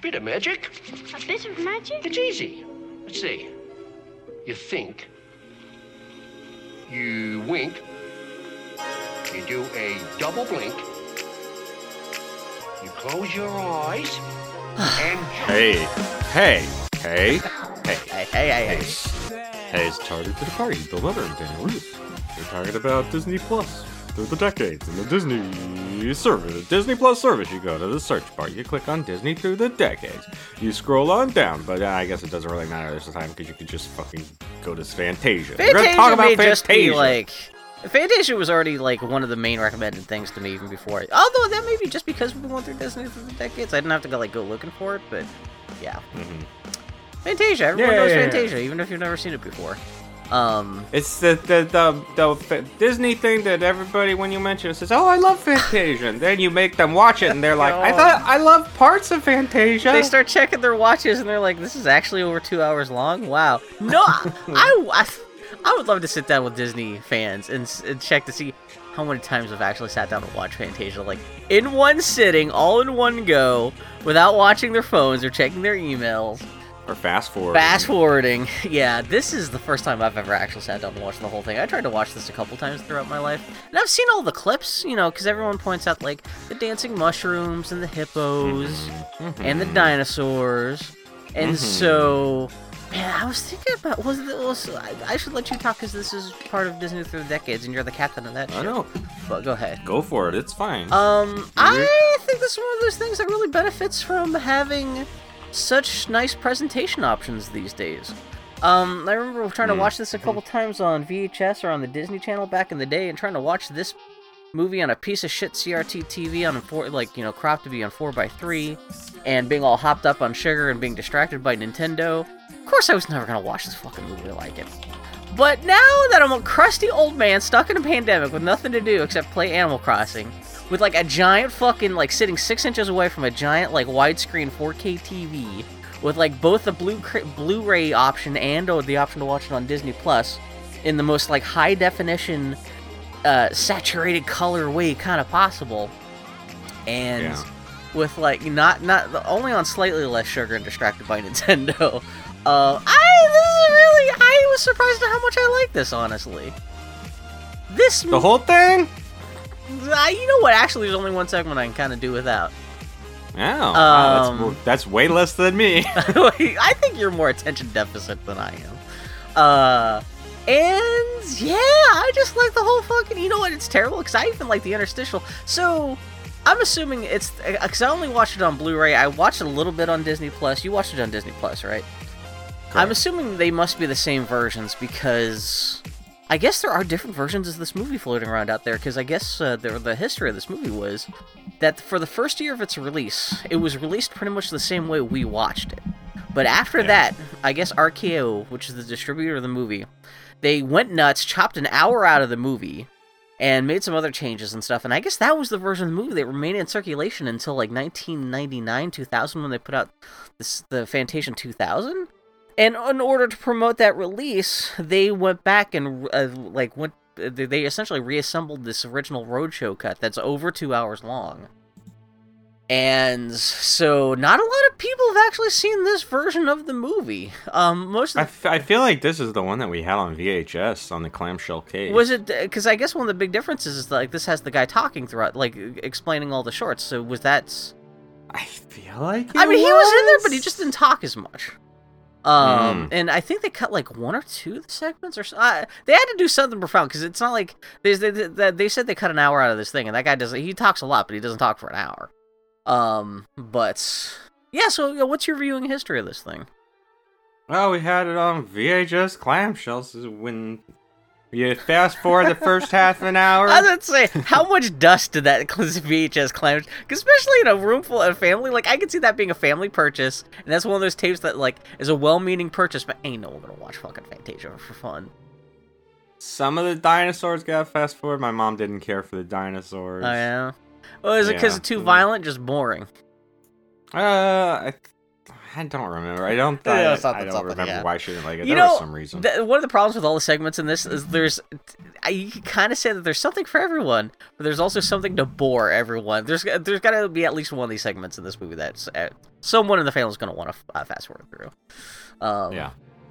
Bit of magic. A bit of magic? It's easy. Let's see. You think. You wink. You do a double blink. You close your eyes. and Hey, hey, hey, hey, Hey, hey, hey, hey. hey! It's targeted to the party. Bill Mother and Daniel Ruth. We're talking about Disney Plus through the decades and the Disney service, Disney Plus service. You go to the search bar, you click on Disney through the decades. You scroll on down, but uh, I guess it doesn't really matter this time because you could just fucking go to Fantasia. We're gonna talk about may just be Fantasia. like. Fantasia was already like one of the main recommended things to me even before. Although that may be just because we've been going through Disney through the decades. I didn't have to go like go looking for it, but yeah. mm-hmm. Fantasia, everyone Yeah, knows yeah, yeah. Fantasia, even if you've never seen it before. Um, It's the the, the the fa- Disney thing that everybody, when you mention it, says, "Oh, I love Fantasia." And then you make them watch it, and they're like, "I thought I love parts of Fantasia." they start checking their watches and they're like, "This is actually over two hours long." Wow. No, I, I, I would love to sit down with Disney fans and, and check to see how many times I've actually sat down and watched Fantasia, like in one sitting, all in one go, without watching their phones or checking their emails. Or fast forward. Fast forwarding. Yeah, this is the first time I've ever actually sat down and watched the whole thing. I tried to watch this a couple times throughout my life. And I've seen all the clips, you know, because everyone points out, like, the dancing mushrooms and the hippos mm-hmm. and the mm-hmm. dinosaurs. And mm-hmm. so. Man, I was thinking about was, it, was I, I should let you talk because this is part of Disney through the decades, and you're the captain of that. I know. But go ahead. Go for it. It's fine. Um, I think this is one of those things that really benefits from having such nice presentation options these days. Um, I remember trying to watch this a couple times on VHS or on the Disney Channel back in the day, and trying to watch this movie on a piece of shit CRT TV on a four, like you know, cropped to be on four x three, and being all hopped up on sugar and being distracted by Nintendo. Of course, I was never gonna watch this fucking movie like it. But now that I'm a crusty old man stuck in a pandemic with nothing to do except play Animal Crossing, with like a giant fucking like sitting six inches away from a giant like widescreen 4K TV, with like both the blue cr- Blu-ray option and or the option to watch it on Disney Plus, in the most like high definition, uh, saturated color way kind of possible, and Yeah. with like not not only on slightly less sugar and distracted by Nintendo. Uh, I this is really I was surprised at how much I like this honestly. This the whole thing? Uh, you know what? Actually, there's only one segment I can kind of do without. Oh, wow, Um, that's, that's way less than me. I think you're more attention deficit than I am. Uh, and yeah, I just like the whole fucking. You know what? It's terrible because I even like the interstitial. So I'm assuming it's because I only watched it on Blu-ray. I watched it a little bit on Disney Plus. You watched it on Disney Plus, right? I'm assuming they must be the same versions because I guess there are different versions of this movie floating around out there. Because I guess uh, the, the history of this movie was that for the first year of its release, it was released pretty much the same way we watched it. But after that, I guess RKO, which is the distributor of the movie, they went nuts, chopped an hour out of the movie, and made some other changes and stuff. And I guess that was the version of the movie that remained in circulation until like 1999, 2000, when they put out this, the Fantasia 2000. And in order to promote that release, they went back and uh, like went. They essentially reassembled this original roadshow cut that's over two hours long. And so, not a lot of people have actually seen this version of the movie. Um, most I, f- I feel like this is the one that we had on VHS on the clamshell case. was it because I guess one of the big differences is like this has the guy talking throughout, like explaining all the shorts. So was that? I feel like. I mean, he was in there, but he just didn't talk as much. Um, Mm. and I think they cut like one or two of the segments, or so. Uh, they had to do something profound because it's not like they, they they they said they cut an hour out of this thing, and that guy doesn't. He talks a lot, but he doesn't talk for an hour. Um, but yeah. So, you know, what's your viewing history of this thing? Well, we had it on VHS clamshells when you fast forward the first half an hour. I was say, how much dust did that VHS climb? especially in a room full of family, like I could see that being a family purchase, and that's one of those tapes that like is a well-meaning purchase, but ain't no one gonna watch fucking Fantasia for fun. Some of the dinosaurs got fast forward. My mom didn't care for the dinosaurs. Oh yeah. Well, is it because it's too violent? Just boring. Uh, I, I don't remember. I don't. Yeah, I, it's something, I don't remember yeah. why she didn't like it. You there know, was some reason. th- one of the problems with all the segments in this is there's, I, you can kind of say that there's something for everyone, but there's also something to bore everyone. There's there's got to be at least one of these segments in this movie that's uh, someone in the family is going to want to uh, fast forward through. Um, yeah.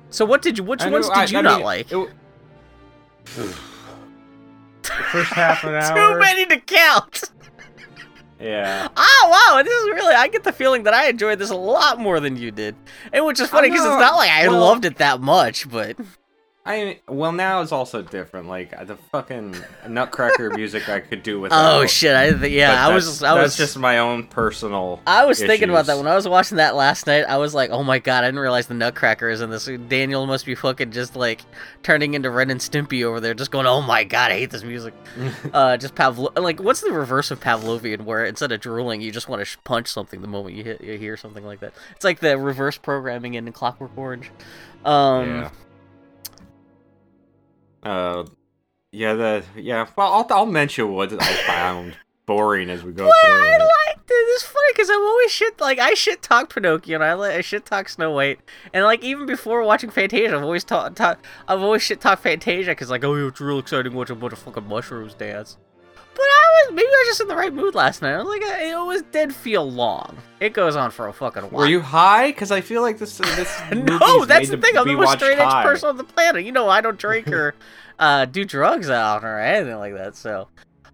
So what did you? Which I ones know- did I- you I not mean, like? it w- the first half an hour. Too many to count. Yeah. Oh wow, this is really. I get the feeling that I enjoyed this a lot more than you did, and which is funny because it's not like I well- loved it that much, but I well now it's also different. Like the fucking Nutcracker music I could do without. oh shit, I th- yeah, I was that's- I that's was just my own personal. I was thinking about that when I was watching that last night. I was like, "Oh my god, I didn't realize the Nutcracker is in this." Daniel must be fucking just like turning into Ren and Stimpy over there, just going, "Oh my god, I hate this music." uh, just Pavlo. Like, what's the reverse of Pavlovian, where instead of drooling, you just want to sh- punch something the moment you hit, you hear something like that? It's like the reverse programming in Clockwork Orange. Um, yeah. Uh, yeah. The yeah. Well, I'll I'll mention what I found boring as we go Well, through. I liked it. It's funny because I'm always shit like I shit talk Pinocchio and I, I shit talk Snow White and like even before watching Fantasia, I've always talk, talk I've always shit talk Fantasia because like oh it's real exciting watching a bunch of fucking mushrooms dance. But I was maybe I was just in the right mood last night. I was like it always did feel long. It goes on for a fucking while. Were you high? Because I feel like this this no, that's the thing. I'm the most straight edge person on the planet. You know, I don't drink or uh, do drugs out or anything like that. So,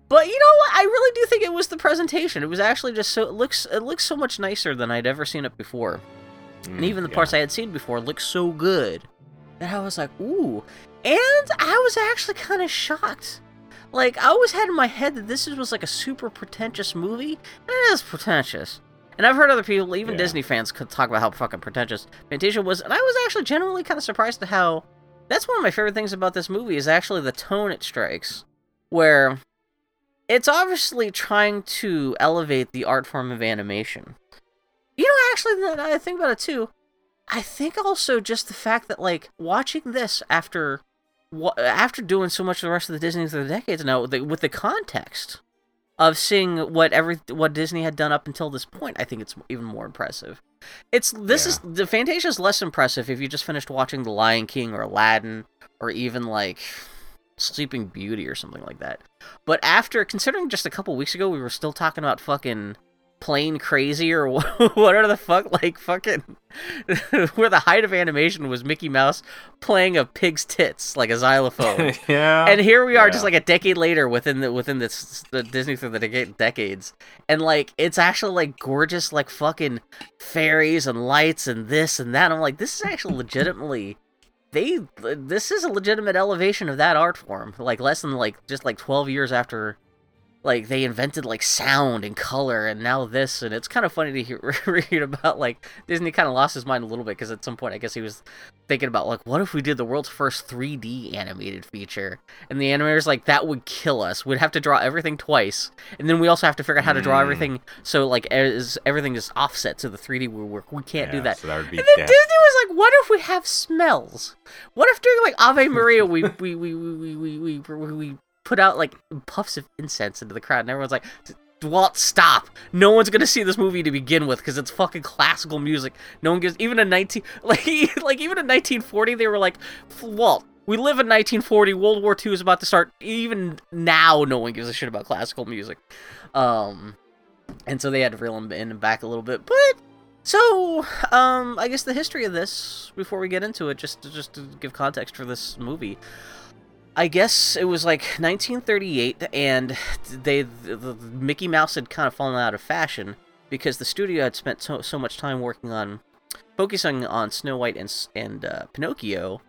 but you know what? I really do think it was the presentation. It was actually just so it looks it looks so much nicer than I'd ever seen it before, and Mm, even the yeah. parts I had seen before looked so good that I was like, ooh. And I was actually kind of shocked. Like I always had in my head that this was like a super pretentious movie, and it is pretentious. And I've heard other people, even Yeah. Disney fans, could talk about how fucking pretentious Fantasia was, and I was actually genuinely kind of surprised at how. That's one of my favorite things about this movie is actually the tone it strikes, where it's obviously trying to elevate the art form of animation. You know, actually, that I think about it too. I think also just the fact that like watching this after after doing so much of the rest of the Disney through the decades now with the, with the context of seeing what every what Disney had done up until this point, I think it's even more impressive. It's this is the Fantasia is less impressive if you just finished watching The Lion King or Aladdin or even like Sleeping Beauty or something like that. But after considering just a couple weeks ago we were still talking about fucking Plane Crazy or whatever the fuck like fucking where the height of animation was Mickey Mouse playing a pig's tits like a xylophone. yeah. and here we are Yeah. just like a decade later within the within this the Disney through the deca- decades and like it's actually like gorgeous like fucking fairies and lights and this and that I'm like this is actually legitimately they this is a legitimate elevation of that art form like less than like just like 12 years after like they invented like sound and color and now this and it's kind of funny to hear, read about like disney kind of lost his mind a little bit because at some point i guess he was thinking about like what if we did the world's first 3d animated feature and the animator's like that would kill us we'd have to draw everything twice and then we also have to figure out how to draw Mm. everything so like as everything is offset to the 3d we work we can't do that So that would be and then death. Disney was like, "What if we have smells? What if during like Ave Maria we we we we we we, we, we, we put out like puffs of incense into the crowd, and everyone's like." Walt, stop! No one's gonna see this movie to begin with because it's fucking classical music. No one gives even in nineteen like like even in nineteen forty they were like, Walt, we live in nineteen forty. World War II is about to start. Even now, no one gives a shit about classical music. Um, and so they had to reel him in and back a little bit. But so, um, I guess the history of this before we get into it, just just to give context for this movie. I guess it was like 1938, and they the, the Mickey Mouse had kind of fallen out of fashion because the studio had spent so, so much time working on focusing on Snow White and and uh, Pinocchio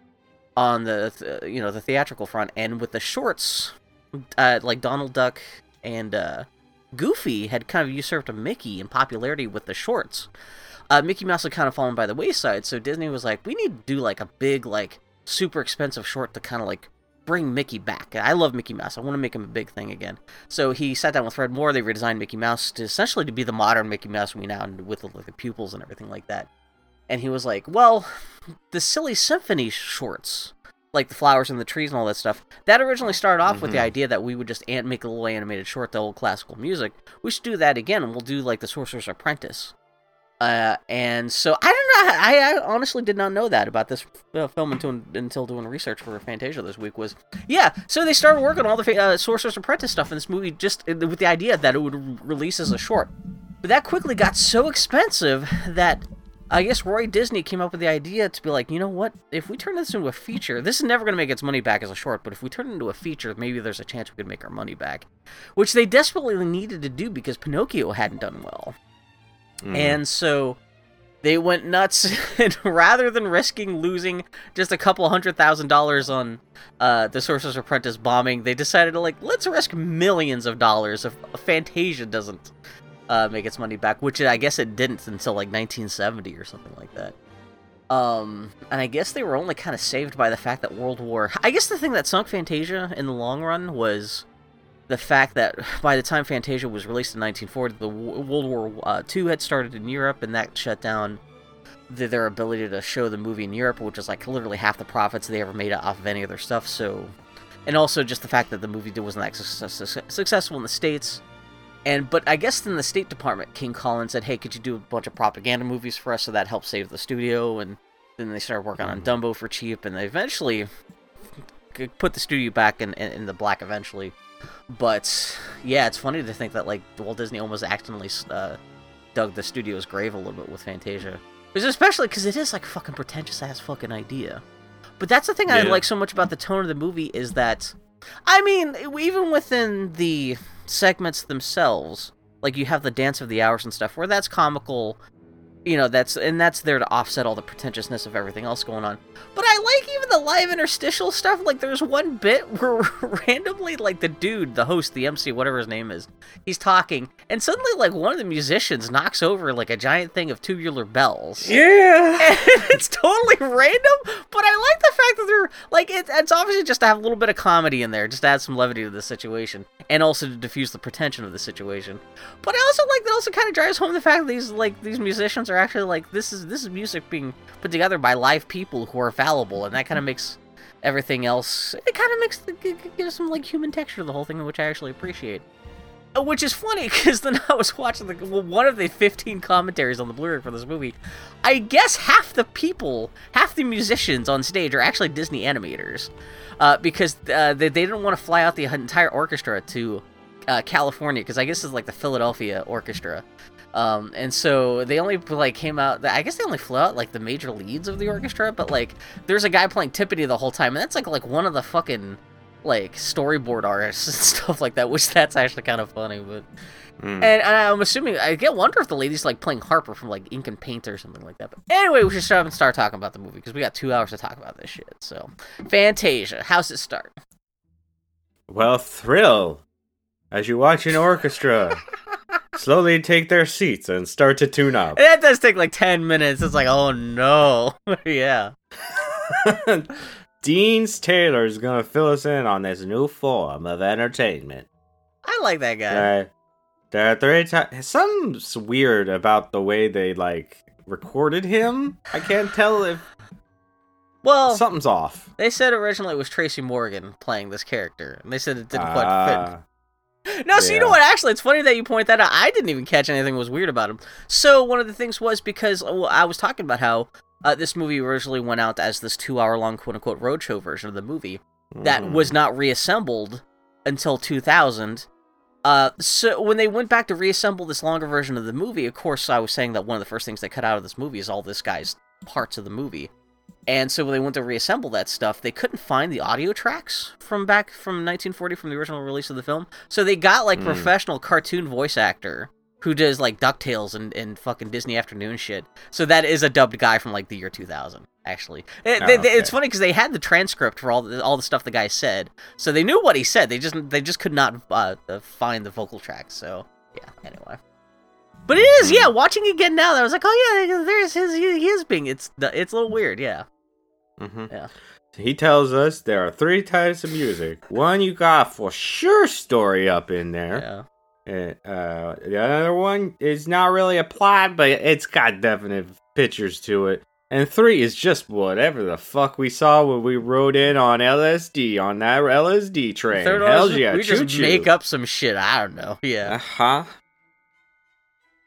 on the th- you know the theatrical front, and with the shorts, uh, like Donald Duck and uh, Goofy had kind of usurped Mickey in popularity with the shorts. Uh, Mickey Mouse had kind of fallen by the wayside, so Disney was like, we need to do like a big, like super expensive short to kind of like bring Mickey back. I love Mickey Mouse. I want to make him a big thing again. So he sat down with Fred Moore. They redesigned Mickey Mouse to essentially to be the modern Mickey Mouse we now with the, like, the pupils and everything like that. And he was like, well, the silly symphony shorts like the flowers and the trees and all that stuff. That originally started off with the Mhm. idea that we would just an- make a little animated short, the old classical music. We should do that again, and we'll do like the Sorcerer's Apprentice Uh, and so I don't know. I, I honestly did not know that about this film until until doing research for Fantasia this week. Was yeah. So they started working on all the uh, Sorcerer's Apprentice stuff in this movie just uh, with the idea that it would release as a short. But that quickly got so expensive that I guess Roy Disney came up with the idea to be like, you know what? If we turn this into a feature, this is never going to make its money back as a short, but if we turn it into a feature, maybe there's a chance we could make our money back. Which they desperately needed to do because Pinocchio hadn't done well. Mm. And so they went nuts and rather than risking losing just a couple hundred thousand dollars on uh, the Sorcerer's Apprentice bombing, they decided to like let's risk millions of dollars if Fantasia doesn't uh, make its money back, which I guess it didn't until like 1970 or something like that. Um, and I guess they were only kind of saved by the fact that World War. I guess the thing that sunk Fantasia in the long run was the fact that by the time Fantasia was released in 1940, the World War uh, II had started in Europe, and that shut down the, their ability to show the movie in Europe, which is like literally half the profits they ever made off of any of their stuff. So, and also just the fact that the movie wasn't that su- su- successful in the states. And but I guess in the State Department, King Colin said, "Hey, could you do a bunch of propaganda movies for us?" So that helped save the studio. And then they started working on Dumbo for cheap, and they eventually put the studio back in, in, in the black eventually. But yeah, it's funny to think that like Walt Disney almost accidentally uh, dug the studio's grave a little bit with Fantasia, because especially because it is like fucking pretentious ass fucking idea. But that's the thing I like so much about the tone of the movie is that, I mean, even within the segments themselves, like you have the Dance of the Hours and stuff, where that's comical, you know, that's and that's there to offset all the pretentiousness of everything else going on. But I like even the live interstitial stuff. Like there's one bit where randomly, like the dude, the host, the MC, whatever his name is, he's talking, and suddenly, like one of the musicians knocks over like a giant thing of tubular bells. Yeah. And it's totally random, but I like the fact that they're like it, it's obviously just to have a little bit of comedy in there, just to add some levity to the situation, and also to diffuse the pretension of the situation. But I also like that also kind of drives home the fact that these like these musicians are actually like this is this is music being put together by live people who are fallible, and that kind of makes everything else it kind of makes the, gives some like human texture to the whole thing, which I actually appreciate. Uh, Which is funny because then I was watching the well, one of the 15 commentaries on the Blu-ray for this movie. I guess half the people, half the musicians on stage are actually Disney animators, uh, because uh, they, they didn't want to fly out the entire orchestra to uh, California because I guess it's like the Philadelphia Orchestra. Um, and so they only like came out. I guess they only flew out like the major leads of the orchestra, but like there's a guy playing Tippity the whole time, and that's like like one of the fucking like storyboard artists and stuff like that. Which that's actually kind of funny, but Mm. and, and I'm assuming I get wonder if the lady's like playing Harper from like Ink and Paint or something like that. But anyway, we should shut up and start talking about the movie because we got two hours to talk about this shit. So, Fantasia, how's it start? Well, thrill as you watch an orchestra slowly take their seats and start to tune up. That does take like ten minutes. It's like, oh no, yeah. Deems Taylor is gonna fill us in on this new form of entertainment. I like that guy. There, there are three times. Something's weird about the way they like recorded him. I can't tell if Well, something's off. they said originally it was Tracy Morgan playing this character, and they said it didn't quite Ah, fit. No, so you know what? Actually, it's funny that you point that out. I didn't even catch anything was weird about him. So one of the things was because well, I was talking about how uh, this movie originally went out as this two-hour-long quote-unquote roadshow version of the movie that mhm. was not reassembled until 2000. Uh, so when they went back to reassemble this longer version of the movie, of course, I was saying that one of the first things they cut out of this movie is all this guy's parts of the movie. And so when they went to reassemble that stuff, they couldn't find the audio tracks from back from 1940 from the original release of the film. So they got like Mm. professional cartoon voice actor who does like DuckTales and, and fucking Disney Afternoon shit. So that is a dubbed guy from like the year 2000, actually. It- Oh, they- they- It's funny because they had the transcript for all the, all the stuff the guy said, so they knew what he said. They just they just could not uh, find the vocal tracks. So yeah. Anyway. But it is, yeah. Watching it again now, I was like, oh yeah, there's his he, is being. It's it's a little weird, yeah. Mm-hmm. Yeah. He tells us there are three types of music. One you got for sure story up in there. Yeah. And, uh, the other one is not really a plot, but it's got definite pictures to it. And three is just whatever the fuck we saw when we rode in on LSD on that LSD train. Third Hell yeah, we just choo-choo. make up some shit. I don't know. Yeah. Uh huh.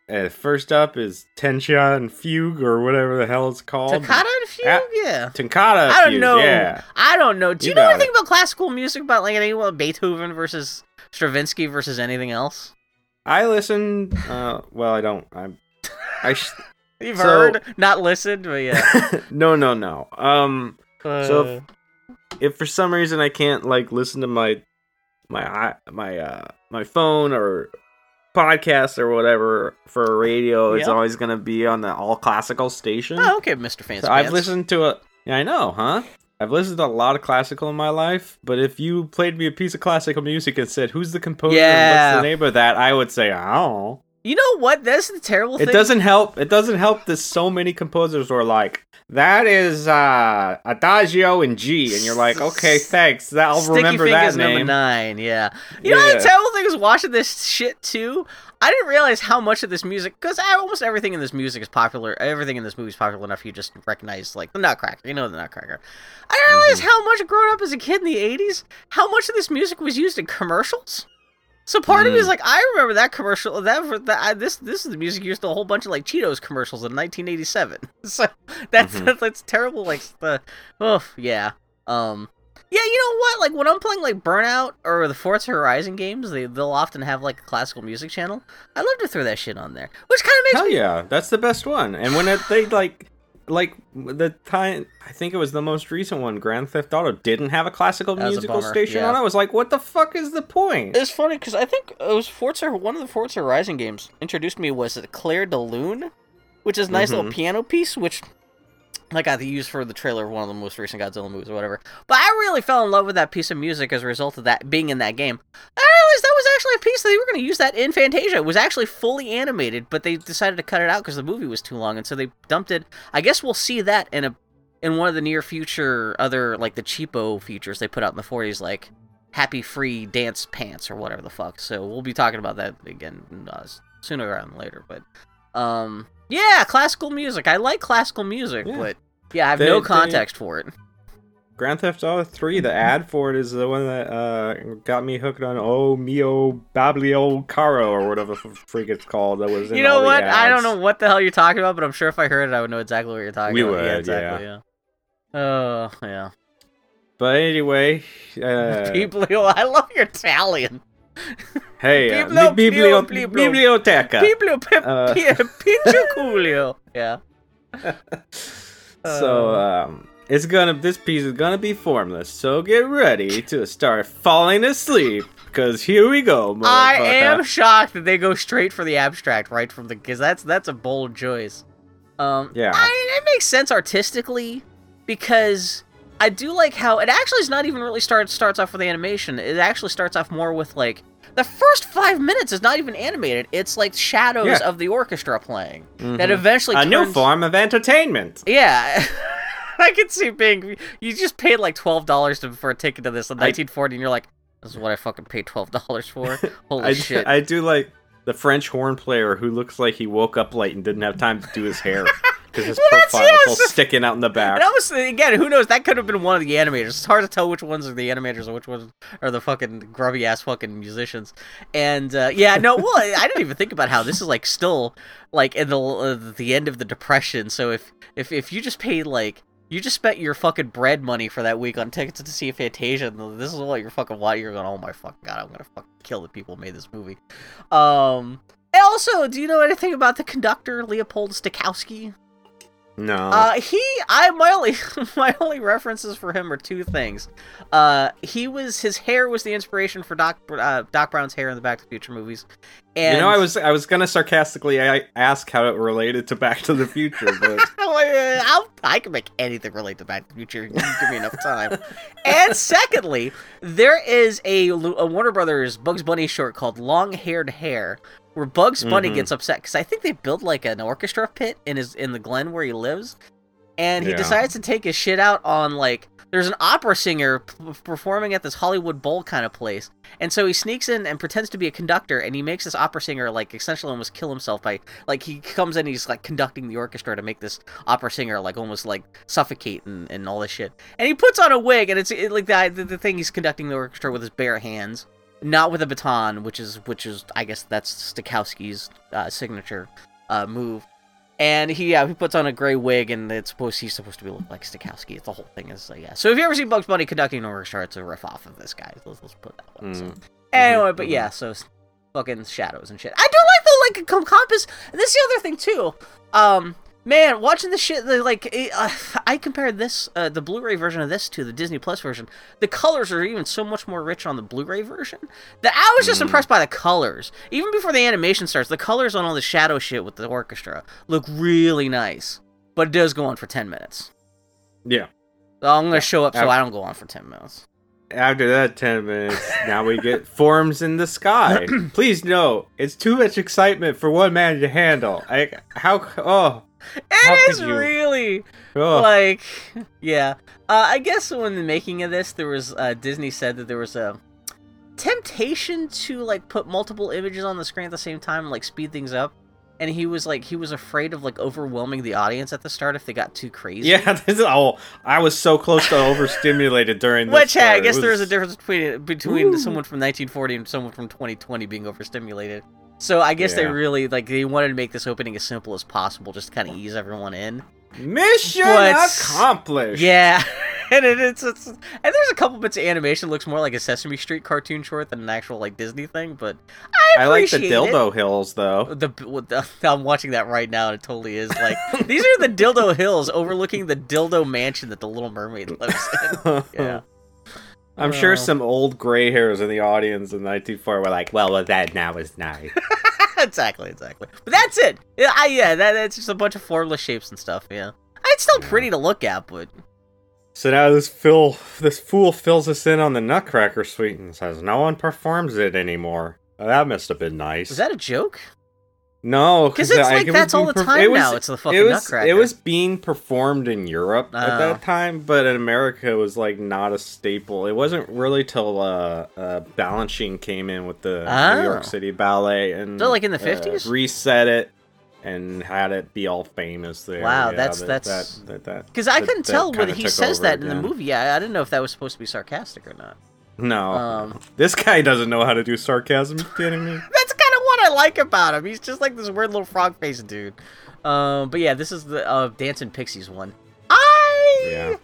Uh, first up is Tencha and Fugue or whatever the hell it's called. Toccata and fugue, Ah, yeah. Tenkata I don't Fugue, know. Yeah. I don't know. Do you, You know anything it. about classical music? About like anything about Beethoven versus Stravinsky versus anything else? I listen. Uh, well, I don't. I'm. I. Sh- You've So- heard, not listened, but yeah. no, no, no. Um, So Uh, if for some reason I can't like listen to my my my uh my phone or podcast or whatever for radio, it's always gonna be on the all classical station. oh, okay, Mr. Fancy So I've Pants. listened to a. Yeah, I know, huh? I've listened to a lot of classical in my life, but if you played me a piece of classical music and said, "Who's the composer? and Yeah. What's the name of that?" I would say, "I don't know." You know what? That's the terrible It thing. doesn't help. It doesn't help that so many composers were like, "That is uh, Adagio in G," and you're like, "Okay, thanks. That I'll Sticky remember that number name." nine, yeah. You know the terrible thing is watching this shit too. I didn't realize how much of this music, because almost everything in this music is popular. Everything in this movie is popular enough you just recognize like the Nutcracker. You know the Nutcracker. I didn't realize Mm-hmm. how much growing up as a kid in the '80s, how much of this music was used in commercials. So part of me is Mm. like, I remember that commercial. That, that I, this this is the music used in a whole bunch of like Cheetos commercials in 1987. So that's Mhm. that's, that's terrible. Like the oh yeah. Um, yeah, you know what? Like when I'm playing like Burnout or the Forza Horizon games, they they'll often have like a classical music channel. I love to throw that shit on there, which kind of makes Hell me. yeah, that's the best one. And when it, they like, like the time, I think it was the most recent one, Grand Theft Auto, didn't have a classical That was a musical station yeah. on. I was like, "What the fuck is the point?" It's funny because I think it was Forza. One of the Forza Horizon games introduced me was Clair de Lune, which is a nice little Mhm. piano piece, which I got to use for the trailer of one of the most recent Godzilla movies or whatever. But I really fell in love with that piece of music as a result of that being in that game. I realized that was actually a piece that they were going to use that in Fantasia. It was actually fully animated, but they decided to cut it out because the movie was too long, and so they dumped it. I guess we'll see that in a in one of the near future other like the cheapo features they put out in the 40s, like happy free dance pants or whatever the fuck. So we'll be talking about that again uh, sooner rather than later. But um, yeah, classical music. I like classical music, Yeah. but yeah, I have They- no they- context for it. Grand Theft Auto 3, the ad for it is the one that uh, got me hooked on Oh Mio Bablio Caro or whatever the freak it's called. That was in You know what? I don't know what the hell you're talking about, but I'm sure if I heard it, I would know exactly what you're talking We about. would, yeah, yeah. exactly. Yeah. Oh yeah. But anyway, uh, Biblio, I love your Italian. Hey, uh, bi- biblio- Biblo- biblioteca. Biblio, pe- Uh, Yeah. So um, it's gonna this piece is gonna be formless. So get ready to start falling asleep because here we go. I am shocked that they go straight for the abstract right from the because that's that's a bold choice. Um, Yeah. I, it makes sense artistically because I do like how it actually is not even really start starts off with the animation. It actually starts off more with like the first five minutes is not even animated. It's like shadows Yeah. of the orchestra playing that Mhm. eventually a new form of entertainment. Yeah. I can see being you just paid like twelve dollars for a ticket to this in I- 1940, and you're like, "This is what I fucking paid twelve dollars for." Holy I, shit! I do like the French horn player who looks like he woke up late and didn't have time to do his hair because his That's- profile is all yes! sticking out in the back. And I was again, who knows? That could have been one of the animators. It's hard to tell which ones are the animators and which ones are the fucking grubby ass fucking musicians. And uh, yeah, no, well, I I didn't even think about how this is like still like in the uh, the end of the depression. So if if if you just paid like you just spent your fucking bread money for that week on tickets to see Fantasia, and this is what you're fucking why you're going. Oh my fucking god, I'm gonna fucking kill the people who made this movie. Um. And also, do you know anything about the conductor Leopold Stokowski? No. Uh, he, I my only my only references for him are two things. Uh, he was his hair was the inspiration for Doc uh, Doc Brown's hair in the Back to the Future movies. And you know, I was I was gonna sarcastically ask how it related to Back to the Future, but I'll, I can make anything relate to Back to the Future. You give me enough time. and secondly, there is a, a Warner Brothers Bugs Bunny short called "Long Haired Hare," where Bugs Bunny Mhm. gets upset because I think they built like an orchestra pit in his in the Glen where he lives, and he Yeah. decides to take his shit out on like there's an opera singer p- performing at this Hollywood Bowl kind of place, and so he sneaks in and pretends to be a conductor, and he makes this opera singer like essentially almost kill himself by like he comes in, he's like conducting the orchestra to make this opera singer like almost like suffocate and, and all this shit, and he puts on a wig, and it's it, like the, the the thing he's conducting the orchestra with his bare hands. not with a baton, which is which is I guess that's Stokowski's uh, signature uh, move. And he yeah he puts on a gray wig and it's supposed he's supposed to be look like Stokowski. The whole thing is like yeah. So if you ever see Bugs Bunny conducting an orchestra, it's a riff off of this guy. Let's, let's put that one. So. Mm. Anyway, but yeah, so fucking shadows and shit. I do like the like compass. And this is the other thing too. Um, man, watching the shit, the, like it, uh, I compared this, uh, the Blu-ray version of this to the Disney Plus version. The colors are even so much more rich on the Blu-ray version that I was just impressed by the colors. Even before the animation starts, the colors on all the shadow shit with the orchestra look really nice. But it does go on for ten minutes. Yeah. So I'm gonna show up so I don't go on for ten minutes. After that 10 minutes, now we get forms in the sky. Please know, it's too much excitement for one man to handle. I, how, oh, It you? really. oh. like yeah uh, i guess when the making of this there was uh, disney said that there was a temptation to like put multiple images on the screen at the same time and like speed things up and he was like he was afraid of like overwhelming the audience at the start if they got too crazy Yeah, this is, oh, I was so close to overstimulated during this. which hey, i guess there is a difference between between Ooh. someone from 1940 and someone from 2020 being overstimulated so i guess they really like they wanted to make this opening as simple as possible just to kind of ease everyone in Mission But- accomplished. Yeah, and it, it's, it's and there's a couple bits of animation that looks more like a Sesame Street cartoon short than an actual like Disney thing, but I I like the dildo hills though. It. The, the I'm watching that right now, and it totally is like these are the dildo hills overlooking the dildo mansion that the Little Mermaid lives in. Yeah, I'm sure some old gray hairs in the audience in 1904 were like, "Well, well that now is nice." exactly, exactly. But that's it. Yeah, I, yeah, that, that's just a bunch of formless shapes and stuff. Yeah, it's still Yeah. pretty to look at, but so now this Phil, this fool fills us in on the Nutcracker Suite and says no one performs it anymore. Well, that must have been nice. is that a joke? No, 'Cause it's like it that's all the perf- time it was- now, it's the fucking it was, Nutcracker. It was being performed in Europe Oh. at that time, but in America it was like not a staple. It wasn't really till uh, uh, Balanchine came in with the Oh. New York City Ballet and So, like, in the uh, 50s? reset it and had it be all famous there. Wow, Yeah, that's- that- that's- that, Because I couldn't that tell whether he says that in the again. movie. I, I didn't know if that was supposed to be sarcastic or not. No, Um, this guy doesn't know how to do sarcasm. you kidding me? That's kind of what I like about him. He's just like this weird little frog faced dude. Um, but yeah, this is the uh, Dancing Pixies one. I Yeah.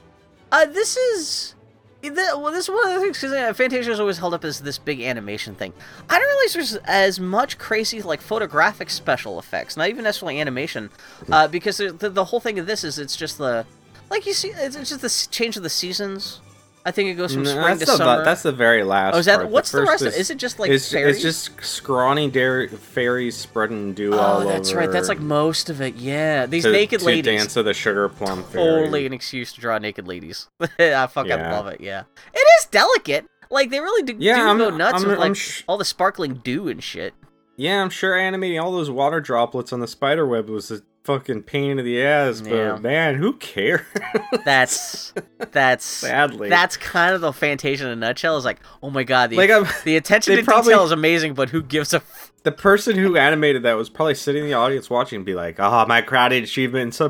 uh, this is. The, well, this is one of the things because uh, Fantasia is always held up as this big animation thing. I don't realize there's as much crazy like photographic special effects, not even necessarily animation, uh, because the, the, the whole thing of this is it's just the like you see it's, it's just the change of the seasons. I think it goes from No, spring to the, summer. That's the very last. oh, is that part. what's the, first rest? of Is it just like it's, fairies? it's just scrawny dairy, fairies spreading dew oh, all over. Oh, that's right. That's like most of it. Yeah, these to, naked to ladies. dance of the sugar plum fairy. Totally an excuse to draw naked ladies. I fucking Yeah. love it. Yeah, it is delicate. Like they really do, Yeah, do I'm- go nuts I'm- with like I'm sh- all the sparkling dew and shit. Yeah, I'm sure animating all those water droplets on the spider web was a fucking pain in the ass, but Yeah. man, who cares? That's that's Sadly, that's kind of the Fantasia in a nutshell. Is like, oh my god, the like I'm, the attention to probably- detail is amazing, but who gives a f- the person who animated that was probably sitting in the audience watching and be like, "Oh, my crowded achievement!" And so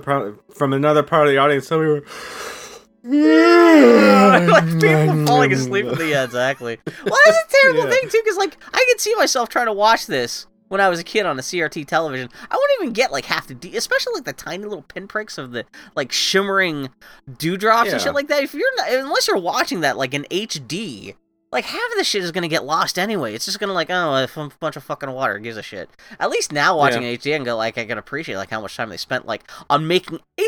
from another part of the audience, So we were, like people falling asleep in the yeah, exactly. Well, that's a terrible Yeah. thing too, because like I can see myself trying to watch this when I was a kid on a CRT television. I wouldn't even get like half the, de- especially like the tiny little pinpricks of the like shimmering dewdrops and shit like that. If you're not, unless you're watching that like in HD. Like half of the shit is gonna get lost anyway. It's just gonna like oh a bunch of fucking water gives a shit. At least now watching Yeah. HD, and go like I can appreciate like how much time they spent like on making a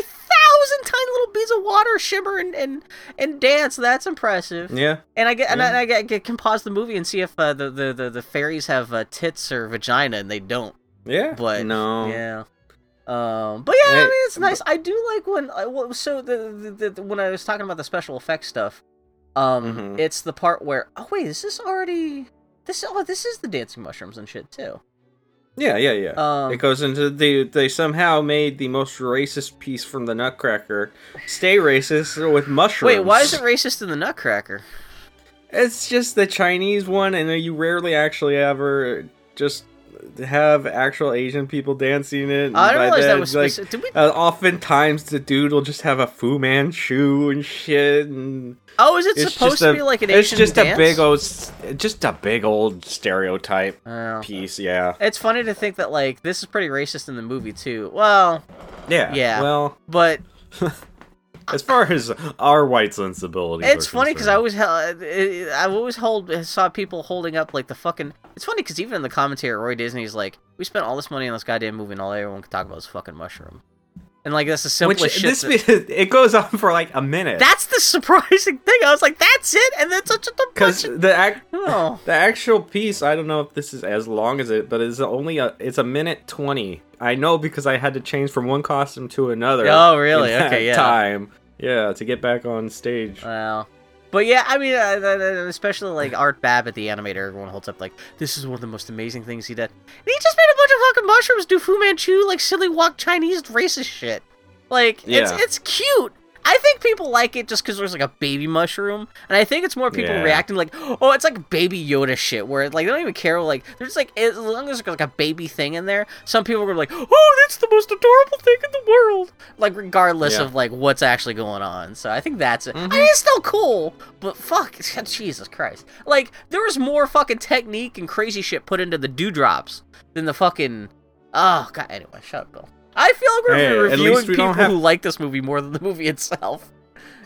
thousand tiny little beads of water shimmer and and, and dance. That's impressive. Yeah, And I get and Yeah. I, I get, get- can pause the movie and see if uh, the, the the the fairies have uh, tits or vagina, and they don't. yeah, But no, yeah. Um, but yeah, I mean it's nice. I do like when I, well, so the, the, the when I was talking about the special effects stuff. Um, Mhm. it's the part where oh wait, is this already this? Oh, this is the dancing mushrooms and shit too. Yeah, yeah, yeah. Um, it goes into the they somehow made the most racist piece from the Nutcracker stay racist with mushrooms. wait, why is it racist in the Nutcracker? It's just the Chinese one, and you rarely actually ever just have actual Asian people dancing it. I by realize that was like, specific. Did we? uh, oftentimes the dude will just have a Fu Manchu and shit, and oh, is it supposed to a, be like an Asian? it's just dance? a big old, just a big old stereotype Oh. piece. Yeah, It's funny to think that like this is pretty racist in the movie too. Well, yeah, Yeah. Well, but as far as our white sensibility, it's funny because I always held, I always hold saw people holding up like the fucking. It's funny because even in the commentary, Roy Disney's like, "We spent all this money on this goddamn movie, and all everyone can talk about is fucking mushroom." And like that's the simplest Which shit. this that- it goes on for like a minute. that's the surprising thing. I was like, "That's it," and then such a because the act, Oh. the actual piece, I don't know if this is as long as it, but it's only a it's a minute twenty. I know because I had to change from one costume to another. Oh, really? Okay, yeah. Time, yeah, to get back on stage. Well, but yeah, I mean, uh, th- th- especially like Art Babbitt, the animator, everyone holds up like this is one of the most amazing things he did. And he just made a bunch of fucking mushrooms do Fu Manchu, like silly walk Chinese racist shit. Like it's Yeah. it's cute. I think people like it just because there's like a baby mushroom, and I think it's more people Yeah. reacting like, oh, it's like baby Yoda shit, where like they don't even care. Like there's like as long as there's like a baby thing in there, some people are be like, oh, that's the most adorable thing in the world. Like regardless Yeah. of like what's actually going on. So I think that's it. Mhm. I mean, it's still cool, but fuck, Jesus Christ! Like there was more fucking technique and crazy shit put into the dewdrops than the fucking. Oh god. Anyway, shut up, Bill. I feel like we're Hey, at reviewing least we people have- who like this movie more than the movie itself.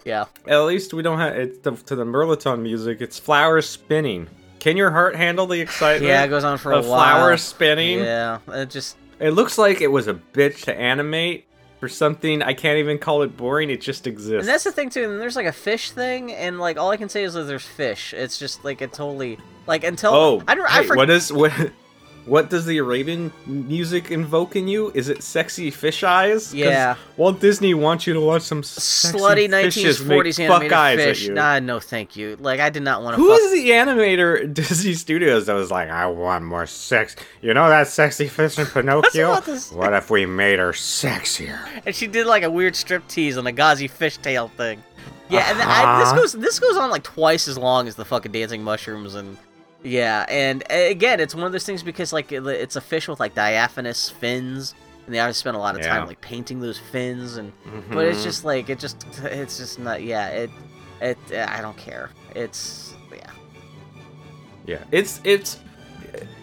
Yeah. At least we don't have it to, to the Mirliton music. It's flowers spinning. Can your heart handle the excitement? Yeah, it goes on for a while. flowers spinning. Yeah, it just It looks like it was a bitch to animate for something. I can't even call it boring. It just exists. and that's the thing too. And there's like a fish thing, and like all I can say is that there's fish. It's just like it totally like until Oh, I don't I hey, forget. what is what? What does the Arabian music invoke in you? Is it sexy fish eyes? Yeah. Walt Disney wants you to watch some slutty fishes make 1940s fuck animated eyes fish. Nah, no, thank you. Like I did not want to. Who fuck- is the animator at Disney Studios that was like, I want more sex? You know that sexy fish in Pinocchio? what if we made her sexier? and she did like a weird strip tease on a gauzy fishtail thing. Yeah, and I, Uh-huh. this goes this goes on like twice as long as the fucking dancing mushrooms and yeah, and again, it's one of those things because like it's a fish with like diaphanous fins, and they obviously spent a lot of time Yeah. like painting those fins, and but it's Mhm. just like it just it's just not yeah it it I don't care it's yeah Yeah, it's it's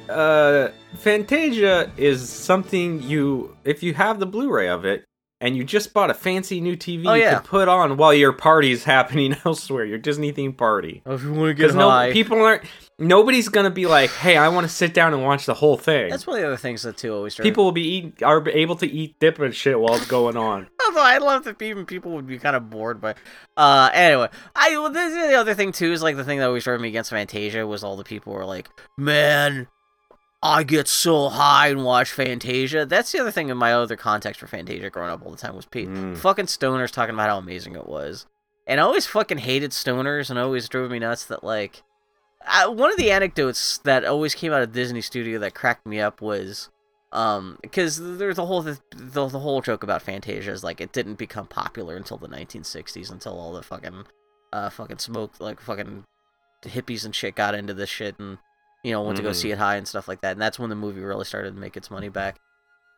uh Fantasia is something you if you have the Blu-ray of it and you just bought a fancy new TV Oh, yeah. can put on while your party's happening elsewhere, your Disney themed party. Oh, if you want to Because no people aren't nobody's gonna be like, hey, I want to sit down and watch the whole thing. that's one of the other things that too always People will be eat, are able to eat dip and shit while it's going on. Although I love that even people would be kind of bored but Uh, anyway, I well, this is the other thing too is like the thing that always drove me against Fantasia was all the people were like, man, I get so high and watch Fantasia. That's the other thing in my other context for Fantasia growing up all the time was Pete Mm. fucking stoners talking about how amazing it was, and I always fucking hated stoners and always drove me nuts that like. I, one of the anecdotes that always came out of Disney Studio that cracked me up was um because there's the whole the, the, the whole joke about fantasia is like it didn't become popular until the 1960s until all the fucking uh fucking smoke like fucking hippies and shit got into this shit and you know went to go Mhm. see it high and stuff like that and that's when the movie really started to make its money back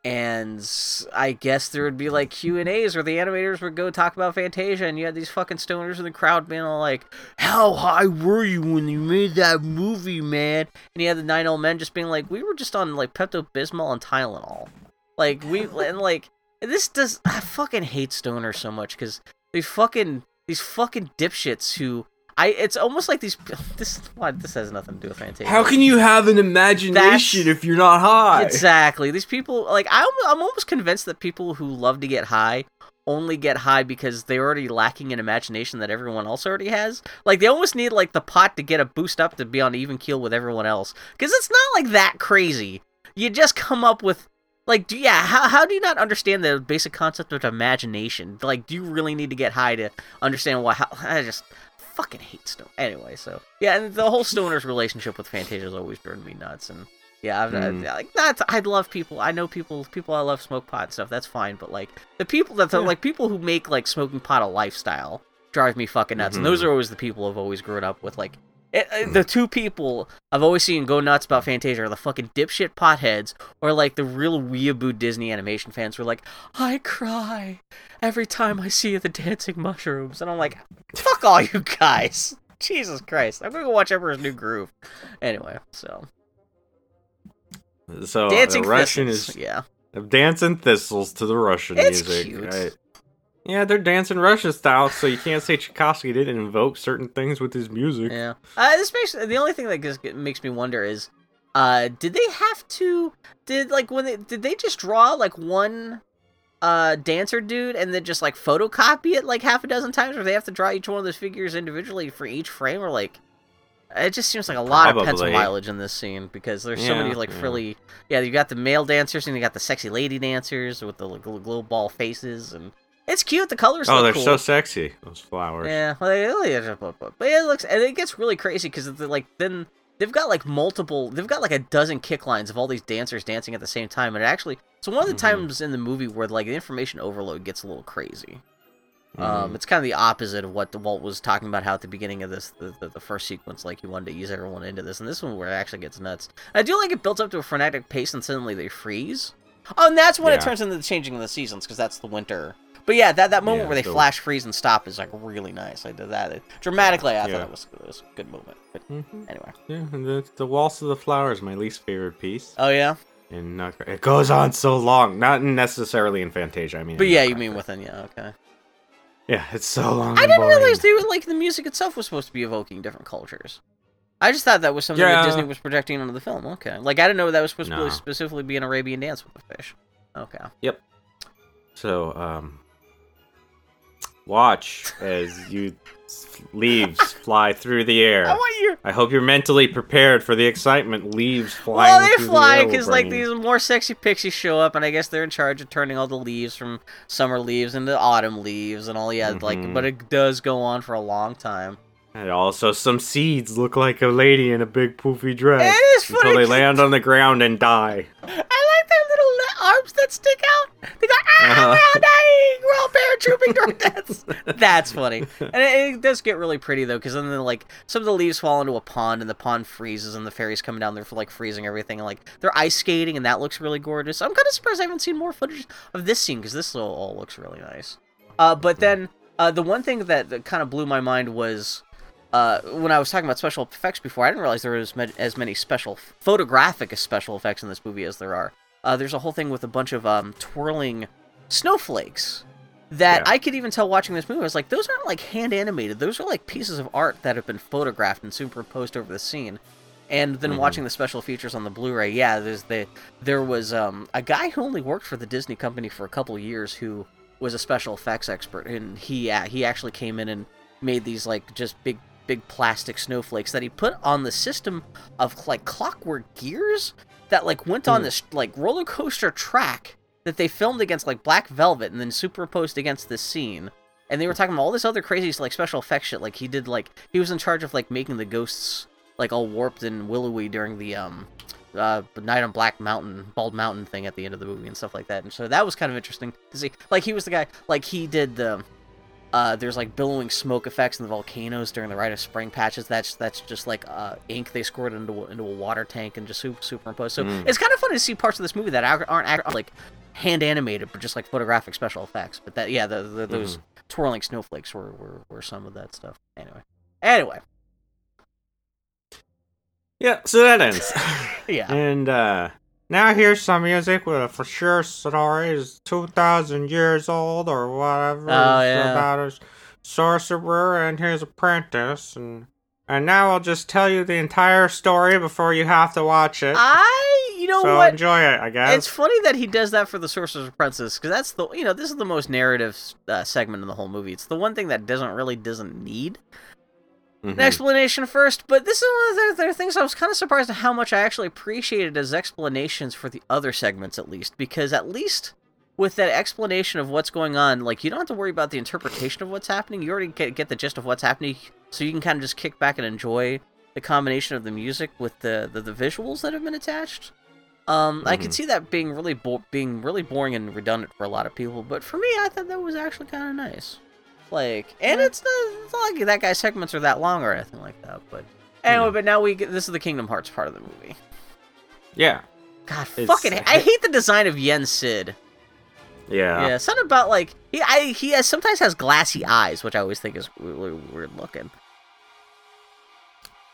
and I guess there would be like Q and A's where the animators would go talk about Fantasia, and you had these fucking stoners in the crowd being all like, "How high were you when you made that movie, man?" And you had the nine old men just being like, "We were just on like Pepto Bismol and Tylenol, like we and like this does I fucking hate stoners so much because they fucking these fucking dipshits who." I, it's almost like these. This what this has nothing to do with Fantasia. How can you have an imagination That's- if you're not high? Exactly. These people, like, I'm, I'm almost convinced that people who love to get high only get high because they're already lacking in imagination that everyone else already has. Like, they almost need, like, the pot to get a boost up to be on even keel with everyone else. Because it's not, like, that crazy. You just come up with. Like, do, yeah, how, how do you not understand the basic concept of imagination? Like, do you really need to get high to understand why? How, I just fucking hate Stone. Anyway, so yeah, and the whole Stoner's relationship with Fantasia has always driven me nuts, and yeah, I've, Hmm. I, like that's I love people. I know people. People I love smoke pot and stuff. That's fine, but like the people that Yeah. like people who make like smoking pot a lifestyle drive me fucking nuts. And those Mhm. are always the people I've always grown up with. Like It, uh, the two people I've always seen go nuts about Fantasia are the fucking dipshit potheads, or like the real weeaboo Disney animation fans who are like, I cry every time I see the dancing mushrooms, and I'm like, fuck all you guys. Jesus Christ, I'm gonna go watch Emperor's New Groove. Anyway, so So dancing Russian thistles, is yeah. dancing thistles to the Russian It's music. cute. right? Yeah, they're dancing Russian style, so you can't say Tchaikovsky didn't invoke certain things with his music. Yeah. Uh, this makes the only thing that just makes me wonder is, uh, did they have to? Did like when they did they just draw like one, uh, dancer dude and then just like photocopy it like half a dozen times, or they have to draw each one of those figures individually for each frame, or like. It just seems like a lot of pencil Probably. mileage in this scene because there's so many like yeah. frilly. Yeah, you got the male dancers and you got the sexy lady dancers with the like, little glow ball faces, and it's cute. The colors. Oh, they're cool. so sexy. Those flowers. Yeah, well, they but it looks and it gets really crazy because like then they've got like multiple, they've got like a dozen kick lines of all these dancers dancing at the same time, and it actually so one of the Mhm. times in the movie where like the information overload gets a little crazy. Um, Mhm. it's kind of the opposite of what Walt was talking about how at the beginning of this, the, the, the first sequence, like he wanted to ease everyone into this, and this one where it actually gets nuts. I do like it built up to a frenetic pace, and suddenly they freeze. Oh, and that's when it turns into the changing of the seasons, because that's the winter. But yeah, that, that moment Yeah, where they flash, freeze, and stop is like really nice. I did that It- dramatically. I Yeah. thought it was, it was a good movement. But Mhm. anyway, Yeah, the, the waltz of the flowers, my least favorite piece. oh yeah, And Nutcracker. It goes on so long. Not necessarily in Fantasia. I mean, but yeah, you mean within yeah, okay. Yeah, it's so long. I didn't boring. realize they were like the music itself was supposed to be evoking different cultures. I just thought that was something that Disney was projecting onto the film. Okay, like I didn't know that was supposed to No. really specifically be an Arabian dance with the fish. Okay, Yep. So, um, watch as you leaves fly through the air. I want you. I hope you're mentally prepared for the excitement leaves flying. Well, they through fly the air will because like these more sexy pixies show up, and I guess they're in charge of turning all the leaves from summer leaves into autumn leaves and all. Yeah, like, Mhm. but it does go on for a long time. And also, some seeds look like a lady in a big poofy dress It is funny until they land on the ground and die. I like their little arms that stick out. They go, ah, Uh-huh. we're all dying. We're all paratrooping toward death. That's funny. And it, it does get really pretty, though, because then, like, some of the leaves fall into a pond, and the pond freezes, and the fairies coming down there for, like, freezing everything. And, like, they're ice skating, and that looks really gorgeous. I'm kind of surprised I haven't seen more footage of this scene, because this all, all looks really nice. Uh, but then, uh, the one thing that, that kind of blew my mind was uh, when I was talking about special effects before, I didn't realize there was as, as many special photographic special effects in this movie as there are. Uh, there's a whole thing with a bunch of um, twirling snowflakes that Yeah. I could even tell watching this movie. I was like, those aren't like hand animated. Those are like pieces of art that have been photographed and superimposed over the scene. And then Mhm. watching the special features on the Blu-ray, yeah, there's the there was um, a guy who only worked for the Disney company for a couple years who was a special effects expert, and he uh, he actually came in and made these like just big big plastic snowflakes that he put on the system of like clockwork gears that like went on Hmm. this like roller coaster track that they filmed against like black velvet and then superimposed against this scene. And they were talking about all this other crazy like special effects shit. Like he did like he was in charge of like making the ghosts like all warped and willowy during the um uh night on black mountain bald mountain thing at the end of the movie and stuff like that and so that was kind of interesting to see like he was the guy like he did the uh, there's like billowing smoke effects in the volcanoes during the rite of spring patches. That's that's just like uh, ink they squirt into a, into a water tank and just super superimpose. So Mm. it's kind of fun to see parts of this movie that aren't aren't like hand animated, but just like photographic special effects. But that yeah, the, the, those twirling snowflakes were, were were some of that stuff. Anyway, anyway, Yeah, so that ends. yeah. and uh now here's some music with a for sure story is 2,000 years old or whatever. Oh, yeah. about a sorcerer and his apprentice. And, and now I'll just tell you the entire story before you have to watch it. I you know so what? enjoy it, I guess. It's funny that he does that for the Sorcerer's Apprentice because that's the you know this is the most narrative uh, segment in the whole movie. It's the one thing that doesn't really doesn't need Mhm. an explanation first. But this is one of the, the things I was kind of surprised at how much I actually appreciated as explanations for the other segments at least because at least with that explanation of what's going on, like you don't have to worry about the interpretation of what's happening. You already get, get the gist of what's happening, so you can kind of just kick back and enjoy the combination of the music with the the, the visuals that have been attached. Um, I can Mhm. see that being really bo- being really boring and redundant for a lot of people, but for me, I thought that was actually kind of nice. Like, and it's not, it's not like that guy's segments are that long or anything like that, but Anyway, know. but now we get this is the Kingdom Hearts part of the movie. Yeah. God, It's- fucking, I hate the design of Yen Sid. Yeah. Yeah, something about like he, I, he has, sometimes has glassy eyes, which I always think is really weird looking.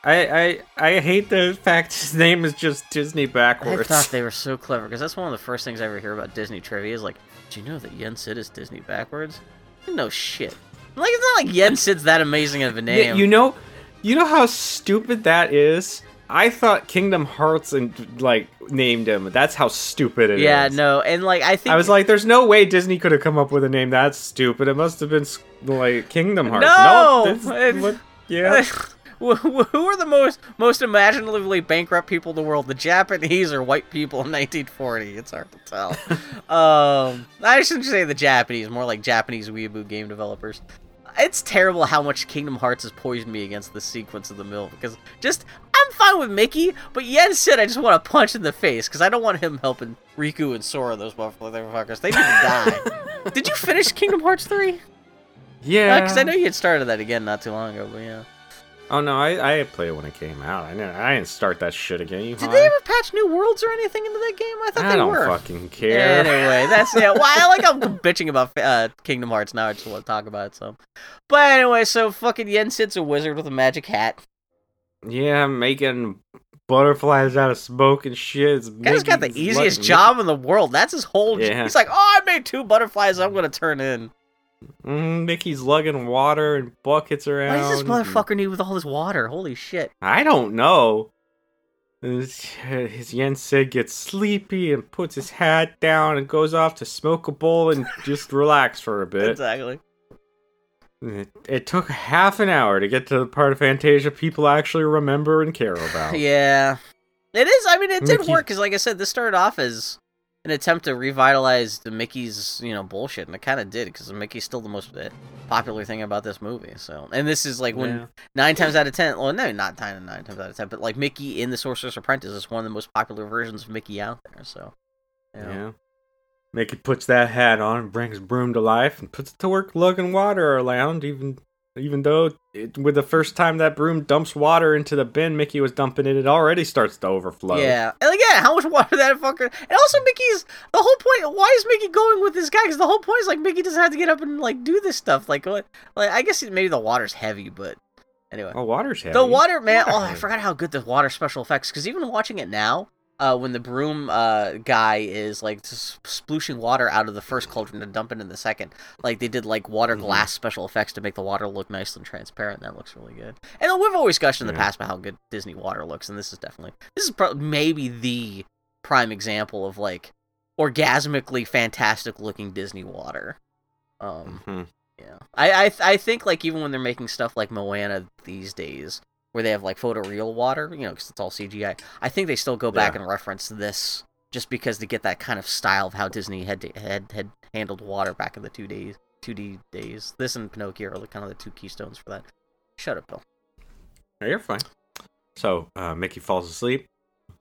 I, I I hate the fact his name is just Disney backwards. I thought they were so clever because that's one of the first things I ever hear about Disney trivia is like, do you know that Yen Sid is Disney backwards? No shit. Like it's not like Yen Sid's that amazing of a Yeah, name. you know, you know how stupid that is. I thought Kingdom Hearts and like named him. That's how stupid it is. yeah, no, and like I think I was like, "There's no way Disney could have come up with a name that's stupid. It must have been like Kingdom Hearts." No! what- yeah. Who who are the most most imaginatively bankrupt people in the world? The Japanese or white people in 1940? It's hard to tell. um, I shouldn't say the Japanese, more like Japanese weeaboo game developers. It's terrible how much Kingdom Hearts has poisoned me against the sequence of the mill because just I'm fine with Mickey, but Yen Sid I just want to punch in the face because I don't want him helping Riku and Sora, those motherfuckers. They need to die. Did you finish Kingdom Hearts three? yeah. Uh, because I know you had started that again not too long ago, but yeah. Oh no, I I played it when it came out. I didn't, I didn't start that shit again. You Did high? they ever patch new worlds or anything into that game? I thought I they don't were. fucking care. Anyway, that's yeah. Well, I like I'm bitching about uh, Kingdom Hearts now. I just want to talk about it So, But anyway, so fucking Yen Sid's a wizard with a magic hat. Yeah, making butterflies out of smoke and shit. It's Guy's got the easiest luck- job in the world. That's his whole. Yeah. He's like, oh, I made two butterflies. I'm gonna turn in. Mm, Mickey's lugging water and buckets What around. does this motherfucker need with all this water? Holy shit! I don't know. His, his Yen Sid gets sleepy and puts his hat down and goes off to smoke a bowl and just relax for a bit. Exactly. It, it took half an hour to get to the part of Fantasia people actually remember and care about. Yeah, it is. I mean, it did Mickey- work because, like I said, this started off as an attempt to revitalize the Mickey's, you know, bullshit, and it kind of did because Mickey's still the most uh, popular thing about this movie. So, and this is like when Yeah. nine times out of ten, well, no, not nine nine times out of ten, but like Mickey in the Sorcerer's Apprentice is one of the most popular versions of Mickey out there. So, you know. Yeah. Mickey puts that hat on brings Broom to life and puts it to work lugging water around, even even though it, with the first time that broom dumps water into the bin Mickey was dumping it, it already starts to overflow. Yeah, and again, how much water that fucker? And also, Mickey's the whole point. Why is Mickey going with this guy? Because the whole point is like Mickey doesn't have to get up and like do this stuff. Like, what? Like, I guess maybe the water's heavy, but anyway, Oh, water's heavy. the water man. Oh, I forgot how good the water special effects. Because even watching it now, uh, when the broom uh guy is like splooshing water out of the first cauldron and dumping in the second, like they did like water Mhm. glass special effects to make the water look nice and transparent. That looks really good. And we've always gushed in the Yeah. past about how good Disney water looks, and this is definitely this is pro- maybe the prime example of like orgasmically fantastic looking Disney water. Um, Mhm. yeah, I I th- I think like even when they're making stuff like Moana these days, where they have like photoreal water, you know, because it's all CGI. I think they still go back Yeah. and reference this just because to get that kind of style of how Disney had to, had had handled water back in the two days, two D days. This and Pinocchio are the, kind of the two keystones for that. Shut up, Bill. Yeah, you're fine. So uh, Mickey falls asleep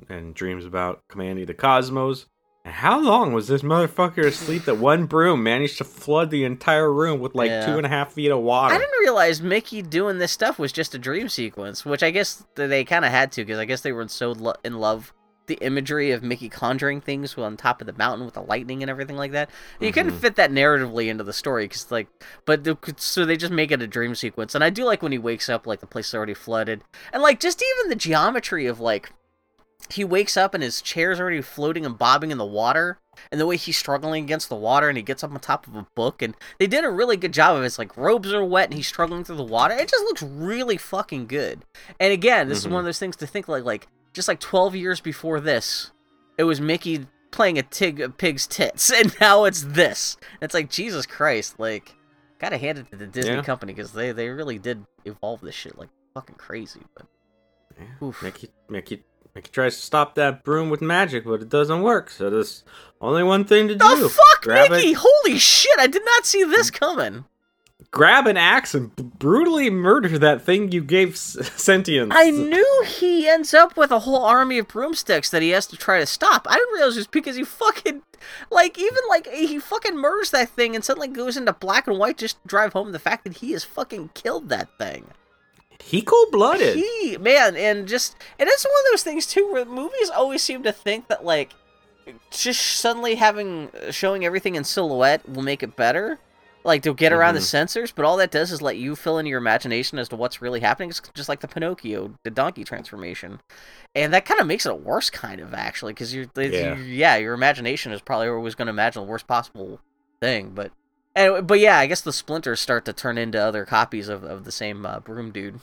and dreams about commanding the cosmos. How long was this motherfucker asleep that one broom managed to flood the entire room with like Yeah. two and a half feet of water? I didn't realize Mickey doing this stuff was just a dream sequence, which I guess they kind of had to because I guess they were so lo- in love the imagery of Mickey conjuring things on top of the mountain with the lightning and everything like that. You couldn't Mhm. fit that narratively into the story because like, but the, so they just make it a dream sequence. And I do like when he wakes up, like the place is already flooded, and like just even the geometry of like he wakes up and his chair's already floating and bobbing in the water and the way he's struggling against the water and he gets up on top of a book and they did a really good job of it. It's like robes are wet and he's struggling through the water. It just looks really fucking good. And again, this Mhm. is one of those things to think like like just like 12 years before this, it was Mickey playing a tig a pig's tits and now it's this. It's like Jesus Christ, like gotta hand it to the Disney Yeah. company because they they really did evolve this shit like fucking crazy. But Yeah. Oof. Mickey, Mickey, Mickey tries to stop that broom with magic, but it doesn't work. So there's only one thing to do. the fuck, grab Holy shit! I did not see this coming. grab an axe, and brutally murder that thing you gave s- sentience. I knew he ends up with a whole army of broomsticks that he has to try to stop. I didn't realize it was because he fucking, like, even like he fucking murders that thing and suddenly goes into black and white just to drive home the fact that he has fucking killed that thing. He cold blooded. He man, and just and it's one of those things too where movies always seem to think that like just suddenly having showing everything in silhouette will make it better. Like to get around the Mhm. sensors, but all that does is let you fill in your imagination as to what's really happening. It's just like the Pinocchio, the donkey transformation, and that kind of makes it a worse, kind of actually, because you're, Yeah. yeah. yeah, your imagination is probably always going to imagine the worst possible thing. But anyway, but yeah, I guess the splinters start to turn into other copies of, of the same uh, broom dude.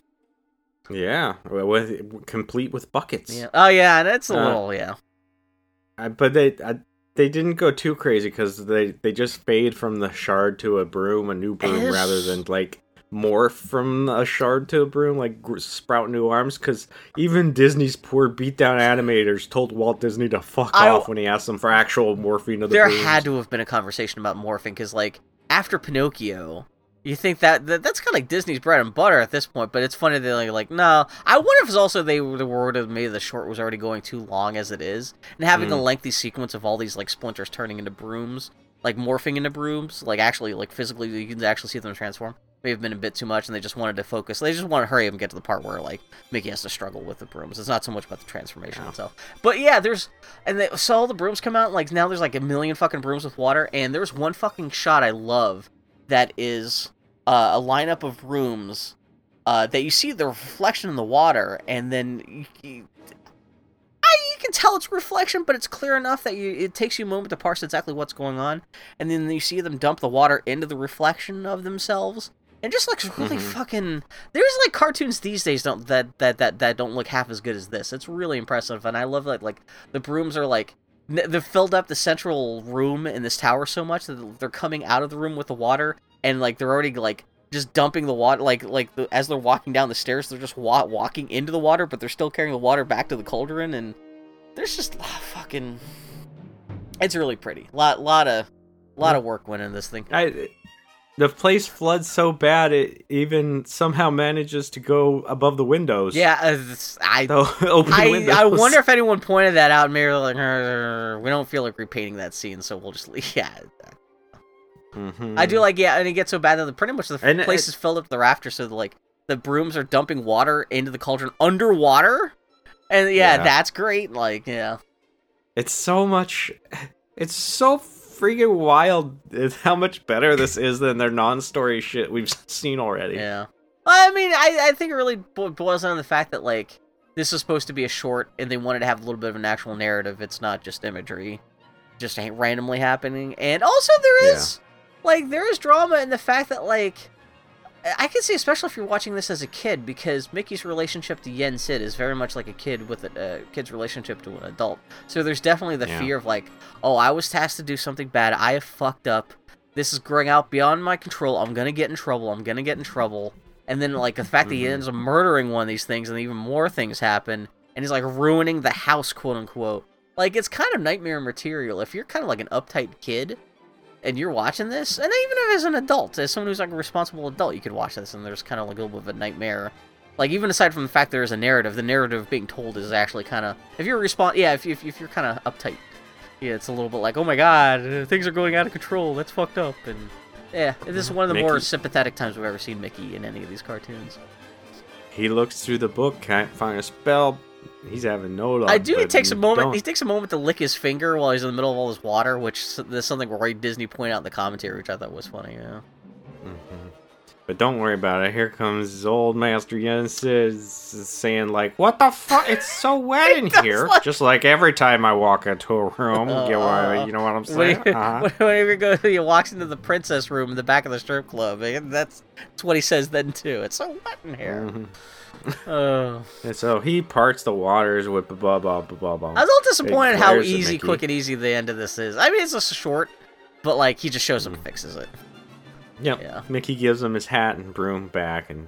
Yeah, with complete with buckets. Yeah. Oh yeah, that's a Uh, little yeah. I, but they I, they didn't go too crazy because they they just fade from the shard to a broom, a new broom, Is- rather than like morph from a shard to a broom, like gr- sprout new arms. Because even Disney's poor beatdown animators told Walt Disney to fuck I- off when he asked them for actual morphine of the There brooms. had to have been a conversation about morphing because like after Pinocchio. You think that, that that's kind of like Disney's bread and butter at this point, but it's funny they're like, like no. I wonder if it's also they were worried of maybe the short was already going too long as it is, and having a Mm. lengthy sequence of all these like splinters turning into brooms, like morphing into brooms, like actually like physically you can actually see them transform. May have been a bit too much, and they just wanted to focus. They just want to hurry up and get to the part where like Mickey has to struggle with the brooms. It's not so much about the transformation itself, but yeah, there's and they, so all the brooms come out. and, Like now, there's like a million fucking brooms with water, and there's one fucking shot I love that is uh, a lineup of rooms uh, that you see the reflection in the water, and then you, you, I, you can tell it's reflection, but it's clear enough that you it takes you a moment to parse exactly what's going on, and then you see them dump the water into the reflection of themselves. And it just looks really Mhm. fucking. There's like cartoons these days don't that, that that that don't look half as good as this. It's really impressive, and I love that like the brooms are like they've filled up the central room in this tower so much that they're coming out of the room with the water and like they're already like just dumping the water like like the, as they're walking down the stairs they're just wa- walking into the water but they're still carrying the water back to the cauldron and there's just ah, fucking it's really pretty lot lot of lot of work went in this thing I, the place floods so bad it even somehow manages to go above the windows. yeah uh, i The open I, windows. I wonder if anyone pointed that out and maybe like "Uh, we don't feel like repainting that scene so we'll just leave yeah Mhm. I do like yeah, and it gets so bad that the, pretty much the And place it- is filled up to the rafters, so the, like the brooms are dumping water into the cauldron underwater, and yeah, Yeah. that's great. Like yeah, It's so much. It's so freaking wild how much better this is than their non-story shit we've seen already. yeah. I mean, I I think it really boils down to the fact that like this is supposed to be a short, and they wanted to have a little bit of an actual narrative. It's not just imagery, just randomly happening, and also there is. Yeah. Like there is drama in the fact that like I can see, especially if you're watching this as a kid, because Mickey's relationship to Yen Sid is very much like a kid with a, a kid's relationship to an adult. So there's definitely the Yeah. fear of like, oh, I was tasked to do something bad. I have fucked up. This is growing out beyond my control. I'm gonna get in trouble. I'm gonna get in trouble. And then like the fact that he Mhm. ends up murdering one of these things, and even more things happen, and he's like ruining the house, quote unquote. Like it's kind of nightmare material. If you're kind of like an uptight kid, and you're watching this, and even if as an adult, as someone who's like a responsible adult, you could watch this, and there's kind of like a little bit of a nightmare. Like even aside from the fact there is a narrative, the narrative being told is actually kind of if you're respond, yeah, if if, if you're kind of uptight, yeah, it's a little bit like, oh my god, uh, things are going out of control, that's fucked up, and yeah, this is one of the more sympathetic times we've ever seen Mickey in any of these cartoons. He looks through the book, can't find a spell. He's having no luck. I do. He takes a moment. don't- He takes a moment to lick his finger while he's in the middle of all this water, which there's something Roy Disney pointed out in the commentary, which I thought was funny. Yeah. Mhm. But don't worry about it. Here comes old Master is saying like, "What the fuck? It's so wet in here." like- Just like every time I walk into a room, you, know, what- you know what I'm When saying? he, Uh-huh. Whenever he goes, he walks into the princess room in the back of the strip club. and That's that's what he says then too. It's so wet in here. Mhm. Oh. And so he parts the waters with blah blah blah blah blah. I was a little disappointed how easy, quick, and easy the end of this is. I mean, it's just short, but like he just shows Mm. up and fixes it. Yep. Yeah. Mickey gives him his hat and broom back and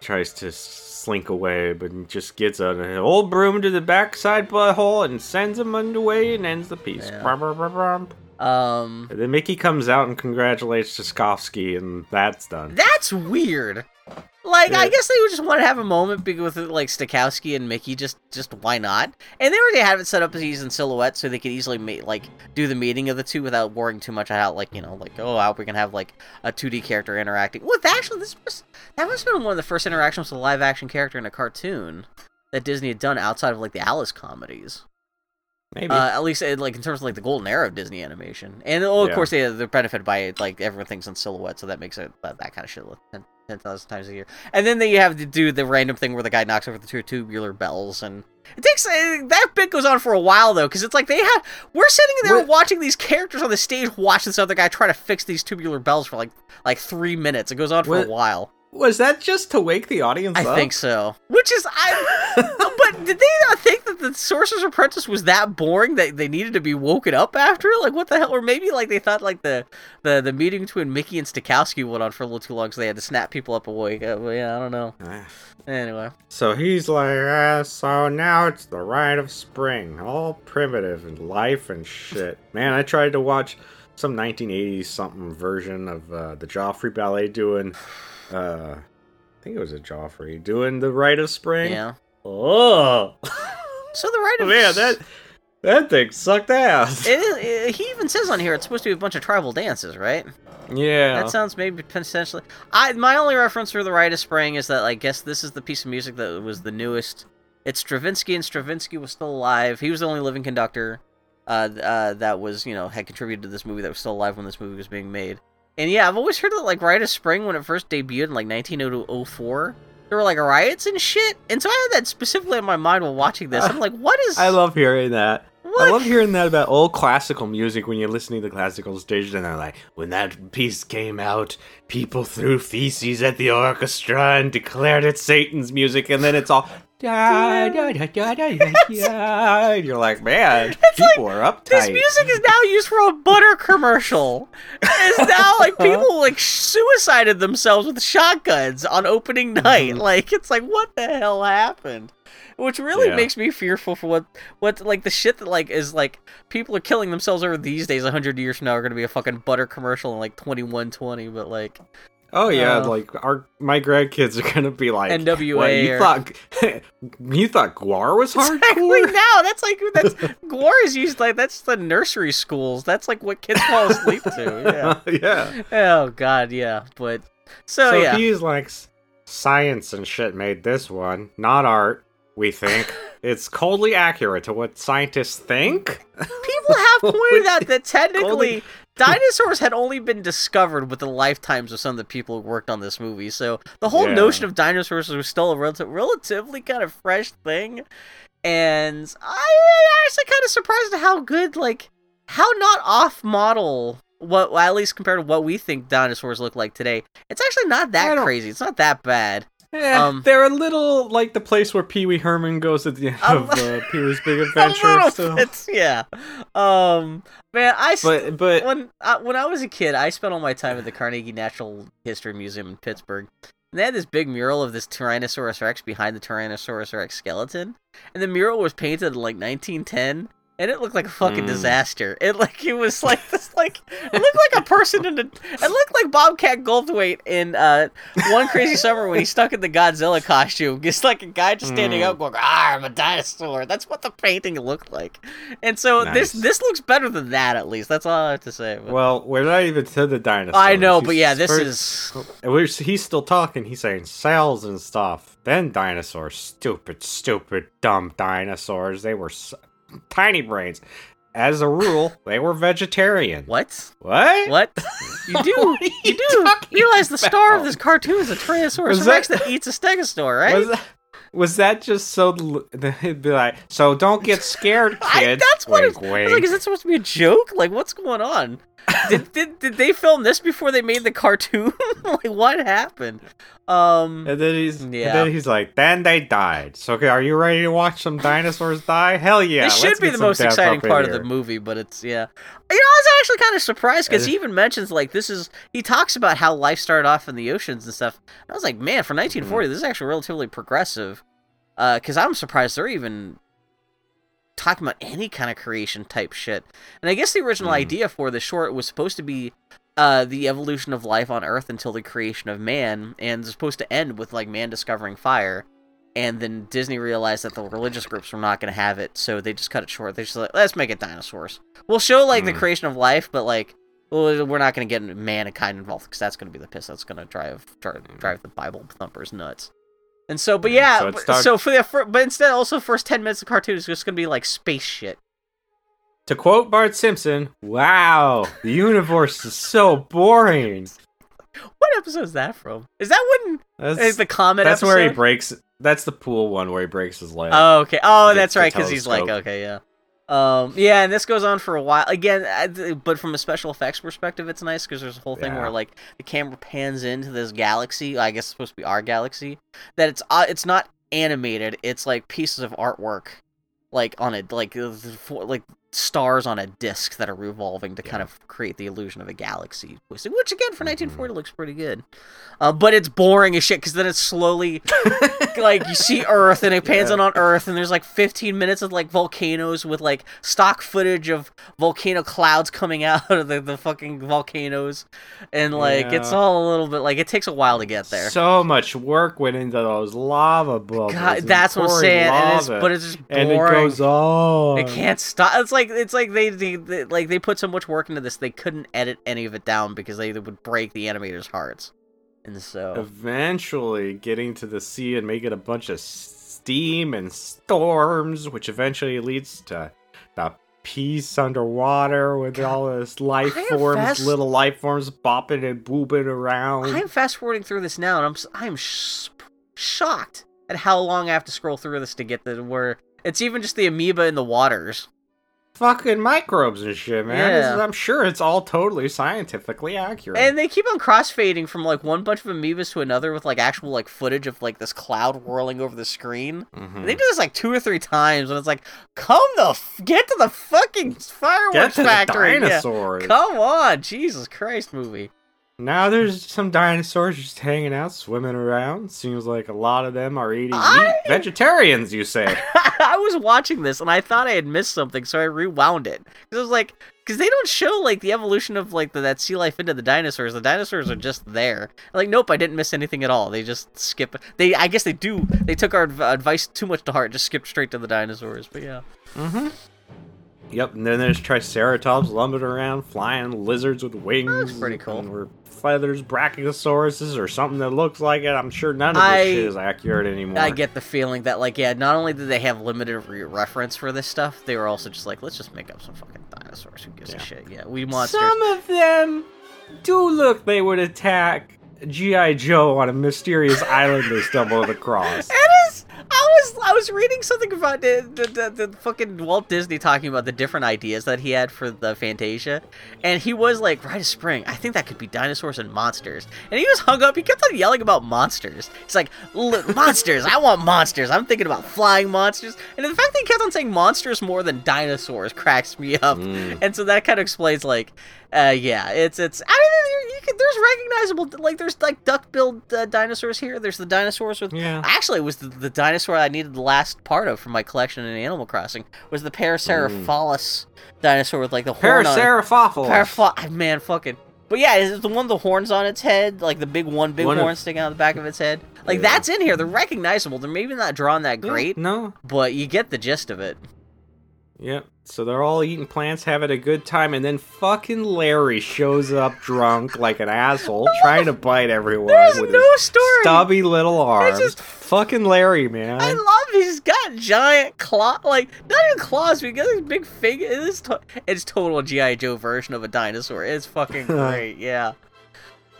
tries to slink away, but just gets an old broom to the backside butthole and sends him underway and ends the piece. Yeah. Brum, brum, brum, brum. Um, And then Mickey comes out and congratulates Stokowski, and that's done. that's weird. Like I guess they would just want to have a moment with like Stokowski and Mickey. Just just why not? And they already have it set up as he's in silhouette, so they could easily make like do the meeting of the two without worrying too much about like you know like oh how we can have like a 2D character interacting. Well, actually this was that must have been one of the first interactions with a live action character in a cartoon that Disney had done outside of like the Alice comedies. Maybe. Uh, at least in, like in terms of like the golden era of Disney animation, and oh, of Yeah. course they they're benefited by it, like everything's in silhouette, so that makes it that, that kind of shit look ten thousand times a year. And then they have to do the random thing where the guy knocks over the two tubular bells, and it takes uh, that bit goes on for a while though, because it's like they have we're sitting there What- watching these characters on the stage watch this other guy try to fix these tubular bells for like like three minutes. It goes on for a while. Was that just to wake the audience I up? think so. Which is I. but did they not think that the Sorcerer's Apprentice was that boring that they needed to be woken up after? Like what the hell? Or maybe like they thought like the the the meeting between Mickey and Stokowski went on for a little too long, so they had to snap people up awake. Uh, yeah, I don't know. Ah. Anyway, So he's like, ah, so now it's the rite of spring, all primitive and life and shit. Man, I tried to watch some 1980s something version of uh, the Joffrey Ballet doing, uh, I think it was a Joffrey doing the rite of spring. yeah. Oh, So the Rite of man, that that thing sucked ass. It is, it- he even says on here it's supposed to be a bunch of tribal dances, right? yeah, That sounds maybe potentially. I my only reference for the Rite of Spring is that I guess this is the piece of music that was the newest. It's Stravinsky, and Stravinsky was still alive. He was the only living conductor uh, uh, that was you know had contributed to this movie that was still alive when this movie was being made. And yeah, I've always heard that like Rite of Spring when it first debuted in like 1904, there were like riots and shit. And so I had that specifically in my mind while watching this. I'm like, what is? I love hearing that. What? I love hearing that about old classical music when you're listening to classical stage and they're like, when that piece came out, people threw feces at the orchestra and declared it Satan's music, and then it's all. Da, da, da, da, da, da, da. And You're like, man, people are uptight. This music is now used for a butter commercial. It's now like people like suicided themselves with shotguns on opening mm-hmm. night. Like it's like what the hell happened? Which really Yeah. makes me fearful for what what like the shit that like is like people are killing themselves over these days. hundred years from now are gonna be a fucking butter commercial in like twenty one twenty. But like Oh yeah, Uh, like our my grandkids are gonna be like NWA What, you or- thought you thought GWAR was exactly hardcore? now that's like that's Gore is used like that's the nursery schools. That's like what kids fall asleep to. Yeah. yeah. Oh god, yeah. But so, So yeah. he's like, science and shit made this one, not art. We think it's coldly accurate to what scientists think. People have pointed out that technically Only- dinosaurs had only been discovered with the lifetimes of some of the people who worked on this movie. So the whole Yeah. notion of dinosaurs was still a relative, relatively kind of fresh thing. And I actually kind of surprised at how good, like, how not off model. What, well, at least compared to what we think dinosaurs look like today, it's actually not that crazy. It's not that bad. Eh, Um, they're a little like the place where Pee Wee Herman goes at the end A of uh, Pee Wee's Big A Adventure. little so- bit, yeah. Um, man, I s- But but when uh, when I was a kid, I spent all my time at the Carnegie Natural History Museum in Pittsburgh. And they had this big mural of this Tyrannosaurus Rex behind the Tyrannosaurus Rex skeleton, and the mural was painted in like 1910, and it looked like a fucking Mm. disaster. It like it was like this like it looked like a person in a it looked like Bobcat Goldthwait in uh One Crazy Summer when he's stuck in the Godzilla costume. It's like a guy just standing Mm. up going, "Ah, I'm a dinosaur." That's what the painting looked like. And so this Nice. this looks better than that at least. That's all I have to say. But- well, we're not even to the dinosaur. I know, He's but yeah, this first- is he's still talking. He's saying cells and stuff. Then dinosaurs. Stupid, stupid, dumb dinosaurs. They were s- tiny brains. As a rule, they were vegetarian. what? What? What? You do What you, you do talking realize the star of this cartoon is a Tyrannosaurus Was Rex that- that eats a stegosaur, right? Was that, was that just so l- they'd be like, so don't get scared, I, kid? that's what wink, it's, I was like. Is that supposed to be a joke? Like, what's going on? did, did did they film this before they made the cartoon? like, what happened? Um, And then he's Yeah. and then he's like, then they died. So okay, are you ready to watch some dinosaurs die? Hell yeah! this should be the most exciting part of the movie, but it's yeah. You know, I was actually kind of surprised because he even mentions like this is he talks about how life started off in the oceans and stuff. I was like, man, for 1940, this is actually relatively progressive. Uh, Because I'm surprised they're even talking about any kind of creation type shit. And I guess the original Mhm. idea for the short was supposed to be uh, the evolution of life on Earth until the creation of man, and it's supposed to end with like man discovering fire. And then Disney realized that the religious groups were not going to have it, so they just cut it short. They just like, let's make it dinosaurs. We'll show like the Hmm. creation of life, but like, we're not going to get mankind involved because that's going to be the piss. That's going to drive, drive drive the Bible thumpers nuts. And so, but yeah, So so, for the fir- but instead, also first ten minutes of cartoon is just to be like space shit. To quote Bart Simpson, "Wow, the universe is so boring." What episode is that from? Is that when That's, is the comet that's episode? where he breaks. That's the pool one where he breaks his leg. Oh, okay. Oh, that's right, because he's like, okay, yeah. Um, yeah, and this goes on for a while. Again, I but from a special effects perspective, it's nice because there's a whole thing Yeah. where like the camera pans into this galaxy. I guess it's supposed to be our galaxy. That it's uh, it's not animated. It's like pieces of artwork, like on it, like like stars on a disc that are revolving to kind of create the illusion of a galaxy. Which again, for Mhm. 1940, looks pretty good. Uh, but it's boring as shit because then it's slowly like you see Earth and it pans Yeah. in on Earth and there's like 15 minutes of like volcanoes with like stock footage of volcano clouds coming out of the, the fucking volcanoes and like it's all a little bit like it takes a while to get there. So much work went into those lava bubbles. God, that's what I'm saying. And it's, but it's just boring. and it goes on. It can't stop. It's like it's like they, they, they like they put so much work into this they couldn't edit any of it down because they would break the animators' hearts. And so Eventually, getting to the sea and making a bunch of steam and storms, which eventually leads to the peace underwater with all this life forms, fast- little life forms bopping and booping around. I'm fast forwarding through this now, and I'm I'm sh- shocked at how long I have to scroll through this to get to where it's even just the amoeba in the waters. Fucking microbes and shit, man. Yeah. is- I'm sure it's all totally scientifically accurate. And they keep on crossfading from like one bunch of amoebas to another with like actual like footage of like this cloud whirling over the screen. Mhm. They do this like two or three times, and it's like, come the f- get to the fucking fireworks factory. Yeah. Come on, Jesus Christ, movie. Now there's some dinosaurs just hanging out, swimming around. Seems like a lot of them are eating I- meat. Vegetarians, you say? I was watching this and I thought I had missed something, so I rewound it. Because I was like, because they don't show like the evolution of like the, that sea life into the dinosaurs. The dinosaurs are just there. Like, nope, I didn't miss anything at all. They just skip. They, I guess they do. They took our adv- advice too much to heart. Just skipped straight to the dinosaurs. But yeah, Mm-hmm. Yep, and then there's Triceratops lumbering around, flying lizards with wings. That's pretty cool. And we're feathers, brachiosauruses, or something that looks like it. I'm sure none of this I- shit is accurate anymore. I get the feeling that like yeah, not only did they have limited re- reference for this stuff, they were also just like, let's just make up some fucking dinosaurs. Who gives Yeah. a shit? Yeah, we monsters. Some of them do look they would attack G.I. Joe on a mysterious island they stumbled across. It is. I was I was reading something about the, the, the, the fucking Walt Disney talking about the different ideas that he had for the Fantasia, and he was like, "Rite of Spring, I think that could be dinosaurs and monsters." And he was hung up. He kept on yelling about monsters. He's like, monsters! I want monsters! I'm thinking about flying monsters." And the fact that he kept on saying monsters more than dinosaurs cracks me up. Mm. And so that kind of explains like, uh, yeah, it's it's. I mean, you can, there's recognizable like there's like duck-billed uh, dinosaurs here. There's the dinosaurs with Yeah. Actually, it was the, the dinosaur I needed the last part of from my collection in Animal Crossing. Was the Parasaurolophus dinosaur with like the horn on it. Man, fucking. But yeah, is it the one with the horns on its head, like the big one, big One of- horn sticking out the back of its head? Like Yeah. that's in here. They're recognizable. They're maybe not drawn that Yeah, great, No. but you get the gist of it. Yep. So they're all eating plants, having a good time, and then fucking Larry shows up drunk like an asshole, trying to bite everyone There's with no his story. stubby little arms. just- fucking Larry, man. I love he's got giant claw like not even claws, but he got these big fingers. It is to- it's total GI Joe version of a dinosaur. It's fucking great, yeah.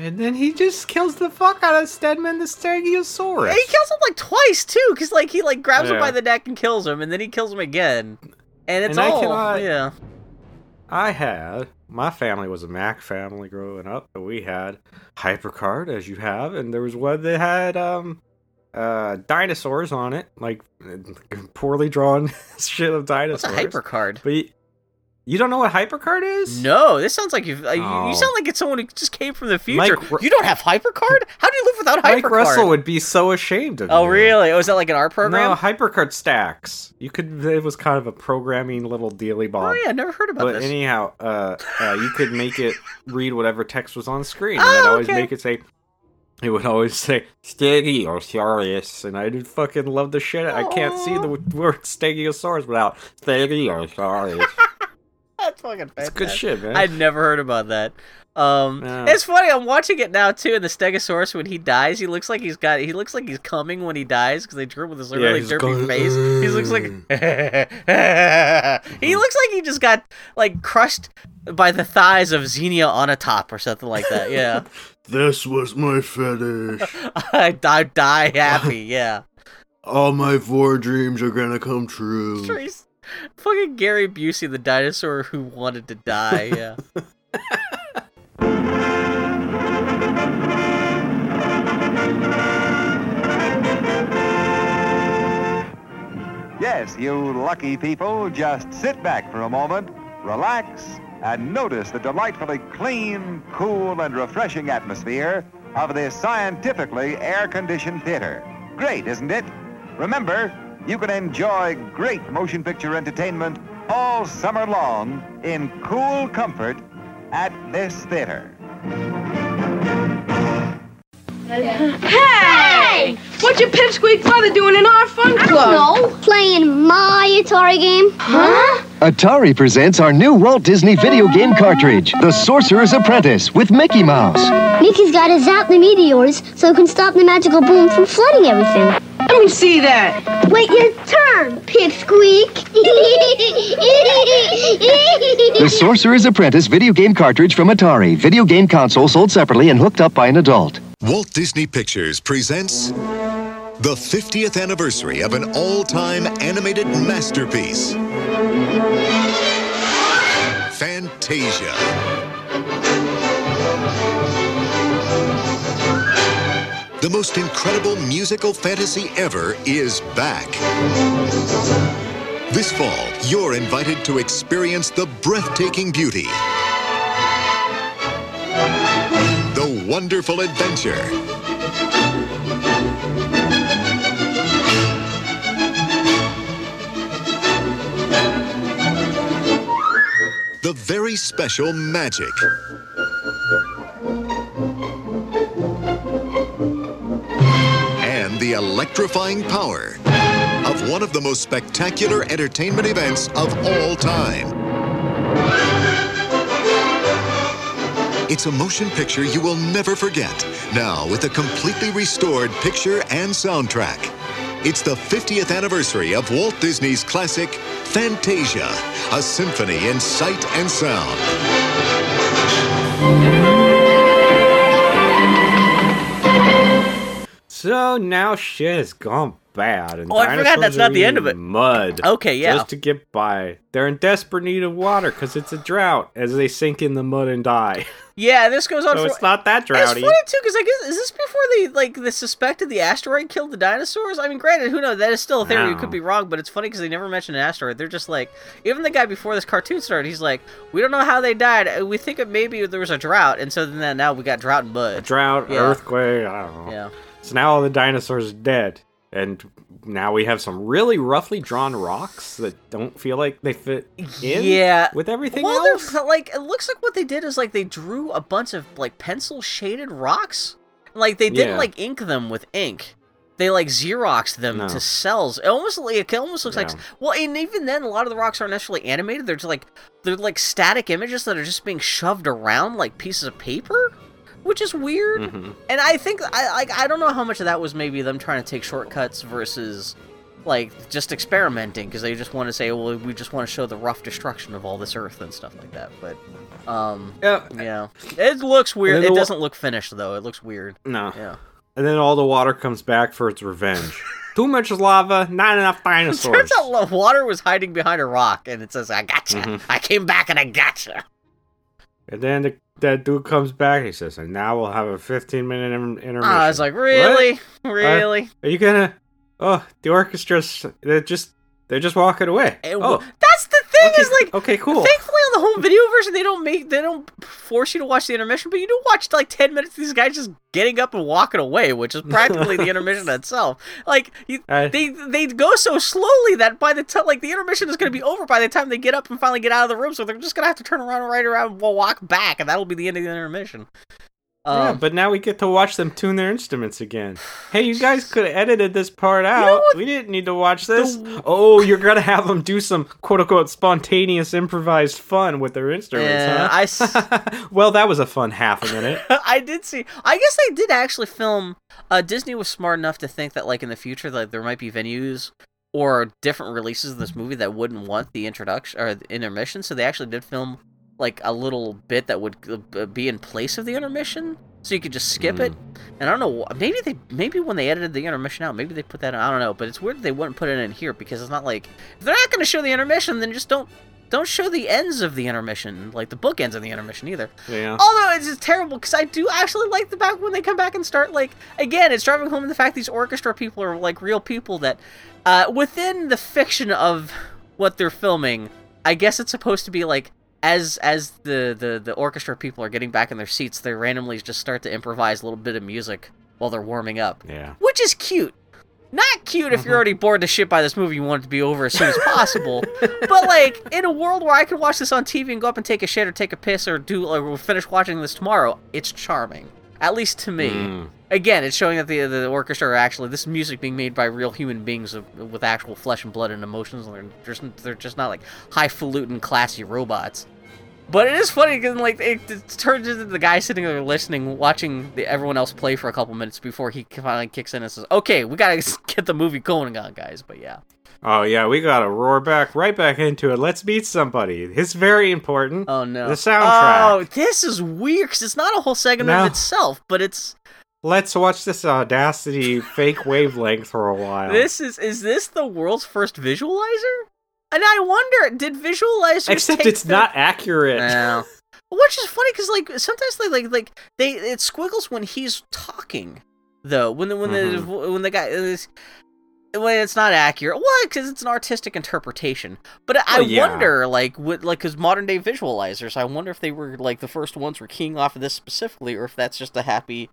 and then he just kills the fuck out of Stedman the Stegosaurus. And he kills him like twice too, because like he like grabs him by the neck and kills him, and then he kills him again, and it's And I all cannot- yeah. I had my family was a Mac family growing up, but we had Hypercard as you have, and there was one that had um uh dinosaurs on it, like poorly drawn shit of What's dinosaurs. a hyper card? But You don't know what hypercard is? No, this sounds like you've, uh, you, Oh. you sound like it's someone who just came from the future. Mike you don't have hypercard? How do you live without HyperCard? Mike? Russell would be so ashamed of Oh, you. really? Oh, is that like an art program? No, hypercard stacks. You could. It was kind of a programming little dealy bob. oh, yeah, I never heard about But this. But anyhow, uh, uh, you could make it read whatever text was on screen, and Oh, I'd always okay. make it say. It would always say Stegosaurus, and I would fucking love the shit. I can't see the word Stegosaurus without Stegosaurus. That's fucking fantastic. It's good shit, man. I'd never heard about that. Um, No. it's funny. I'm watching it now too. And the Stegosaurus, when he dies, he looks like he's got. He looks like he's coming when he dies because they drew him with this Yeah, really derpy going, face. He looks like he looks like he just got like crushed by the thighs of Xenia Onatopp or something like that. Yeah, This was my fetish. I die, die happy. Yeah, All my four dreams are gonna come true. Trace, fucking Gary Busey, the dinosaur who wanted to die. Yeah. Yes, you lucky people, just sit back for a moment, relax, and notice the delightfully clean, cool, and refreshing atmosphere of this scientifically air-conditioned theater. Great, isn't it? Remember, you can enjoy great motion picture entertainment all summer long in cool comfort at this theater. Hey! What's your pipsqueak brother doing in our fun club? No, playing my Atari game. Huh? Atari presents our new Walt Disney video game cartridge, The Sorcerer's Apprentice, with Mickey Mouse. Mickey's got to zap the meteors so it can stop the magical boom from flooding everything. Let me see that. Wait your turn, Pipsqueak. The Sorcerer's Apprentice video game cartridge from Atari. Video game console sold separately and hooked up by an adult. Walt Disney Pictures presents the 50th anniversary of an all time animated masterpiece Fantasia. The most incredible musical fantasy ever is back. This fall, you're invited to experience the breathtaking beauty, the wonderful adventure, the very special magic. And the electrifying power of one of the most spectacular entertainment events of all time. It's a motion picture you will never forget. Now, with a completely restored picture and soundtrack. It's the 50th anniversary of Walt Disney's classic Fantasia, a symphony in sight and sound. So now shit has gone bad, and Oh, I forgot that's not the end of it. Mud. Okay, yeah. Just to get by. They're in desperate need of water because it's a drought as they sink in the mud and die. Yeah, this goes on so for. it's not that droughty. It's funny too, because I guess is this before they like the suspected the asteroid killed the dinosaurs? I mean, granted, who knows? That is still a theory. You could be wrong, but it's funny because they never mentioned an asteroid. They're just like, even the guy before this cartoon started, he's like, we don't know how they died. Uh, We think it maybe there was a drought, and so then now we got drought and mud. A drought, Yeah. earthquake, I don't know. Yeah. So now all the dinosaurs are dead. And now we have some really roughly drawn rocks that don't feel like they fit in Yeah. with everything well, else. like it looks like what they did is like they drew a bunch of like pencil shaded rocks. Like they didn't Yeah. like ink them with ink. They like xeroxed them No. to cells. It almost like it almost looks like well, and even then, a lot of the rocks aren't necessarily animated. They're just like they're like static images that are just being shoved around like pieces of paper, which is weird. Mhm. And I think I like I don't know how much of that was maybe them trying to take shortcuts versus like just experimenting because they just want to say, well, we just want to show the rough destruction of all this Earth and stuff like that. But um, Yeah. yeah, it looks weird. It wa- doesn't look finished though. It looks weird. No. Yeah. And then all the water comes back for its revenge. Too much lava, not enough dinosaurs. Turns out the water was hiding behind a rock, and it says, "I gotcha. Mhm. I came back and I gotcha." And then the, that dude comes back. He says, "And now we'll have a 15 minute in- intermission." Ah, I was like, What? really, really. Are you gonna? Oh, the orchestra's they're just they're just walking away. It oh, That's the thing. Okay, is like okay, cool. Thankfully, on the home video version, they don't make they don't force you to watch the intermission, but you do watch like ten minutes of these guys just getting up and walking away, which is practically the intermission itself. Like you, Uh, they they go so slowly that by the time like the intermission is going to be over by the time they get up and finally get out of the room, so they're just going to have to turn around, right around, and walk back, and that'll be the end of the intermission. Yeah, Um, but now we get to watch them tune their instruments again. Hey, you guys could have edited this part out. know we didn't need to watch this. Oh, you're gonna have them do some quote unquote spontaneous improvised fun with their instruments, Yeah, huh? I s- well, that was a fun half a minute. I did see. I guess they did actually film. Uh, Disney was smart enough to think that, like in the future, like there might be venues or different releases of this movie that wouldn't want the introduction or the intermission. So they actually did film like a little bit that would be in place of the intermission, so you could just skip it. And I don't know. Maybe they maybe when they edited the intermission out, maybe they put that. in. I don't know. But it's weird they wouldn't put it in here because it's not like if they're not going to show the intermission, then just don't. Don't show the ends of the intermission, like the bookends of the intermission either. Yeah. Although it's just terrible because I do actually like the back when they come back and start like again, it's driving home the fact these orchestra people are like real people that uh, within the fiction of what they're filming, I guess it's supposed to be like as as the, the the orchestra people are getting back in their seats, they randomly just start to improvise a little bit of music while they're warming up, Yeah. which is cute. Not cute if you're already bored to shit by this movie, you want it to be over as soon as possible. but like in a world where I could watch this on TV and go up and take a shit or take a piss or do or finish watching this tomorrow, it's charming. At least to me. Mm. Again, it's showing that the the orchestra are actually this music being made by real human beings with actual flesh and blood and emotions. And they're just they're just not like highfalutin, classy robots. But it is funny because like it, it turns into the guy sitting there listening, watching the, everyone else play for a couple minutes before he finally kicks in and says, "Okay, we gotta get the movie going on, guys." But yeah, Oh yeah, we gotta roar back right back into it. Let's meet somebody. It's very important. oh no, The soundtrack. Oh, this is weird because it's not a whole segment No. of itself, but it's Let's watch this Audacity fake wavelength for a while. this is is this the world's first visualizer? And I wonder, did visualizers Except take it's the- not accurate. No. Which is funny because like sometimes they like like they it squiggles when he's talking though when the when Mm-hmm. the when the guy is when it's not accurate well because it's an artistic interpretation but I Well, yeah. wonder like what like because modern day visualizers I wonder if they were like the first ones were keying off of this specifically or if that's just a happy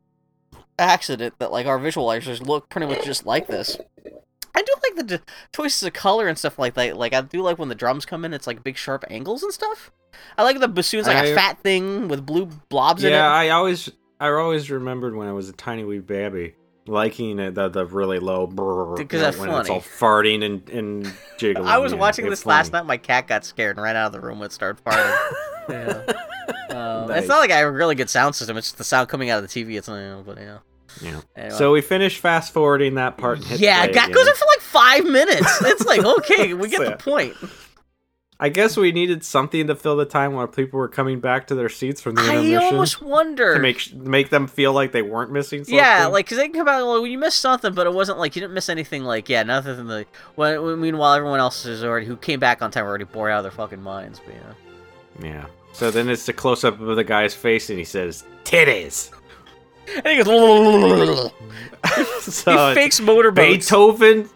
accident that like our visualizers look pretty much just like this. I do like the d- choices of color and stuff like that. Like I do like when the drums come in, it's like big sharp angles and stuff. I like the bassoon's like a I- fat thing with blue blobs in yeah. I always I always remembered when I was a tiny wee baby liking it, the the really low brrr, Because that's when it's all farting and, and jiggling. I was yeah, watching it's this last night. My cat got scared and ran out of the room and started farting. yeah. Um, Nice. It's not like I have a really good sound system. It's just the sound coming out of the TV. It's you know, but yeah. Yeah. Anyway. So we finished fast forwarding that part. And hit yeah, that goes on for like five minutes. It's like okay, we get the point. I guess we needed something to fill the time while people were coming back to their seats from the I intermission almost wonder to make make them feel like they weren't missing something. Yeah, like because they can come out. Well, you missed something, but it wasn't like you didn't miss anything. Like yeah, nothing than the. When- meanwhile, everyone else is already who came back on time were already bored out of their fucking minds. But yeah, yeah. So then it's the close up of the guy's face, and he says, "Titties." and he goes. so he fakes motorboats. Beethoven.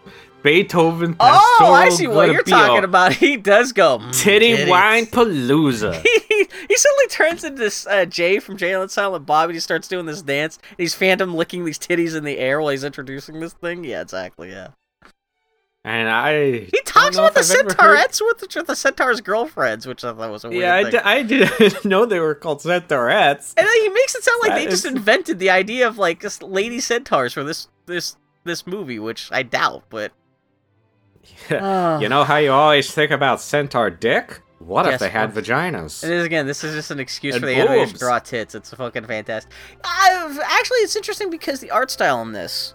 Beethoven. Oh, I see what you're talking about. He does go mm, Titty titties. wine palooza. he, he suddenly turns into this uh, Jay from Jay and Silent Bob, and he starts doing this dance. And he's phantom licking these titties in the air while he's introducing this thing. Yeah, exactly. Yeah. And I. He talks about the heard- with the, with the centaur's girlfriends, which I thought was a weird Yeah, I, thing. di- I didn't know they were called centaurettes. And then he makes it sound like That they just invented the idea of like just lady centaurs for this this this movie, which I doubt. But you know how you always think about centaur dick? What Yes, if they had vaginas? it is again, this is just an excuse And for the animation to draw tits. It's fucking fantastic. I've, actually, it's interesting because the art style in this,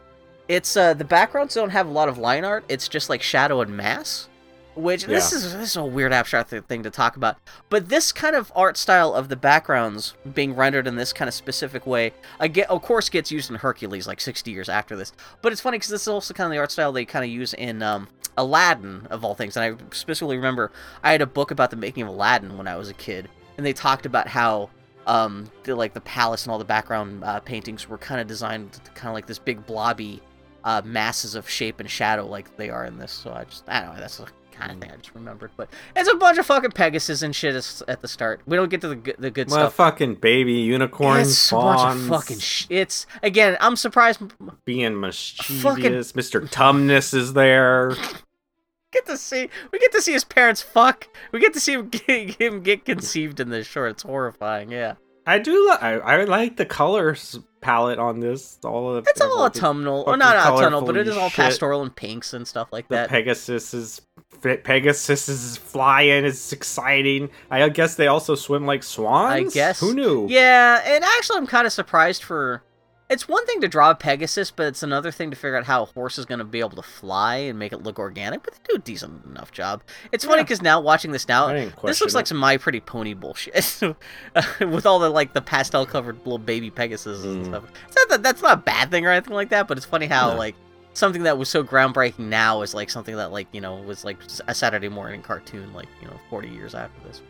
it's uh the backgrounds don't have a lot of line art. It's just like shadow and mass. Which this is this is a weird abstract thing to talk about, but this kind of art style of the backgrounds being rendered in this kind of specific way, again, of course, gets used in Hercules like 60 years after this. But it's funny because this is also kind of the art style they kind of use in um, Aladdin of all things. And I specifically remember I had a book about the making of Aladdin when I was a kid, and they talked about how um, the, like the palace and all the background uh, paintings were kind of designed kind of like this big blobby uh, masses of shape and shadow like they are in this. So I just I don't know that's kind of thing I just remembered. But it's a bunch of fucking Pegasus and shit at the start. We don't get to the good, the good Well, stuff. fucking baby unicorns, it's a bunch of fucking sh- It's again. I'm surprised. being mischievous. Mr. Tumnus is there. Get to see. We get to see his parents fuck. We get to see him get, him get conceived in this short. It's horrifying. Yeah. I do. Li- I, I like the colors palette on this. All of It's all autumnal, or not autumnal, but it is all shit. pastoral and pinks and stuff like The that. Pegasus is Pegasus is flying. It's exciting. I guess they also swim like swans. I guess. Who knew? Yeah, and actually, I'm kind of surprised for. It's one thing to draw a Pegasus, but it's another thing to figure out how a horse is going to be able to fly and make it look organic. But they do a decent enough job. It's funny Yeah. because now watching this now, this looks like some My Pretty Pony bullshit with all the like the pastel covered little baby Pegasus and Mm. stuff. It's not that that's not a bad thing or anything like that, but it's funny how No. like something that was so groundbreaking now is like something that like you know was like a Saturday morning cartoon like you know 40 years after this.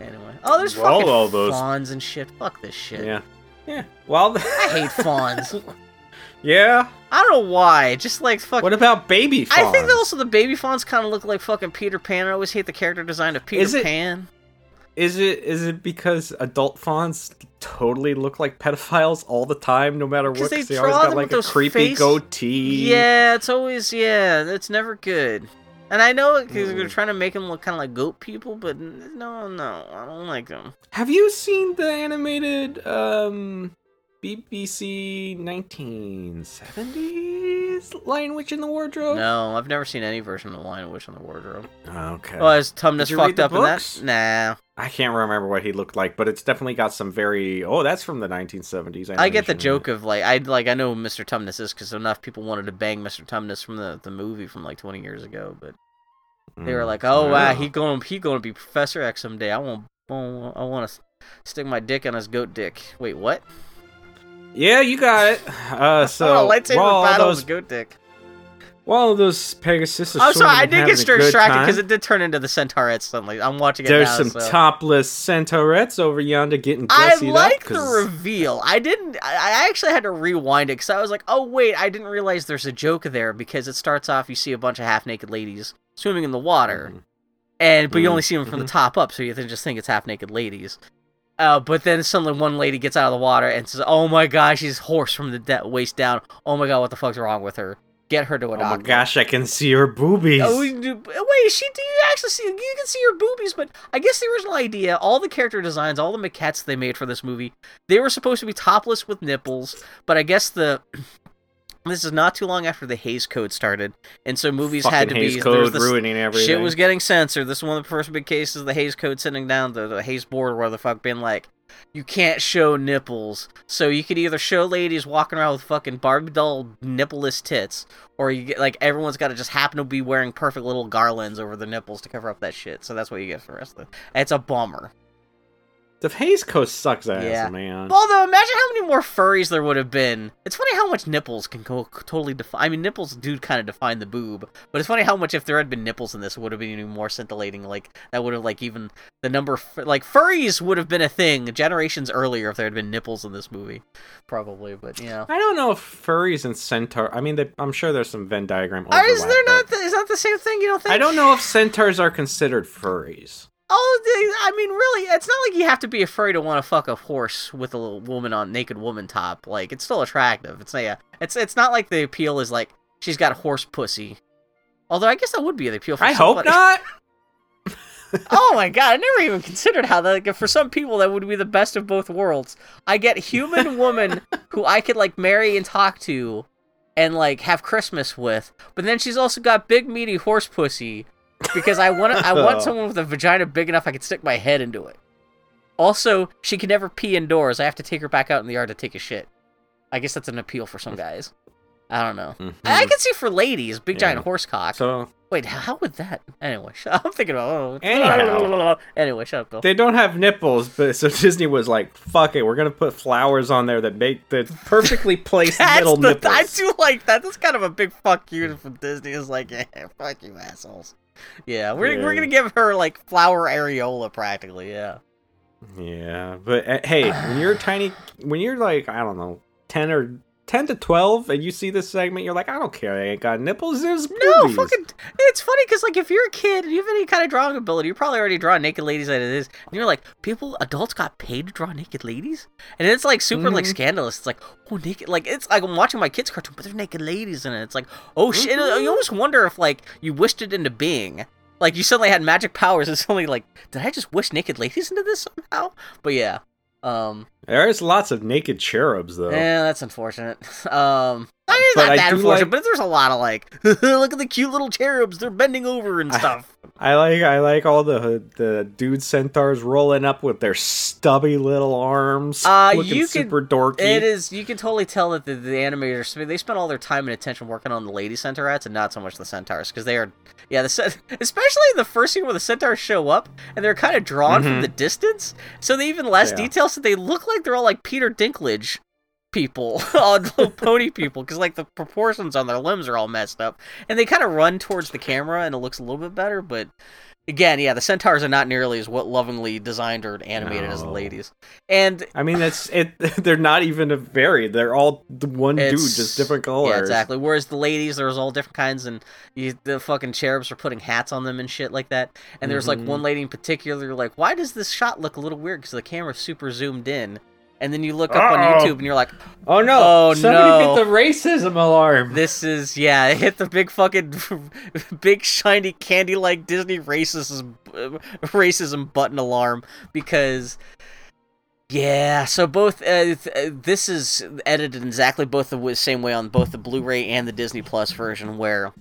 Anyway, oh, there's Well, fucking all those- fawns and shit. Fuck this shit. Yeah. Yeah. Well. I hate fawns. yeah. I don't know why. Just like fuck. What about baby fawns? I think that also the baby fawns kind of look like fucking Peter Pan. I always hate the character design of Peter Is it- Pan. Is it is it because adult fawns totally look like pedophiles all the time, no matter what? they they always got like a creepy face- goatee. Yeah, it's always yeah. It's never good. And I know because Mm. they're trying to make them look kind of like goat people, but no, no, I don't like them. Have you seen the animated um BBC 1970s Lion Witch in the Wardrobe? No, I've never seen any version of the Lion Witch in the Wardrobe. Okay. Oh, is Tumnus Did you read fucked up books? in that? Nah. I can't remember what he looked like, but it's definitely got some very. Oh, that's from the 1970s. I get the joke of like I like I know Mr. Tumnus is because enough people wanted to bang Mr. Tumnus from the, the movie from like 20 years ago, but they were Mm. like, "Oh wow, he going he going to be Professor X someday. I want I want to stick my dick on his goat dick." Wait, what? Yeah, you got it. Uh, so oh, lightsaber battle those, goat dick. While those Pegasus. are I'm sorry, I did get distracted because it did turn into the Centaurettes suddenly. I'm watching it There's now. some so. topless centaurettes over yonder getting I like the reveal. I didn't. I actually had to rewind it because I was like, "Oh wait, I didn't realize there's a joke there." Because it starts off, you see a bunch of half-naked ladies swimming in the water, Mm-hmm. and but you Mhm. only see them from the top up, so you just think it's half-naked ladies. Uh, but then suddenly one lady gets out of the water and says, "Oh my gosh, she's horse from the de- waist down. Oh my god, what the fuck's wrong with her? Get her to a doctor. Oh my gosh, I can see her boobies. Oh, wait, she do you actually see? You can see her boobies, but I guess the original idea, all the character designs, all the maquettes they made for this movie, they were supposed to be topless with nipples. But I guess the this is not too long after the Hays Code started, and so movies had to Fucking Hays be Code this- ruining everything. Shit was getting censored. This is one of the first big cases of the Hays Code sitting down the, the Hays board where the fuck being like, you can't show nipples. So you could either show ladies walking around with fucking Barbie doll nippleless tits, or you get like everyone's got to just happen to be wearing perfect little garlands over the nipples to cover up that shit. So that's what you get for the rest of it. It's a bummer. The Hays Code sucks ass, Yeah. man. Although, imagine how many more furries there would have been. It's funny how much nipples can go totally define. I mean, nipples do kind of define the boob, but it's funny how much if there had been nipples in this, it would have been even more scintillating. Like that would have like even the number of, like furries would have been a thing generations earlier if there had been nipples in this movie, probably. But yeah, I don't know if furries and centaur. I mean, they, I'm sure there's some Venn diagram. Or is there not? The, is that the same thing? You don't think? I don't know if centaurs are considered furries. Oh, I mean, really, it's not like you have to be afraid to want to fuck a horse with a little woman on naked woman top. Like, it's still attractive. It's yeah, it's it's not like the appeal is like she's got horse pussy. Although I guess that would be the appeal. for I hope not. oh my god, I never even considered how that. Like, for some people, that would be the best of both worlds. I get human woman who I could like marry and talk to, and like have Christmas with, but then she's also got big meaty horse pussy because I want I want someone with a vagina big enough I could stick my head into it. Also, she can never pee indoors. I have to take her back out in the yard to take a shit. I guess that's an appeal for some guys. I don't know. I, I can see for ladies, big giant Mm-hmm. Horse cock. So Wait, how how would that? Anyway, sh- I'm thinking about. Oh, Anyhow. anyway, shut up, Bill. they don't have nipples, but so Disney was like, "Fuck it, we're gonna put flowers on there that make the perfectly placed middle the, nipples." I do like that. That's kind of a big fuck you from Disney. It's like, yeah, fuck you assholes. Yeah, we're we're gonna give her like flower areola practically. Yeah. Yeah, but uh, hey, when you're tiny, when you're like I don't know, ten or 10 to 12 and you see this segment, you're like, I don't care. They ain't got nipples. There's No, fucking. It's funny because like if you're a kid and you have any kind of drawing ability, you're probably already drawing naked ladies out of this, and you're like, people, adults got paid to draw naked ladies, and it's like super like Mhm. scandalous. It's like, oh, naked, like it's like I'm watching my kids' cartoon, but there's naked ladies in it. It's like, oh shit. You almost wonder if like you wished it into being. Like you suddenly had magic powers, and suddenly like, did I just wish naked ladies into this somehow? But yeah, um, There's lots of naked cherubs, though. yeah, that's unfortunate. Um, I mean, it's But not I that unfortunate, like- but there's a lot of like, look at the cute little cherubs, they're bending over and stuff. I like I like all the the dude centaurs rolling up with their stubby little arms, Uh, looking you can- super dorky. It is. You can totally tell that the, the animators they spent all their time and attention working on the lady centaurettes and not so much the centaurs because they are, yeah, the especially the first scene where the centaurs show up and they're kind of drawn from Mhm. the distance, so they even less Yeah. detail, so they look like they're all like Peter Dinklage people, all little pony people, because like the proportions on their limbs are all messed up, and they kind of run towards the camera and it looks a little bit better, but. Again, yeah, the centaurs are not nearly as what lovingly designed or animated as the ladies, and I mean, that's it. They're not even a varied. They're all the one dude, just different colors. Yeah, exactly. Whereas the ladies, there was all different kinds, and you, the fucking cherubs were putting hats on them and shit like that. And there's like Mhm. one lady in particular, like, why does this shot look a little weird? Because the camera's super zoomed in. And then you look up on Uh-oh. YouTube and you're like, Oh no! Oh, Somebody no. hit the racism alarm. this is, yeah, it hit the big fucking, big shiny candy like Disney racism, racism button alarm because. Yeah, so both uh, th- uh, this is edited exactly both the same way on both the Blu-ray and the Disney Plus version. Where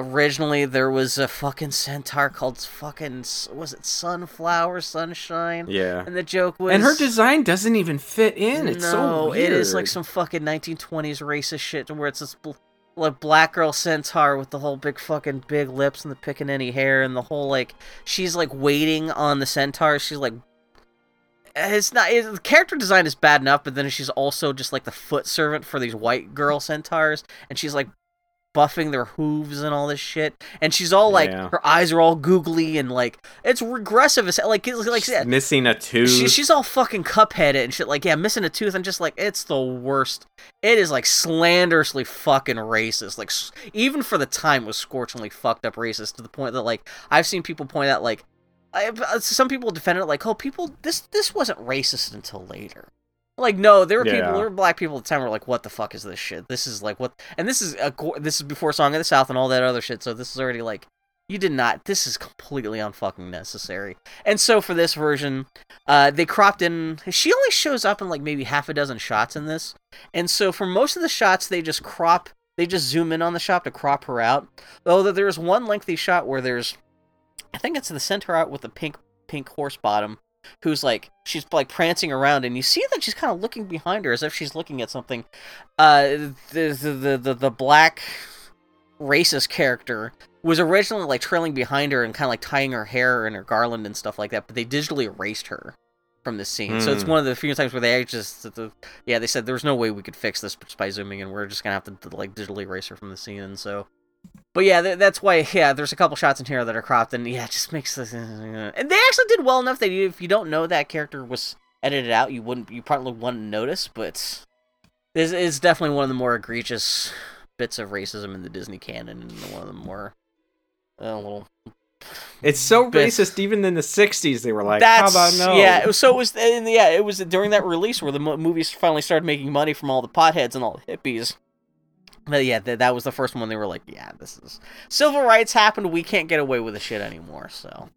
originally there was a fucking centaur called fucking was it Sunflower Sunshine, yeah, and the joke was and her design doesn't even fit in. It's no, so weird. it is like some fucking 1920s racist shit where it's this bl- like black girl centaur with the whole big fucking big lips and the pickaninny hair and the whole like she's like waiting on the centaur. She's like it's not it, the character design is bad enough, but then she's also just like the foot servant for these white girl centaurs, and she's like buffing their hooves and all this shit, and she's all like Yeah. her eyes are all googly and like it's regressive. It's like it's like She's missing a tooth. she, she's all fucking cupheaded and shit. Like, yeah, missing a tooth. I'm just like, it's the worst. It is like slanderously fucking racist. Like, s- even for the time, it was scorchingly fucked up racist to the point that like I've seen people point out like, I, uh, some people defend it like, oh, people, this this wasn't racist until later. Like, no, there were people, there were black people at the time who were like, what the fuck is this shit? This is like what, and this is a, this is before Song of the South and all that other shit. So this is already like. You did not. This is completely unfucking necessary. And so for this version, uh, they cropped in. She only shows up in like maybe half a dozen shots in this, and so for most of the shots, they just crop. They just zoom in on the shot to crop her out. Though there's one lengthy shot where there's, I think it's the center out with the pink pink horse bottom, who's like she's like prancing around, and you see that she's kind of looking behind her as if she's looking at something. Uh, the the the the, black racist character was originally like trailing behind her and kind of like tying her hair and her garland and stuff like that, but they digitally erased her from this scene. So it's Hmm. one of the few times where they actually just, the, yeah, they said there's no way we could fix this just by zooming in. We're just gonna have to like digitally erase her from the scene. And so, but yeah, th- that's why. Yeah, there's a couple shots in here that are cropped, and yeah, it just makes this. And they actually did well enough that you, if you don't know that character was edited out, you wouldn't, you probably wouldn't notice. But this is definitely one of the more egregious bits of racism in the Disney canon, and one of the more uh, little it's so bit- racist. Even in the '60s, they were like, That's "How about no?" yeah. it was- So it was yeah. It was during that release where the mo- movies finally started making money from all the potheads and all the hippies. But yeah, th- that was the first one. They were like, "Yeah, this is civil rights happened. We can't get away with the shit anymore." So,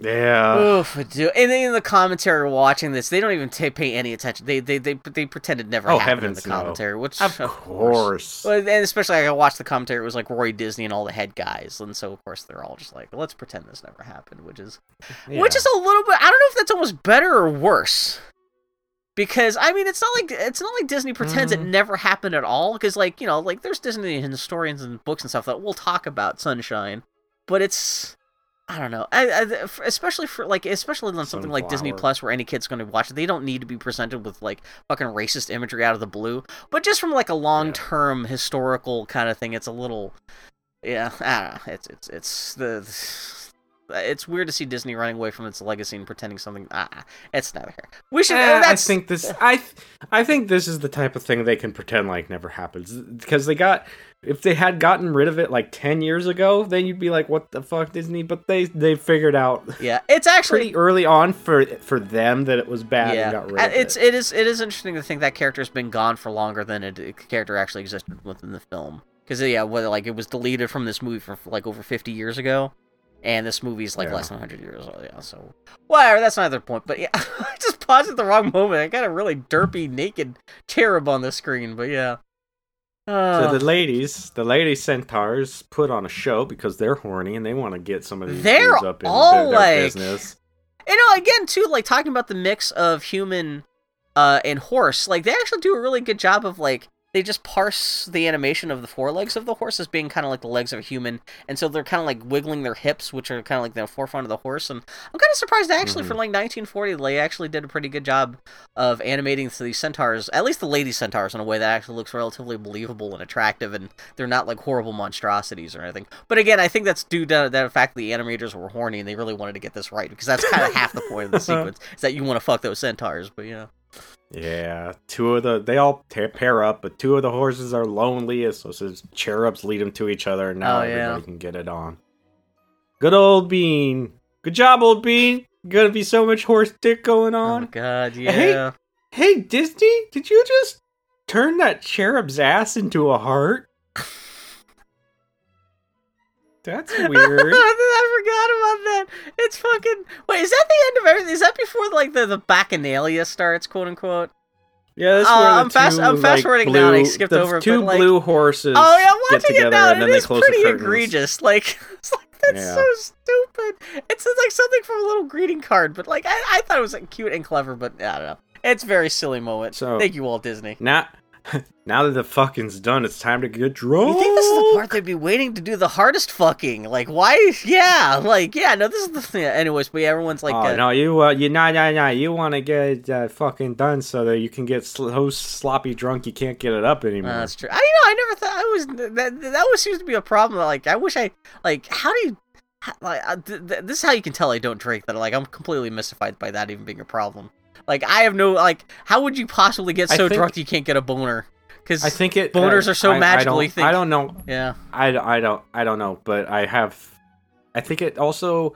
yeah. oof, dude. And then in the commentary watching this, they don't even ta pay any attention. They they they they pretend it never Oh, happened in the no. commentary, which Of course. Well, and especially like, I watched the commentary, it was like Roy Disney and all the head guys, and so of course they're all just like, let's pretend this never happened, which is which is a little bit. I don't know if that's almost better or worse. Because I mean, it's not like it's not like Disney pretends it Mhm. never happened at all. Because like you know, like there's Disney historians and books and stuff that will talk about Sunshine, but it's I don't know. I, I, especially for like especially on something like Disney Plus where any kid's going to watch it, they don't need to be presented with like fucking racist imagery out of the blue. But just from like a long term historical kind of thing, it's a little yeah. I don't know. It's it's it's the it's weird to see Disney running away from its legacy and pretending something. Ah, it's never here. We should. Eh, I think this. I th- I think this is the type of thing they can pretend like never happens because they got. If they had gotten rid of it like ten years ago, then you'd be like, "What the fuck, Disney?" But they they figured out yeah. It's actually pretty early on for for them that it was bad and got rid of it's it. it is it is interesting to think that character's been gone for longer than it, the character actually existed within the film. Because yeah, whether like it was deleted from this movie for like over fifty years ago, and this movie's like Yeah. less than hundred years old. Yeah, so whatever. That's not the point. But yeah, I just paused at the wrong moment. I got a really derpy naked cherub on the screen. But yeah. So Uh, the ladies, the lady centaurs, put on a show because they're horny and they want to get some of these They're up in all their, their like- business. you know, again too, like talking about the mix of human uh and horse, like they actually do a really good job of like they just parse the animation of the forelegs of the horse as being kind of like the legs of a human, and so they're kind of like wiggling their hips, which are kind of like the forefront of the horse. And I'm kind of surprised actually for mm-hmm. like 1940, they actually did a pretty good job of animating these centaurs, at least the lady centaurs, in a way that actually looks relatively believable and attractive, and they're not like horrible monstrosities or anything. But again, I think that's due to the fact that the animators were horny and they really wanted to get this right because that's kind of half the point of the uh-huh. sequence is that you want to fuck those centaurs. But yeah. Yeah, two of the they all pair up, but two of the horses are lonely, so says cherubs lead them to each other, and now Oh, yeah. everybody can get it on. Good old Bean, good job, old Bean. Gonna be so much horse dick going on. Oh on. God, Hey, yeah. Hey, Disney, did you just turn that cherub's ass into a heart? That's weird. I forgot about that. It's fucking. Wait, is that the end of everything? Is that before like the the bacchanalia starts, quote unquote? Yeah, that's Uh, where the I'm fast- two, I'm like, fast-forwarding blue, now and I skipped the over two but, like- blue horses. Oh yeah, I'm get watching it now, and it is pretty egregious. Like, it's like that's Yeah. so stupid. It's like something from a little greeting card, but like I, I thought it was like, cute and clever, but I don't know. It's a very silly moment. So- Thank you, Walt Disney. Now, now that the fucking's done, it's time to get drunk. You think this is the part they'd be waiting to do the hardest fucking? Like, why? Yeah, like, yeah, no, this is the thing. Anyways, but yeah, everyone's like, oh uh, no, you uh, you nah nah nah. You want to get uh, fucking done so that you can get so sloppy drunk you can't get it up anymore. Uh, that's true. I you know I never thought I was that that always seems to be a problem. Like I wish I like how do you how- like uh, th- th- this is how you can tell I don't drink that like I'm completely mystified by that even being a problem. Like I have no like how would you possibly get so think- drunk you can't get a boner? Because I think it boners I- are so I- I magically don't- I don't know. yeah. I, I don't I don't know, but I have. I think it also.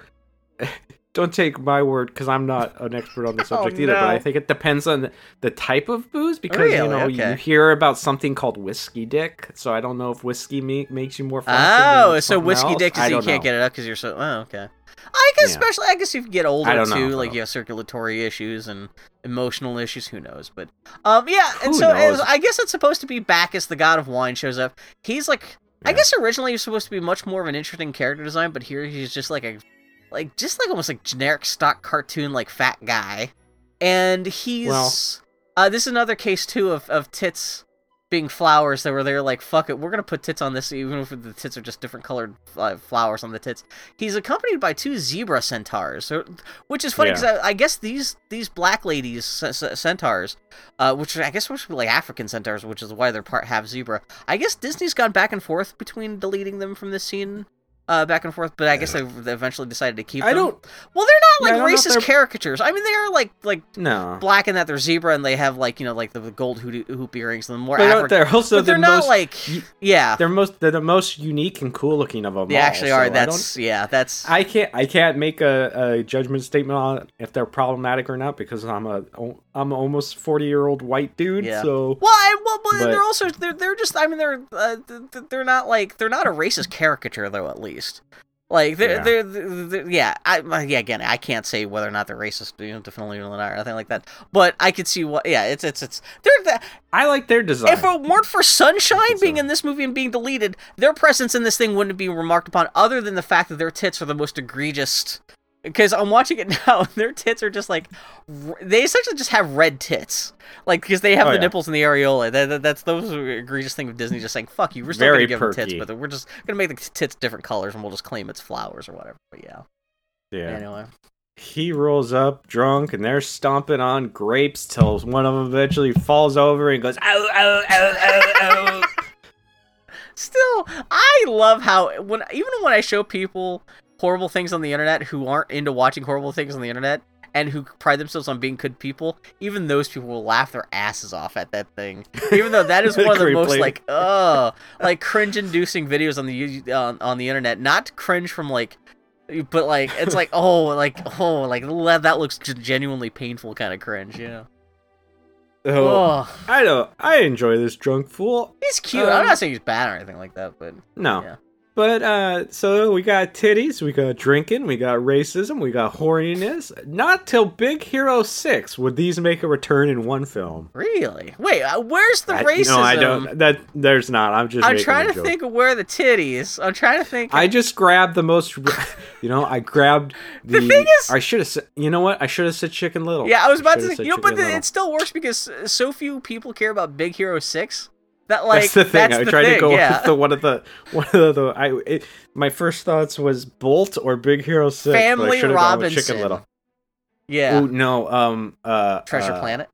Don't take my word because I'm not an expert on the subject either. But. I think it depends on the, type of booze because Really? you know Okay. you hear about something called whiskey dick. So I don't know if whiskey me- makes you more. Oh, so whiskey dick is you can't get it up because you're so. Oh, okay. I guess Yeah. especially I guess if you get older too, know, like though. you have circulatory issues and emotional issues. Who knows? But um, yeah. And Who so. I guess it's supposed to be Bacchus, the god of wine, shows up. He's like, I guess originally he was supposed to be much more of an interesting character design, but here he's just like a, like just like almost like generic stock cartoon like fat guy, and he's. Well- uh, this is another case too of of tits being flowers that were there like fuck it we're gonna put tits on this even if the tits are just different colored uh, flowers on the tits he's accompanied by two zebra centaurs so, which is funny Yeah. because I, I guess these these black ladies centaurs uh, which i guess supposed to be like african centaurs which is why they're part half zebra i guess disney's gone back and forth between deleting them from this scene uh, back and forth, but I guess they eventually decided to keep I them. don't. Well, they're not like if racist caricatures. I mean, they are like like No. black in that they're zebra and they have like you know like the, gold hoop, hoop earrings and the more But they're also but they're the not most- like yeah. They're most they're the most unique and cool looking of them. They all, actually are. I That's yeah. That's I can't I can't make a, a judgment statement on if they're problematic or not because I'm a I'm an almost forty year old white dude. Yeah. So well, I, well, but, But- they're also they're they're just I mean they're uh, th- th- they're not like they're not a racist caricature though at least. Like they're, Yeah. they're, they're, they're- yeah I yeah again I can't say whether or not they're racist you know definitely not or anything like that but I could see what yeah it's it's it's they're the, I like their design. If it weren't for Sunshine being so. in this movie and being deleted, their presence in this thing wouldn't be remarked upon, other than the fact that their tits are the most egregious. Because I'm watching it now, and their tits are just like they essentially just have red tits, like because they have Oh, the yeah. nipples and the areola. That, that- that's those egregious thing of Disney just saying "fuck you." We're still Very gonna give them tits, perky. but we're just gonna make the tits different colors, and we'll just claim it's flowers or whatever. But yeah, yeah. anyway. He rolls up drunk and they're stomping on grapes till one of them eventually falls over and goes ow ow ow ow ow. Still, I love how when even when I show people horrible things on the internet who aren't into watching horrible things on the internet and who pride themselves on being good people, even those people will laugh their asses off at that thing. Even though that is one of the most like uh like cringe-inducing videos on the on, on the internet. Not cringe from like but like it's like oh like oh like that looks just genuinely painful kind of cringe, you know. Oh, Oh, I don't. I enjoy this drunk fool. he's cute. I'm Um, not saying he's bad or anything like that, but No. Yeah. But uh so we got titties, we got drinking, we got racism, we got horniness. Not till Big Hero 6 would these make a return in one film. really, wait, uh, where's the I- racism? No, I don't. That there's not. I'm just I'm trying to joke. think of where the titties. I'm trying to think. I just grabbed the most you know, I grabbed the, The thing is- I should have said you know what? I should have said Chicken Little. yeah, I was about to say, you know, but the, it still works because so few people care about Big Hero Six that like that's the thing. That's I the tried thing, to go yeah. with the one of the one of the I it, my first thoughts was Bolt or Big Hero 6. but I Family gone with Robinson. Chicken Little. yeah, Oh no, um uh Treasure uh, Planet,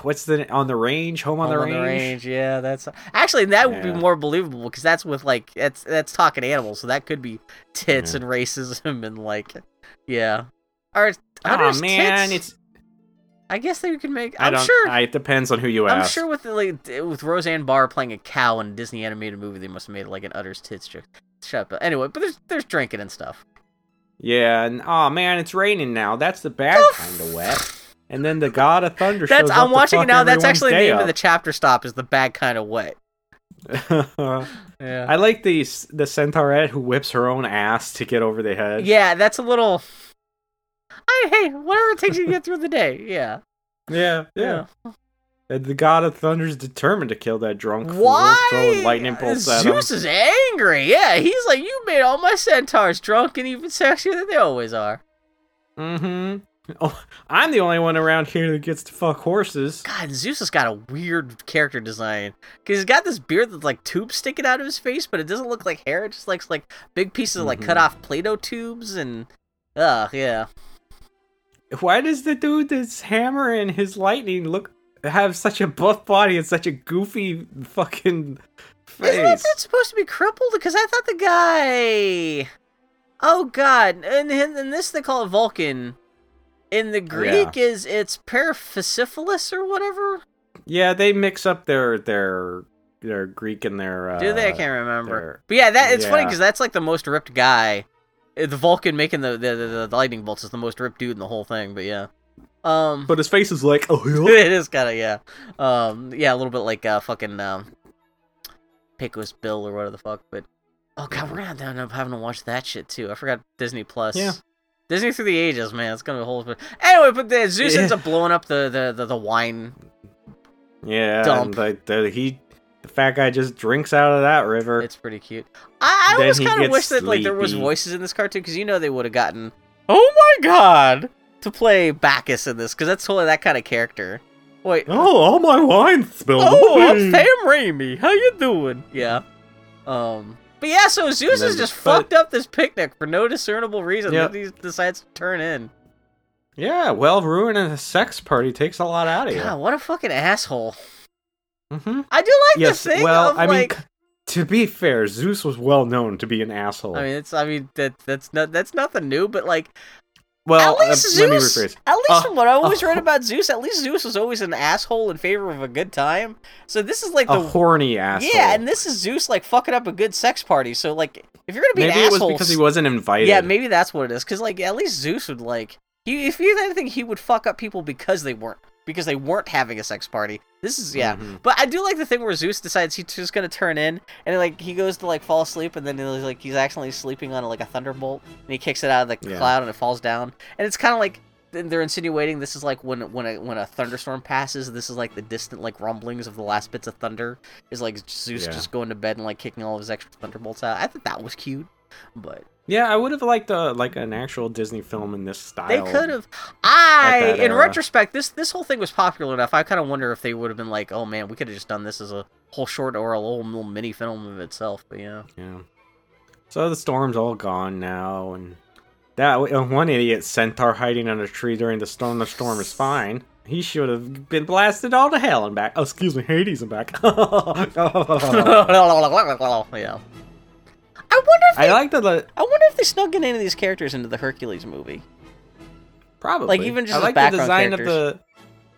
What's the on the range? Home on, Home the, range? range Yeah, that's actually that would be more believable because that's with like that's that's talking animals, so that could be tits Yeah. and racism and like yeah. Or Oh man, tits? it's I guess they could make. I I'm don't. sure. I, it depends on who you ask. I'm sure with the, like with Roseanne Barr playing a cow in a Disney animated movie, they must have made like an udders tits joke. Shut up. Anyway, but there's there's drinking and stuff. Yeah, and oh man, it's raining now. That's the bad kind of wet. And then the God of Thunder. That's up I'm watching it now. That's actually the name of the chapter stop. Is the bad kind of wet. yeah. I like the the centaurette who whips her own ass to get over the head. Yeah, that's a little. I hey, whatever it takes you to get through the day. Yeah. yeah, yeah. And the God of Thunder's determined to kill that drunk fool, throwing lightning bolts at him. Zeus is angry. Yeah, he's like, you made all my centaurs drunk and even sexier than they always are. Mm-hmm. Oh, I'm the only one around here that gets to fuck horses. God, Zeus has got a weird character design because he's got this beard that's like tubes sticking out of his face, but it doesn't look like hair. It just looks like big pieces of like Mhm. cut off Play-Doh tubes and, ugh, yeah. Why does the dude that's hammer and his lightning look have such a buff body and such a goofy fucking face? Isn't that dude supposed to be crippled? Because I thought the guy. Oh God! And in, this they call it Vulcan. In the Greek, is it's Paraphysiphilis or whatever? Yeah, they mix up their their their Greek and their. Uh, Do they? I can't remember. their- But yeah, that it's funny because that's like the most ripped guy. The Vulcan making the the, the the lightning bolts is the most ripped dude in the whole thing. But yeah, um, But his face is like, oh yeah. it is kind of yeah, um, yeah, a little bit like uh, fucking um, Pecos Bill or whatever the fuck. But oh god, we're gonna end up having to watch that shit too. I forgot Disney Plus. Yeah. Disney through the ages, man. It's gonna be a whole. Anyway, but the Zeus Yeah. ends up blowing up the the the, the wine. Yeah, Dump. and he, the fat guy just drinks out of that river. It's pretty cute. I, I Then almost kind of gets wish that like there was voices in this cartoon because you know they would have gotten. Oh my god! To play Bacchus in this because that's totally that kind of character. Wait. oh, all my wine spilled. Oh, I'm. Sam Raimi. How you doing? Yeah. Um. But yeah, so Zeus has just but- fucked up this picnic for no discernible reason. Yep. That he decides to turn in. Yeah, well, ruining a sex party takes a lot out of you. God, what a fucking asshole. Hmm I do like Yes, the thing well, of I mean, like. c- to be fair, Zeus was well known to be an asshole. I mean, it's. I mean, that that's not that's nothing new. But like, well, at least uh, let me Zeus. rephrase. At least Uh, from what I always uh, read about Zeus, at least Zeus was always an asshole in favor of a good time. So this is like A the horny asshole. yeah, and this is Zeus like fucking up a good sex party. So like, if you're gonna be maybe an it was asshole, because he wasn't invited. yeah, maybe that's what it is. Because like, at least Zeus would like he if you anything, he would fuck up people because they weren't because they weren't having a sex party. This is yeah, Mhm. but I do like the thing where Zeus decides he's just gonna turn in and like he goes to like fall asleep and then he's like he's accidentally sleeping on like a thunderbolt and he kicks it out of the Yeah. cloud and it falls down and it's kind of like they're insinuating this is like when when a when a thunderstorm passes this is like the distant like rumblings of the last bits of thunder is like Zeus Yeah. just going to bed and like kicking all of his extra thunderbolts out. I thought that was cute, but Yeah, I would have liked a like an actual Disney film in this style. they could have. I, in era. retrospect, this this whole thing was popular enough. I kind of wonder if they would have been like, oh man, we could have just done this as a whole short or a little, little mini film of itself. But yeah, Yeah. So the storm's all gone now, and that uh, one idiot centaur hiding on a tree during the storm. The storm is fine. He should have been blasted all to hell and back. Oh, excuse me, Hades and back. yeah. I I wonder if I they, like the, the I wonder if they snuck in any of these characters into the Hercules movie. probably Like, even just I like the background design of the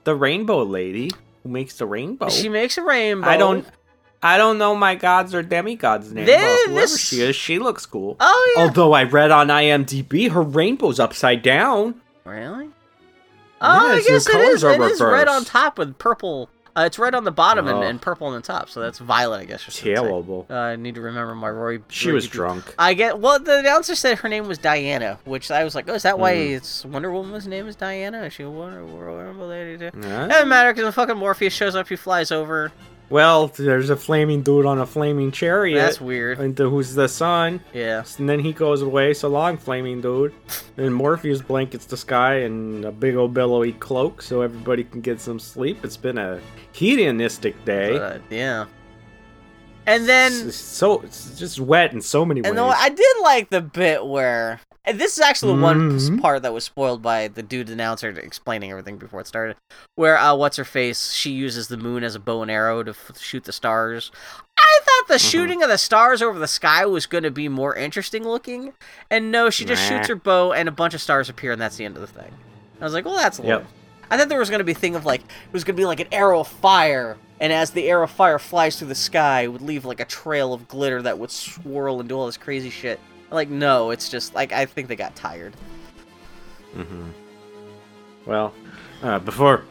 the rainbow lady who makes the rainbow. She makes a rainbow. I don't I don't know my gods or demigods name. This- but whoever this- she is, she looks cool. Oh yeah. Although I read on IMDb her rainbow's upside down. Really? Oh, I Yes, the guess it colors is. are It is red on top with purple. Uh, it's red on the bottom and, Oh. and purple on the top, so that's violet, I guess. Or. Terrible. Uh, I need to remember my Roy. She Roy was DP. drunk. I get. Well, the announcer said her name was Diana, which I was like, oh, is that why Mm. it's Wonder Woman's name is Diana? Is she a Wonder Woman lady too? Yeah. Doesn't matter because when fucking Morpheus shows up, he flies over. Well, there's a flaming dude on a flaming chariot. That's weird. And who's the sun? Yeah. And then he goes away. So long, flaming dude. And Morpheus blankets the sky in a big old billowy cloak, so everybody can get some sleep. It's been a hedonistic day. Uh, yeah. And then It's so it's just wet in so many ways. And I did like the bit where and this is actually the one part that was spoiled by the dude announcer explaining everything before it started, where uh, what's her face? She uses the moon as a bow and arrow to f- shoot the stars. I thought the Mm-hmm. shooting of the stars over the sky was going to be more interesting looking, and no, she just Nah. shoots her bow and a bunch of stars appear, and that's the end of the thing. I was like, well, that's lame. Yep. I thought there was going to be a thing of like it was going to be like an arrow of fire, and as the arrow of fire flies through the sky, it would leave like a trail of glitter that would swirl and do all this crazy shit. Like, no, it's just like I think they got tired. hmm Well, uh, before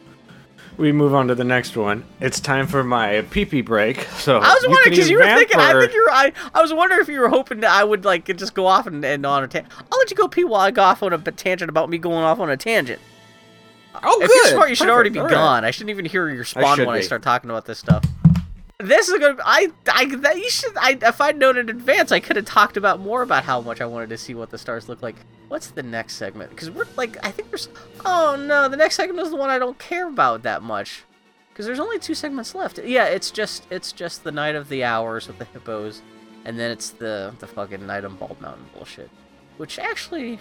we move on to the next one, it's time for my pee pee break. So I was wondering because you were thinking. I think you were. I, I was wondering if you were hoping that I would like just go off and, and on a tangent. I'll let you go pee while I go off on a tangent about me going off on a tangent. Oh, if good. you're smart, you should Perfect. already be All right. gone. I shouldn't even hear your spawn should when I start talking about this stuff. This is gonna. I. I. That you should. I. If I'd known in advance, I could have talked about more about how much I wanted to see what the stars look like. What's the next segment? Because we're like, I think there's. Oh no, the next segment is the one I don't care about that much. Because there's only two segments left. Yeah, it's just it's just the night of the hours with the hippos, and then it's the the fucking night on Bald Mountain bullshit. Which actually,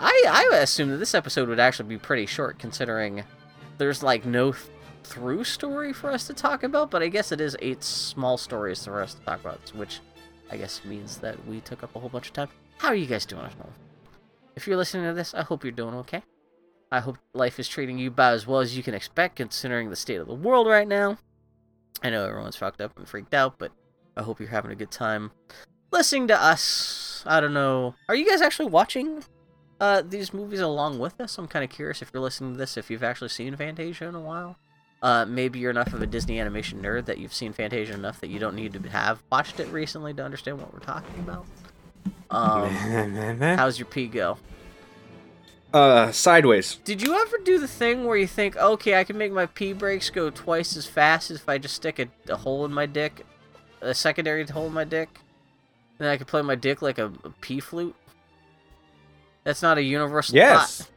I I assume that this episode would actually be pretty short, considering there's like no through story for us to talk about. But I guess it is eight small stories for us to talk about, which I guess means that we took up a whole bunch of time. How are you guys doing? If you're listening to this, I hope you're doing okay. I hope life is treating you about as well as you can expect, considering the state of the world right now. I know everyone's fucked up and freaked out, but I hope you're having a good time listening to us. I don't know. Are you guys actually watching uh, these movies along with us? I'm kind of curious if you're listening to this, if you've actually seen Fantasia in a while. Uh, maybe you're enough of a Disney animation nerd that you've seen Fantasia enough that you don't need to have watched it recently to understand what we're talking about. Um, how's your pee go? uh, sideways. Did you ever do the thing where you think, okay, I can make my pee breaks go twice as fast as if I just stick a, a hole in my dick, a secondary hole in my dick, then I can play my dick like a, a pee flute? That's not a universal Yes.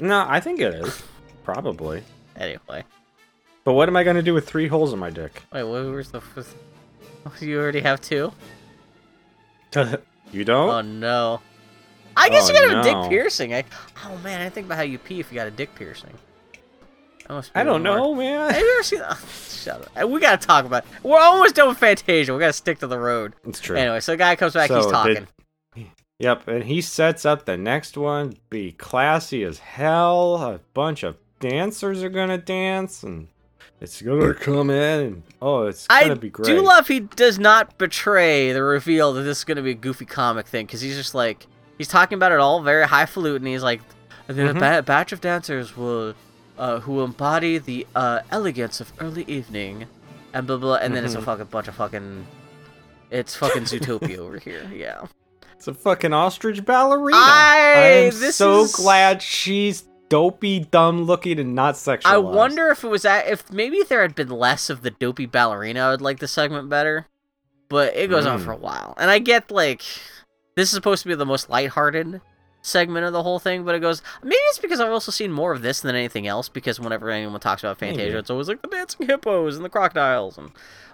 No, I think it is. Probably. Anyway, But what am I gonna do with three holes in my dick? wait, where's the? You already have two? you don't? Oh no. I guess Oh, you got a dick piercing. I, oh man, I think about how you pee if you got a dick piercing. That must be I don't more- know, man. Have you ever seen? Oh, shut up. We gotta talk about. We're almost done with Fantasia. We gotta stick to the road. It's true. Anyway, so the guy comes back. he's talking. Yep, and he sets up the next one. Be classy as hell. A bunch of dancers are gonna dance, and it's gonna come in. And, oh, it's gonna I be great. I do love he does not betray the reveal that this is gonna be a goofy comic thing because he's just like he's talking about it all very highfalutin. He's like, then Mhm. a ba- batch of dancers will, uh, who embody the uh, elegance of early evening, and blah blah. And then it's a Mhm. fucking bunch of fucking, it's fucking Zootopia over here. Yeah. It's a fucking ostrich ballerina. I- I'm this so is- glad she's dopey, dumb looking, and not sexualized. I wonder if it was that if maybe if there had been less of the dopey ballerina, I would like the segment better. But it goes on Mm. for a while, and I get like this is supposed to be the most lighthearted segment of the whole thing, but it goes maybe it's because I've also seen more of this than anything else. Because whenever anyone talks about Fantasia, Maybe. it's always like the dancing hippos and the crocodiles, and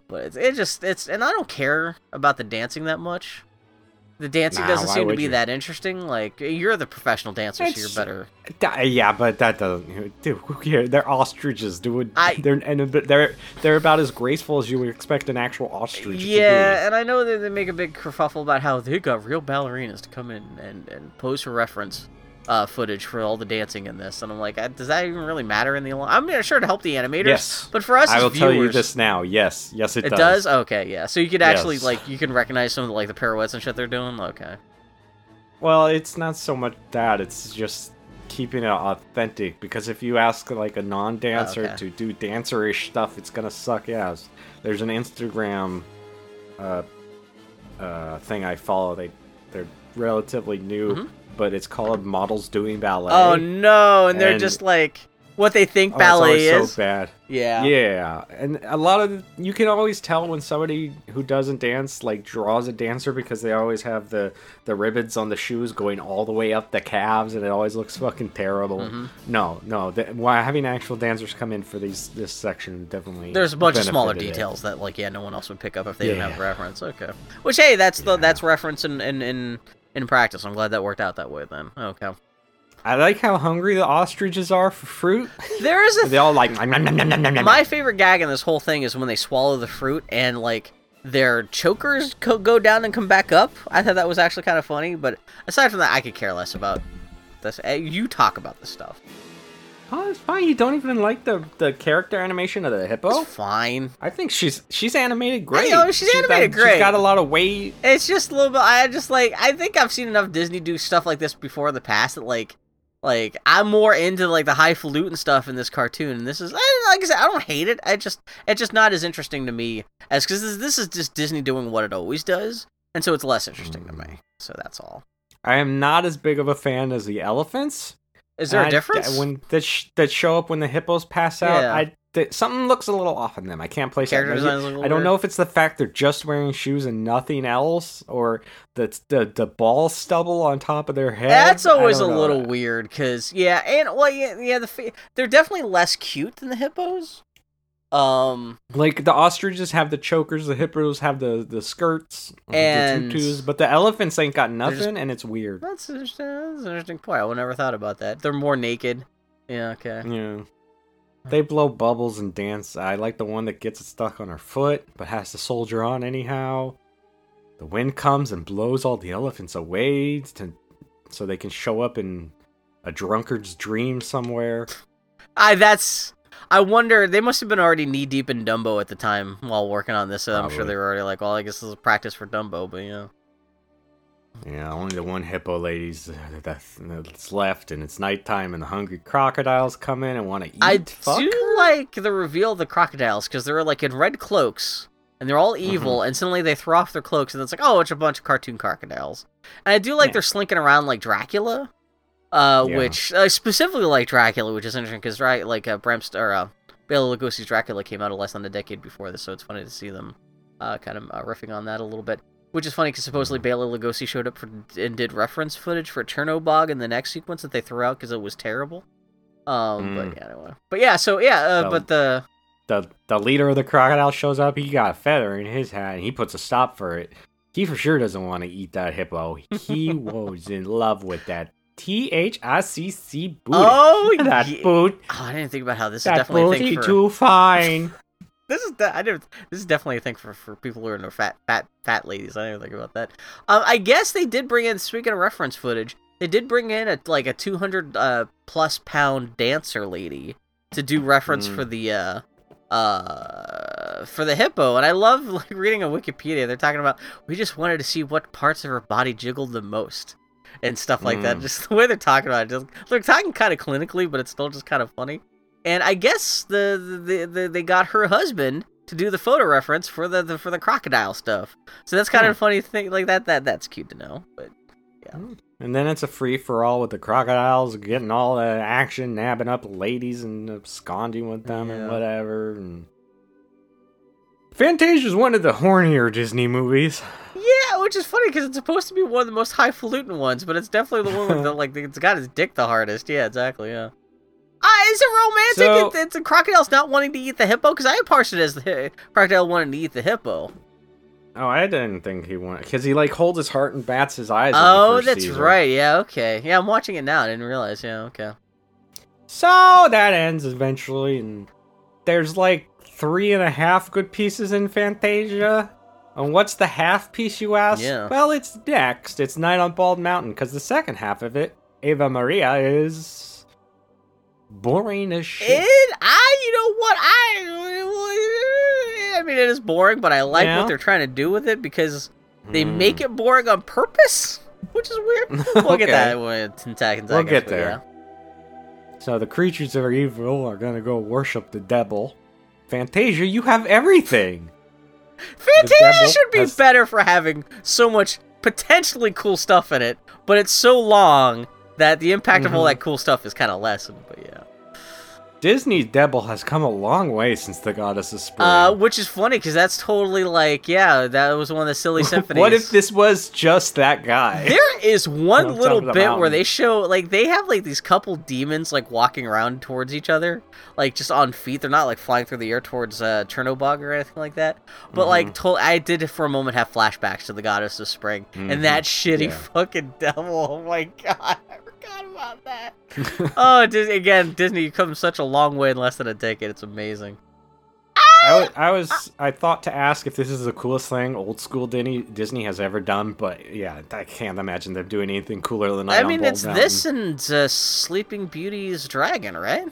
but it's it just it's and I don't care about the dancing that much. The dancing Nah, doesn't seem to be you? that interesting. Like you're the professional dancer, so you're better. Yeah, but that doesn't. Dude, who cares? They're ostriches, dude. I- they're and they're they're about as graceful as you would expect an actual ostrich to Yeah, and I know that they make a big kerfuffle about how they got real ballerinas to come in and, and pose for reference uh, footage for all the dancing in this, and I'm like, uh, does that even really matter in the? long- I'm mean, sure to help the animators, Yes. but for us. I will viewers, tell you this now. Yes, yes, it, It does. does. Okay, yeah. So you could actually Yes. like you can recognize some of the, like the pirouettes and shit they're doing. Okay. Well, it's not so much that; it's just keeping it authentic. Because if you ask like a non-dancer Oh, okay. to do dancerish stuff, it's gonna suck ass. There's an Instagram uh, uh, thing I follow. They they're relatively new, but it's called Models Doing Ballet. Oh no! And they're just like what they think Oh, ballet is. so bad. Yeah. Yeah, and a lot of you can always tell when somebody who doesn't dance like draws a dancer because they always have the the ribbons on the shoes going all the way up the calves, and it always looks fucking terrible. Mm-hmm. No, no, why having actual dancers come in for these this section definitely There's a bunch of smaller benefited it. details that like yeah no one else would pick up if they didn't have reference. Okay. Which hey that's the that's reference in in in in practice. I'm glad that worked out that way then. Okay. I like how hungry the ostriches are for fruit. There is a they all like "Nom, nom, nom, nom, nom, nom, nom." My favorite gag in this whole thing is when they swallow the fruit and like their chokers co- go down and come back up. I thought that was actually kind of funny, but aside from that, I could care less about this. Eh, You talk about this stuff. Oh, it's fine. You don't even like the the character animation of the hippo. It's fine. I think she's she's animated great. I know, she's animated got, great. She's got a lot of weight. It's just a little bit. I just like. I think I've seen enough Disney do stuff like this before in the past that like, like I'm more into like the highfalutin stuff in this cartoon. And this is, I, like I said, I don't hate it. I just, it's just not as interesting to me as because this, this is just Disney doing what it always does, and so it's less interesting to hmm. me. So that's all. I am not as big of a fan as the elephants. Is there a I- difference? when that sh- that show up when the hippos pass out? Yeah. I th- something looks a little off in them. I can't place Character that. designs look a little I don't weird. know if it's the fact they're just wearing shoes and nothing else, or the the the ball stubble on top of their head. That's always a little weird, cause yeah, and well, yeah, yeah, the they're definitely less cute than the hippos. Um, Like the ostriches have the chokers, the hippos have the the skirts, And- the tutus, but the elephants ain't got just- nothing, and it's weird. that's. That's an interesting point. I would never thought about that. They're more naked. Yeah. Okay. Yeah. They blow bubbles and dance. I like the one that gets it stuck on her foot, but has to soldier on anyhow. The wind comes and blows all the elephants away to, so they can show up in a drunkard's dream somewhere. I that's. I wonder they must have been already knee deep in Dumbo at the time while working on this. So I'm sure they were already like, well, I guess this is practice for Dumbo, but yeah. Yeah, only the one hippo lady's that's that's left, and it's nighttime, and the hungry crocodiles come in and want to eat. I Fuck do like the reveal of the crocodiles because they're like in red cloaks and they're all evil, Mm-hmm. and suddenly they throw off their cloaks and it's like, oh, it's a bunch of cartoon crocodiles. And I do like Yeah. they're slinking around like Dracula, uh, Yeah. which I specifically like Dracula, which is interesting because right, like uh, Bram or uh, Bela Lugosi's Dracula came out less than a decade before this, so it's funny to see them uh, kind of uh, riffing on that a little bit. Which is funny because supposedly Bela Lugosi showed up for, and did reference footage for Chernobog in the next sequence that they threw out because it was terrible. Um, Mm. but yeah, anyway. But yeah, so yeah, uh, but the the the leader of the crocodile shows up. He got a feather in his hat, and he puts a stop for it. He for sure doesn't want to eat that hippo. He was in love with that T H I C C booty. oh that yeah. boot, Oh, I didn't think about how this is that definitely a thing for too fine. this is de- I didn't this is definitely a thing for, for people who are into fat fat fat ladies. I didn't think about that. Um, I guess they did bring in speaking of reference footage, they did bring in a like a two hundred uh plus pound dancer lady to do reference Mm. for the uh uh for the hippo and i love like reading on wikipedia they're talking about we just wanted to see what parts of her body jiggled the most and stuff like that Mm. just the way they're talking about it just they're talking kind of clinically but it's still just kind of funny and i guess the, the, the they got her husband to do the photo reference for the, the for the crocodile stuff so that's kind Hmm. of a funny thing like that that that's cute to know but yeah. And then it's a free for all with the crocodiles getting all the action, nabbing up ladies and absconding with them and whatever. And Fantasia's one of the hornier Disney movies. Yeah, which is funny because it's supposed to be one of the most highfalutin ones, but it's definitely the one that like it's got his dick the hardest. Yeah, exactly. Yeah. Ah, is it romantic? So- it, it's a crocodile's not wanting to eat the hippo because I parsed it as the crocodile wanting to eat the hippo. Oh, I didn't think he wanted because he like holds his heart and bats his eyes. Oh, that's season. right. Yeah, okay. Yeah, I'm watching it now. I didn't realize. Yeah, okay. So that ends eventually, and there's like three and a half good pieces in Fantasia. And what's the half piece, you ask? Yeah. Well, it's next. It's Night on Bald Mountain, because the second half of it, Ave Maria, is boring as shit. It, I, you know what, I, I mean, it is boring, but I like Yeah. what they're trying to do with it because they hmm. make it boring on purpose, which is weird. We'll Okay. get that ten seconds. I We'll get there. So the creatures that are evil are gonna go worship the devil. Fantasia, you have everything. Fantasia should be has- better for having so much potentially cool stuff in it, but it's so long that the impact of all Mhm. that cool stuff is kind of lessened. But yeah. Disney's devil has come a long way since the Goddess of Spring. Uh, which is funny because that's totally like, yeah, that was one of the silly symphonies. what if this was just that guy? There is one On little top of the bit where they show like they have like these couple demons like walking around towards each other, like just on feet. They're not like flying through the air towards uh, Chernobog or anything like that. But Mm-hmm. like, to- I did for a moment have flashbacks to the Goddess of Spring Mhm. and that shitty Yeah. fucking devil. Oh my god, forgot about that. oh, Dis- again, Disney, you've come such a long way in less than a decade. It's amazing. I I was I thought to ask if this is the coolest thing old school Disney Disney has ever done, but yeah, I can't imagine them doing anything cooler than Night I mean, it's Mountain. this and uh, Sleeping Beauty's dragon, right?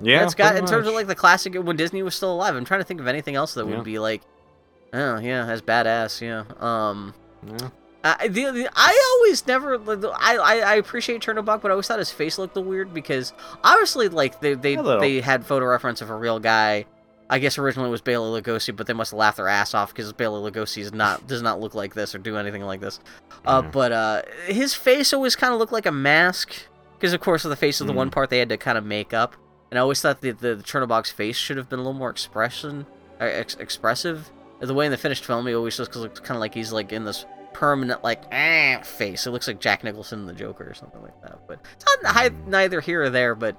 Yeah, it's got pretty in terms of like the classic when Disney was still alive. I'm trying to think of anything else that Yeah. would be like, oh yeah, as badass. Yeah. Um. Yeah. I, the, the, I always never I, I I appreciate Chernobog, but I always thought his face looked a weird because obviously like they they, they had photo reference of a real guy. I guess originally it was Bela Lugosi, but they must have laughed their ass off because Bela Lugosi is not does not look like this or do anything like this. Uh, Yeah. but uh, his face always kind of looked like a mask because of course the face of the Mm. one part they had to kind of make up. And I always thought that the, the Chernobog's face should have been a little more expression, uh, ex- expressive. The way in the finished film, he always looks, looks kind of like he's like in this permanent like ah, face. It looks like Jack Nicholson in the Joker or something like that. But it's not hi- neither here or there. But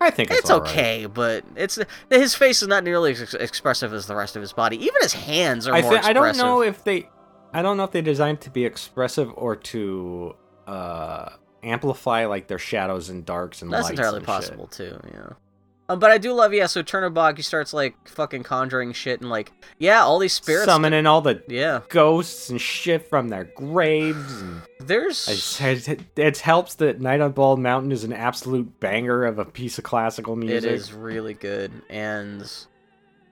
I think it's, it's, all right. okay. But it's his face is not nearly as ex- expressive as the rest of his body. Even his hands are I more thi- I don't know if they I don't know if they designed to be expressive or to uh amplify like their shadows and darks and That's lights entirely and shit. possible too. Yeah. Um, but I do love, yeah. So Chernobog, he starts like fucking conjuring shit and like, yeah, all these spirits. summoning all the Yeah. ghosts and shit from their graves and There's. It, it helps that Night on Bald Mountain is an absolute banger of a piece of classical music. It is really good, and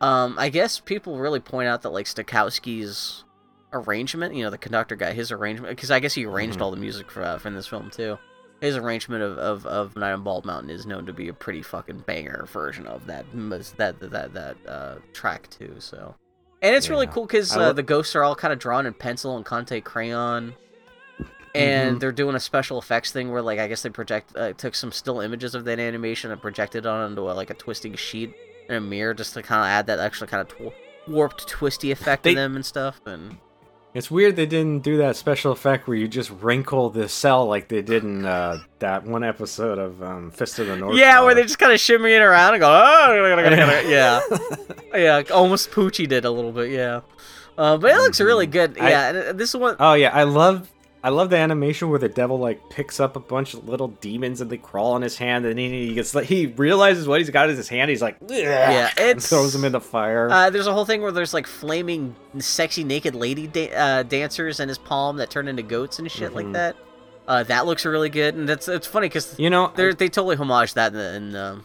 um, I guess people really point out that like Stokowski's arrangement, you know, the conductor guy, his arrangement, because I guess he arranged Mhm. all the music for uh, for this film too. His arrangement of, of, of Night on Bald Mountain is known to be a pretty fucking banger version of that that that that, uh, track too. So, and it's really cool because uh, lo- the ghosts are all kind of drawn in pencil and Conte crayon and Mhm. they're doing a special effects thing where like I guess they project uh, took some still images of that animation and projected onto a, like a twisting sheet in a mirror just to kind of add that extra kind of tw- warped twisty effect They- to them and stuff and It's weird they didn't do that special effect where you just wrinkle the cell like they did in uh, that one episode of um, Fist of the North. yeah Star. where they just kind of shimmying around and go oh yeah yeah almost Poochie did a little bit yeah uh, but it looks really good I- yeah and, uh, this is one Oh yeah, I love I love the animation where the devil like picks up a bunch of little demons and they crawl on his hand and he, he gets like he realizes what he's got in his hand. He's like Yeah, it's- throws them in the fire. Uh, there's a whole thing where there's like flaming, sexy, naked lady da- uh, dancers in his palm that turn into goats and shit like Mhm. that. Uh, that looks really good, and that's it's funny because you know, they they totally homage that in, in um,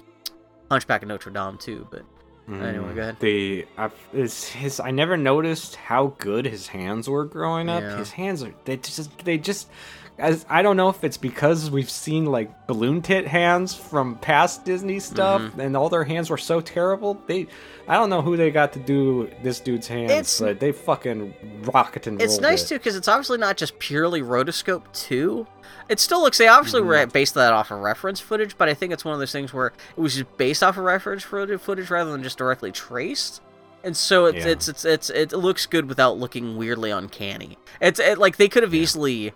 Hunchback of Notre Dame too. But anyway, go mm, ahead. The I, is his I never noticed how good his hands were growing up. Yeah. His hands are they just they just as I don't know if it's because we've seen like balloon tit hands from past Disney stuff Mm-hmm. and all their hands were so terrible. They I don't know who they got to do this dude's hands, It's- but they fucking rocket and It's nice it. too because it's obviously not just purely rotoscope too. It still looks they obviously Mm-hmm. were based that off of reference footage, but I think it's one of those things where it was just based off of reference footage footage rather than just directly traced. And so it's Yeah. it's, it's it's it looks good without looking weirdly uncanny. It's it, like they could have easily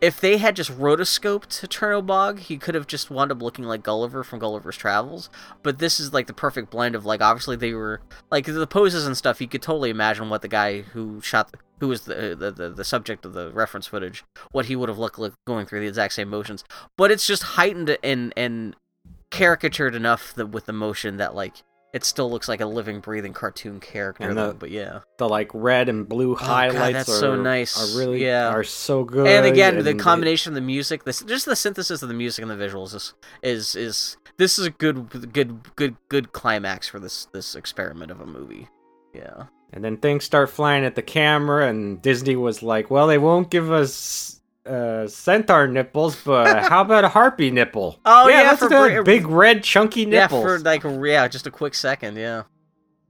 if they had just rotoscoped Chernobog, he could have just wound up looking like Gulliver from Gulliver's Travels. But this is like the perfect blend of like obviously they were like the poses and stuff. You could totally imagine what the guy who shot, who was the the, the, the subject of the reference footage, what he would have looked like going through the exact same motions. But it's just heightened and and caricatured enough that with the motion that like it still looks like a living, breathing cartoon character. And though, but yeah. The like red and blue Oh, God, highlights that's are so nice. Are really Yeah. are so good. and again, the and combination of the music, this just the synthesis of the music and the visuals is is is this is a good good good good climax for this this experiment of a movie. Yeah. And then things start flying at the camera, and Disney was like, "Well, they won't give us uh, centaur nipples, but how about a harpy nipple? Oh, yeah, that's for a br- big red chunky nipples. Yeah, for like yeah, just a quick second. Yeah.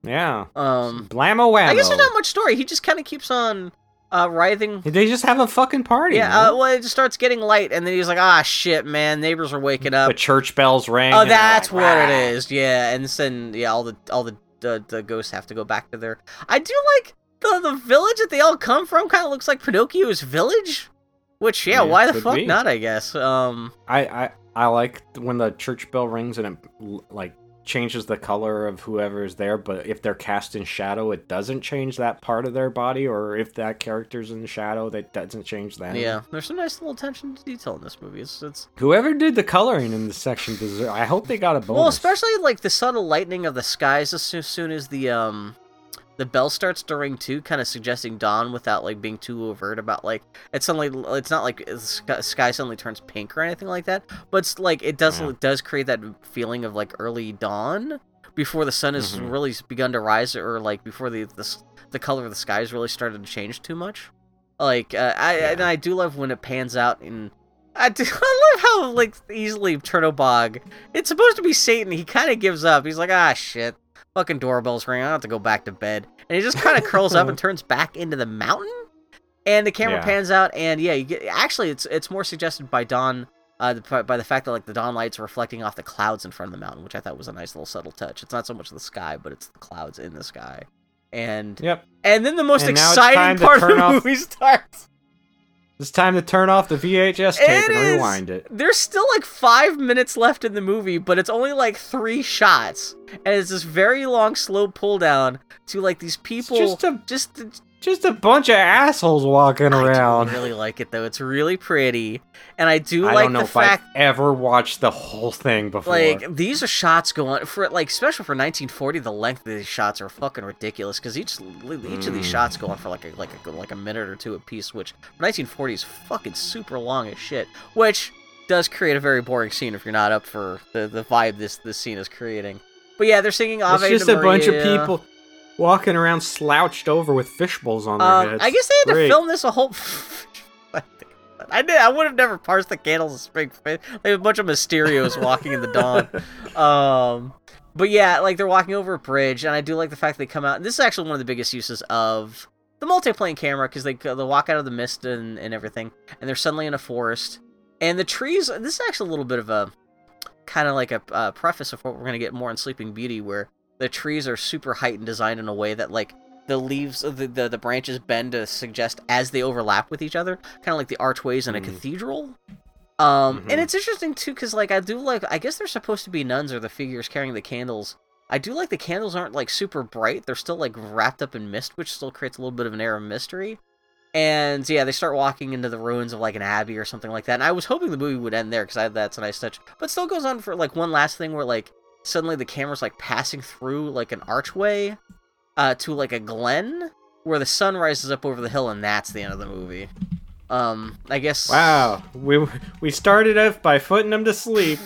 Yeah. Um. Blammo. I guess there's not much story. He just kind of keeps on uh writhing. They just have a fucking party. Yeah. Uh, well, it just starts getting light, and then he's like, "Ah, shit, man, neighbors are waking up." the church bells rang. Oh, that's like, what it is. Yeah, and then yeah, all the all the, the the ghosts have to go back to their. I do like the the village that they all come from. Kind of looks like Pinocchio's village. Which yeah, Yeah, why the fuck be. not? I guess. Um. I, I I like when the church bell rings and it like changes the color of whoever is there, but if they're cast in shadow, it doesn't change that part of their body, or if that character's in shadow, that doesn't change that. Yeah, there's some nice little attention to detail in this movie. It's it's Whoever did the coloring in this section deserve. I hope they got a bonus. well, especially like the subtle lightening of the skies as soon as the um the bell starts to ring too, kind of suggesting dawn without like being too overt about like it's suddenly it's not like the sky, suddenly turns pink or anything like that, but it's like it does Yeah. it does create that feeling of like early dawn before the sun has Mhm. really begun to rise or like before the the, the color of the sky has really started to change too much. Like uh, I and I do love when it pans out and I, do, I love how like easily Chernobog. It's supposed to be Satan. He kind of gives up. He's like, ah, shit. Fucking doorbell's ringing. I have to go back to bed. And he just kind of curls up and turns back into the mountain. And the camera Yeah. pans out, and yeah, you get. Actually, it's it's more suggested by dawn, uh, by the fact that like the dawn lights reflecting off the clouds in front of the mountain, which I thought was a nice little subtle touch. It's not so much the sky, but it's the clouds in the sky. And Yep. and then the most And now it's time exciting part of the off- movie starts. It's time to turn off the VHS tape It and is- rewind it. There's still like five minutes left in the movie, but it's only like three shots, and it's this very long, slow pull down to like these people. just a- just Just a bunch of assholes walking I around. do really like it though. It's really pretty, and I do I like don't know the if fact. I've ever watched the whole thing before. Like these are shots going for like, special for 1940. The length of these shots are fucking ridiculous because each each of these Mm. shots go on for like a like a like a minute or two a piece, which for 1940 is fucking super long as shit. Which does create a very boring scene if you're not up for the the vibe this this scene is creating. But yeah, they're singing it's just a bunch of people walking around slouched over with fishbowls on their Um, heads. I guess they had Great. to film this a whole. I did. I would have never parsed the candles of spring. Like a bunch of Mysterios walking in the dawn. Um, but yeah, like they're walking over a bridge, and I do like the fact they come out. And this is actually one of the biggest uses of the multiplane camera because they they walk out of the mist and, and everything, and they're suddenly in a forest, and the trees. This is actually a little bit of a kind of like a uh, preface of what we're gonna get more in Sleeping Beauty, where the trees are super heightened designed in a way that like the leaves of the, the, the branches bend to suggest as they overlap with each other, kind of like the archways in a Mm. cathedral. Um, and Mhm. it's interesting too, because like I do like, I guess they're supposed to be nuns or the figures carrying the candles. I do like the candles aren't like super bright; they're still like wrapped up in mist, which still creates a little bit of an air of mystery. And yeah, they start walking into the ruins of like an abbey or something like that. And I was hoping the movie would end there because that's a nice touch, but still goes on for like one last thing where like suddenly the camera's like passing through like an archway uh, to like a glen where the sun rises up over the hill, and that's the end of the movie. Um, I guess. Wow, we we started off by putting them to sleep,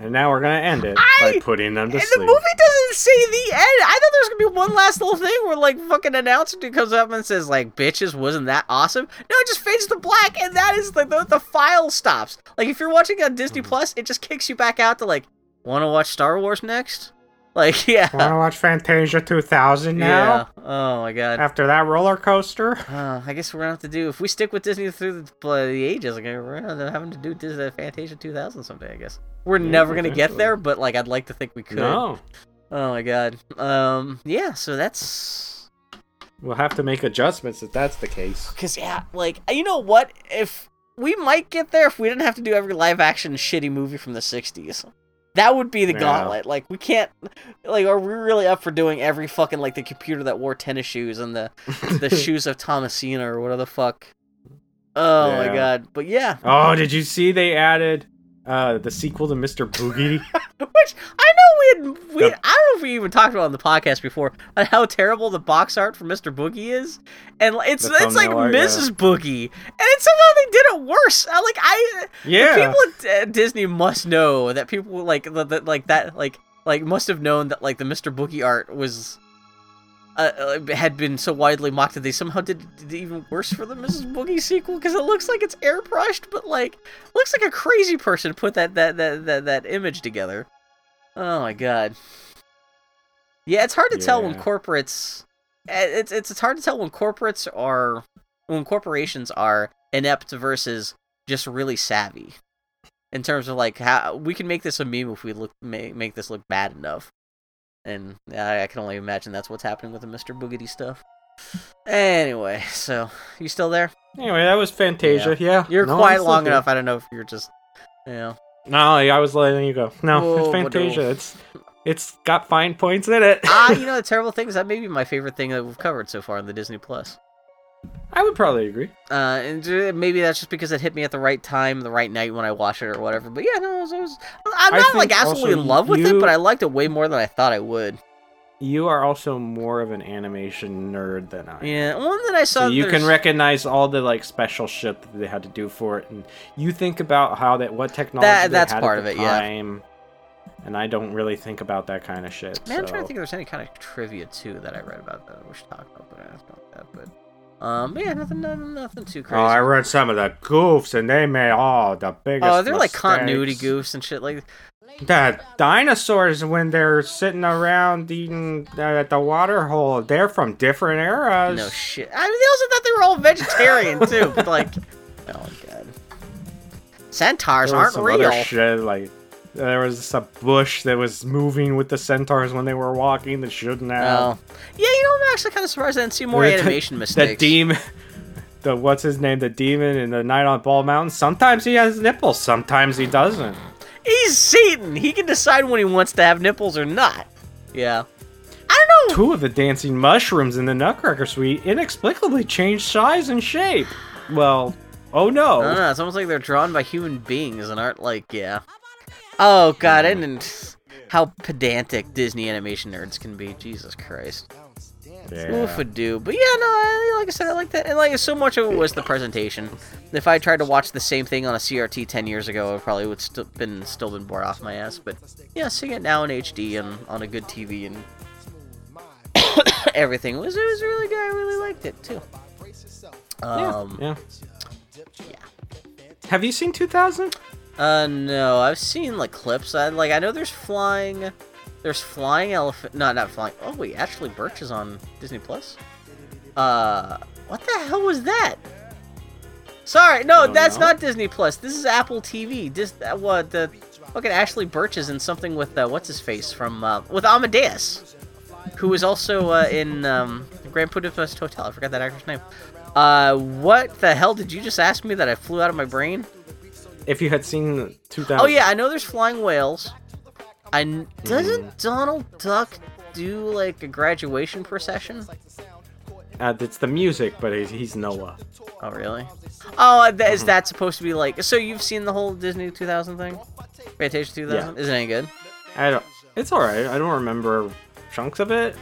and now we're gonna end it I- by putting them to sleep. And sleep. the movie doesn't say the end. I thought there was gonna be one last little thing where like fucking announcer dude comes up and says like, "Bitches, wasn't that awesome?" No, it just fades to black, and that is like the, the file stops. Like if you're watching on Disney Mm-hmm. Plus, it just kicks you back out to like, want to watch Star Wars next? Like yeah, Want to watch Fantasia 2000 now? yeah. Oh my god. After that roller coaster? Uh, I guess we're gonna have to do if we stick with Disney through the, uh, the ages. Like, we're gonna end up having to do Disney Fantasia 2000 someday. I guess we're never gonna get there, but like I'd like to think we could. No. Oh my god. Um. Yeah. So that's We'll have to make adjustments if that's the case. because yeah, like you know what? If we might get there if we didn't have to do every live action shitty movie from the '60s. That would be the Yeah. gauntlet. Like we can't. Like, are we really up for doing every fucking like the computer that wore tennis shoes and the the shoes of Thomasina or whatever the fuck? Oh my god! But yeah, Oh, did you see they added uh the sequel to Mr. Boogie? Which I know we had. We, The- I don't know if we even talked about on the podcast before on how terrible the box art for Mr. Boogie is, and it's The it's like art, yeah. Mrs. Boogie, and it's somehow they did it worse. I, like I, Yeah. people at uh, Disney must know that people like the, the, like that like like must have known that like the Mr. Boogie art was. Uh, uh, had been so widely mocked that they somehow did, did even worse for the Mrs. Boogie sequel because it looks like it's airbrushed, but like looks like a crazy person put that that that that, that image together. Oh my god. Yeah, it's hard to tell when corporates. eh, It's it's it's hard to tell when corporates are when corporations are inept versus just really savvy. In terms of like how we can make this a meme if we look make, make this look bad enough, and I, I can only imagine that's what's happening with the Mr. Boogedy stuff. Anyway, so you still there? Anyway, that was Fantasia. Yeah, You're No, still long here. enough. I don't know if you're just, you know. No, I was letting you go. No, Whoa, it's. Fantasia. It's it's got fine points in it. ah, you know the terrible thing is that may be my favorite thing that we've covered so far on the Disney Plus. I would probably agree. Uh, and maybe that's just because it hit me at the right time, the right night when I watched it or whatever. But yeah, no, it was, it was, I'm I not like absolutely in love with it, but I liked it way more than I thought I would. You are also more of an animation nerd than I. am. Yeah, one that I saw. So you can recognize all the like special shit that they had to do for it, and you think about how that what technology That- they that's had part at of the it, yeah. time, And I don't really think about that kind of shit. Man, I'm trying to think if there's any kind of trivia too that I read about that we should talk about, but I asked about that. But um, but yeah, nothing, nothing, nothing too crazy. Oh, I read some of the goofs, and they made all the biggest. Oh, they're like continuity goofs and shit. Like, The dinosaurs, when they're sitting around eating uh, at the water hole, they're from different eras. no shit. I mean, they also thought they were all vegetarian too. But like, oh my god, centaurs aren't some real. other shit like there was a bush that was moving with the centaurs when they were walking that shouldn't have. Oh, yeah. You know, I'm actually kind of surprised I didn't see more The- animation the, mistakes. The demon, the what's his name? The demon in the Night on Ball Mountain. Sometimes he has nipples, sometimes he doesn't. He's Satan. He can decide when he wants to have nipples or not. Yeah. I don't know. Two of the dancing mushrooms in the Nutcracker suite inexplicably changed size and shape. Well, oh no. I know. It's almost like they're drawn by human beings and aren't like, yeah. Oh god, and, and how pedantic Disney animation nerds can be. Jesus Christ. Yeah. Oof a do. But yeah, no, I, like I said, I like that. And like so much of it was the presentation. If I tried to watch the same thing on a CRT ten years ago, I probably would still been still been bored off my ass. But yeah, seeing it now in HD and on a good TV and everything was it was really good. I really liked it too. Um, yeah. Have you seen 2000? Uh, no, I've seen like clips. I like I know there's flying, there's flying elephant. No, not flying. Oh wait, actually, Burch is on Disney Plus. Uh, what the hell was that? Sorry, no, that's know. not Disney Plus. This is Apple TV. Dis- uh, what the fucking Ashly Burch is in something with uh, what's his face from uh, with Amadeus, who is also uh, in um, Grand Budapest Hotel. I forgot that actor's name. Uh, what the hell did you just ask me that I flew out of my brain? If you had seen 2000. Oh yeah, I know there's flying whales. I Mm-hmm. doesn't Donald Duck do like a graduation procession? Uh, it's the music, but he's, he's Noah. Oh really? Oh, Mm-hmm. is that supposed to be like? So you've seen the whole Disney 2000 thing? Fantasia 2000? Is it any good? I don't. It's all right. I don't remember chunks of it.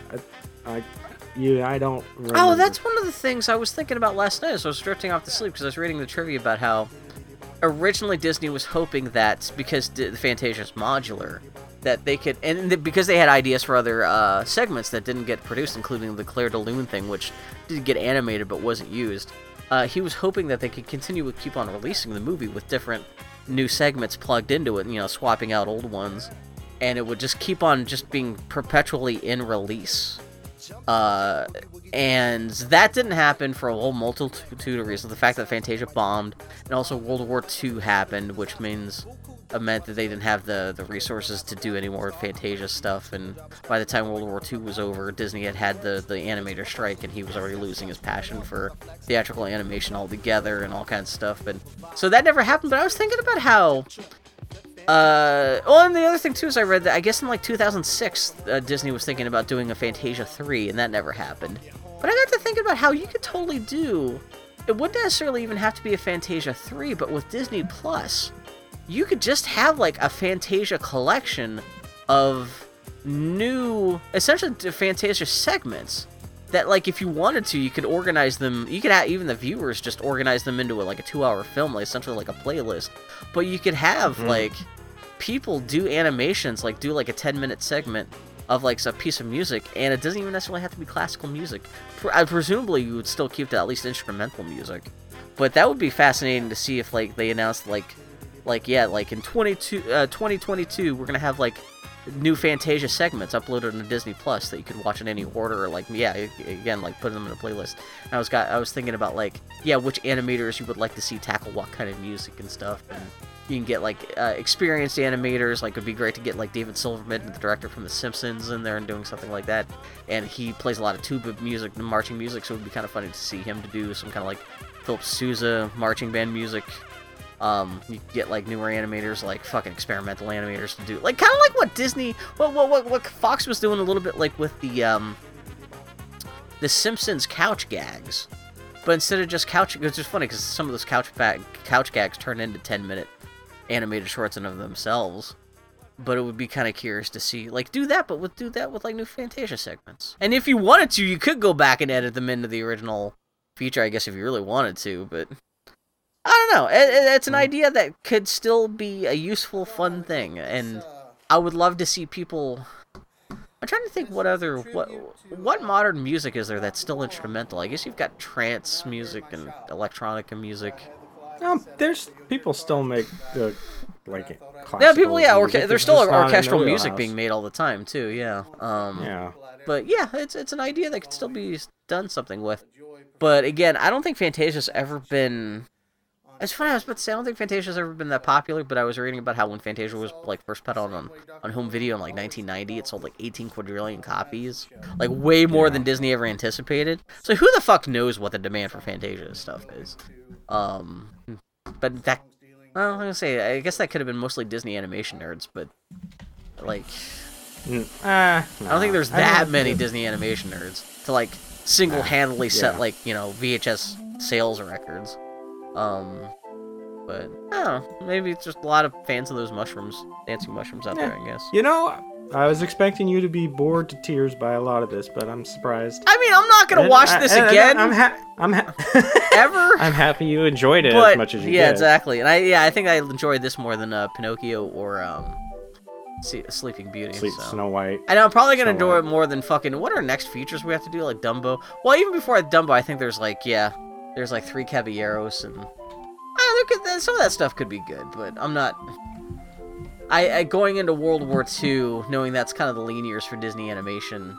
I, I you, I don't. Remember. Oh, that's one of the things I was thinking about last night as I was drifting off to sleep because I was reading the trivia about how originally Disney was hoping that because D- Fantasia is modular, that they could, and because they had ideas for other uh, segments that didn't get produced, including the Clair de Lune thing, which did get animated but wasn't used. Uh, he was hoping that they could continue to keep on releasing the movie with different new segments plugged into it, you know, swapping out old ones, and it would just keep on just being perpetually in release. Uh, and that didn't happen for a whole multitude of reasons. The fact that Fantasia bombed, and also World War II happened, which means uh, meant that they didn't have the, the resources to do any more Fantasia stuff. And by the time World War II was over, Disney had had the, the animator strike, and he was already losing his passion for theatrical animation altogether and all kinds of stuff. And so that never happened. But I was thinking about how. Uh, well, and the other thing too is I read that I guess in like 2006, uh, Disney was thinking about doing a Fantasia 3, and that never happened. But I got to thinking about how you could totally do. It wouldn't necessarily even have to be a Fantasia 3, but with Disney Plus, you could just have like a Fantasia collection of new, essentially Fantasia segments that like if you wanted to you could organize them you could have even the viewers just organize them into a, like a two hour film like essentially like a playlist but you could have mm-hmm. like people do animations like do like a 10 minute segment of like a piece of music and it doesn't even necessarily have to be classical music I, presumably you would still keep the at least instrumental music but that would be fascinating to see if like they announced like like yeah like in 22 uh, 2022 we're gonna have like new Fantasia segments uploaded on Disney Plus that you could watch in any order. Or like, yeah, again, like putting them in a playlist. And I was got, I was thinking about like, yeah, which animators you would like to see tackle what kind of music and stuff. And you can get like uh, experienced animators. Like, it'd be great to get like David Silverman, the director from The Simpsons, in there and doing something like that. And he plays a lot of tuba music marching music, so it would be kind of funny to see him to do some kind of like Philip Sousa marching band music um, you get like newer animators, like fucking experimental animators to do, like kind of like what Disney, what, what what what Fox was doing a little bit like with the um, the Simpsons couch gags, but instead of just couch, it's just funny because some of those couch back couch gags turn into ten minute animated shorts in of themselves. But it would be kind of curious to see, like, do that, but with do that with like new Fantasia segments. And if you wanted to, you could go back and edit them into the original feature, I guess, if you really wanted to. But I don't know. It, it, it's an hmm. idea that could still be a useful, fun thing, and I would love to see people. I'm trying to think what other what what modern music is there that's still instrumental. I guess you've got trance music and electronica music. Um, there's people still make the like yeah people yeah orca- there's still orchestral music being made all the time too yeah um yeah. but yeah it's it's an idea that could still be done something with. But again I don't think Fantasia's ever been it's funny. I was about to say I don't think Fantasia's ever been that popular, but I was reading about how when Fantasia was like first put out on on home video in like 1990, it sold like 18 quadrillion copies, like way more yeah. than Disney ever anticipated. So who the fuck knows what the demand for Fantasia stuff is? Um, but that well, I'm gonna say I guess that could have been mostly Disney animation nerds, but like, uh, I don't think there's that many Disney animation nerds to like single-handedly uh, yeah. set like you know VHS sales records. Um, but I don't know. Maybe it's just a lot of fans of those mushrooms, dancing mushrooms out yeah. there. I guess. You know, I was expecting you to be bored to tears by a lot of this, but I'm surprised. I mean, I'm not gonna and watch I, this again. I'm ha- I'm ha- ever. I'm happy you enjoyed it but, as much as you yeah, did. Yeah, exactly. And I yeah, I think I enjoyed this more than uh, Pinocchio or um, See, Sleeping Beauty. Sleep, so. Snow White. I know I'm probably gonna enjoy White. it more than fucking. What are next features we have to do? Like Dumbo. Well, even before Dumbo, I think there's like yeah, there's like three Caballeros and look at that. Some of that stuff could be good, but I'm not. I, I going into World War II, knowing that's kind of the lean years for Disney animation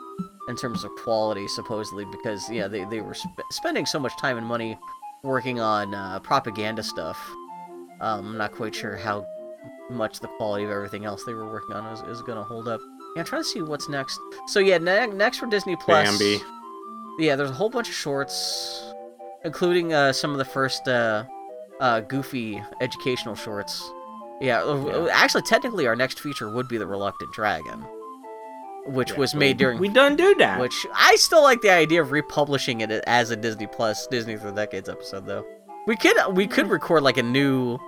in terms of quality, supposedly, because yeah, they they were sp- spending so much time and money working on uh, propaganda stuff. Um, I'm not quite sure how much the quality of everything else they were working on is, is going to hold up. Yeah, I'm trying to see what's next. So yeah, ne- next for Disney Plus. Bambi. Yeah, there's a whole bunch of shorts, including uh, some of the first uh, uh, goofy educational shorts. Yeah, uh, yeah, actually, technically, our next feature would be the Reluctant Dragon, which yeah, was made during. We done do that. Which I still like the idea of republishing it as a Disney Plus Disney for Decades episode, though. We could we could record like a new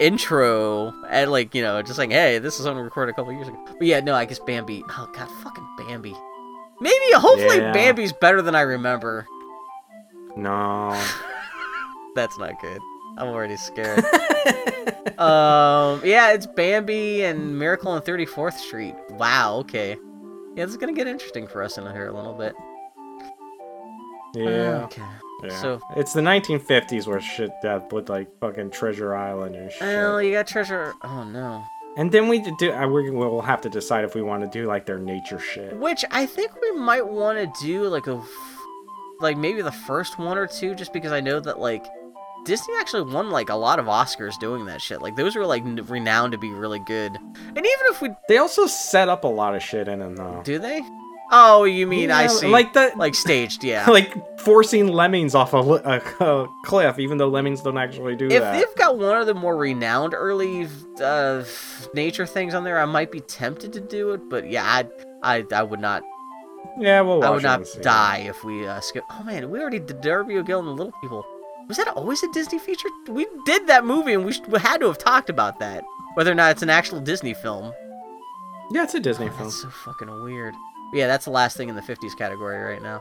intro and like you know just like hey this is something we recorded a couple years ago. But yeah, no, I guess Bambi. Oh god, fucking Bambi. Maybe hopefully yeah. Bambi's better than I remember. No. That's not good. I'm already scared. um, yeah, it's Bambi and Miracle on 34th Street. Wow, okay. Yeah, this is gonna get interesting for us in here a little bit. Yeah. Okay. Yeah. So it's the 1950s where shit that with like fucking Treasure Island and shit. Oh, you got Treasure. Oh no. And then we do. Uh, we'll have to decide if we want to do like their nature shit. Which I think we might want to do like a, like maybe the first one or two, just because I know that like Disney actually won like a lot of Oscars doing that shit. Like those were like n- renowned to be really good. And even if we They also set up a lot of shit in them though. do they? Oh, you mean I see? like the- like staged, yeah. like forcing lemmings off a, a, a cliff, even though lemmings don't actually do if that. If they've got one of the more renowned early uh, nature things on there, I might be tempted to do it. But yeah, I I, I would not yeah, we'll I would not die if we uh, skip. Oh man, we already did Darby O'Gill and the Little People. Was that always a Disney feature? We did that movie and we, sh- we had to have talked about that. Whether or not it's an actual Disney film. Yeah, it's a Disney Oh, film. that's so fucking weird. Yeah, that's the last thing in the 50s category right now.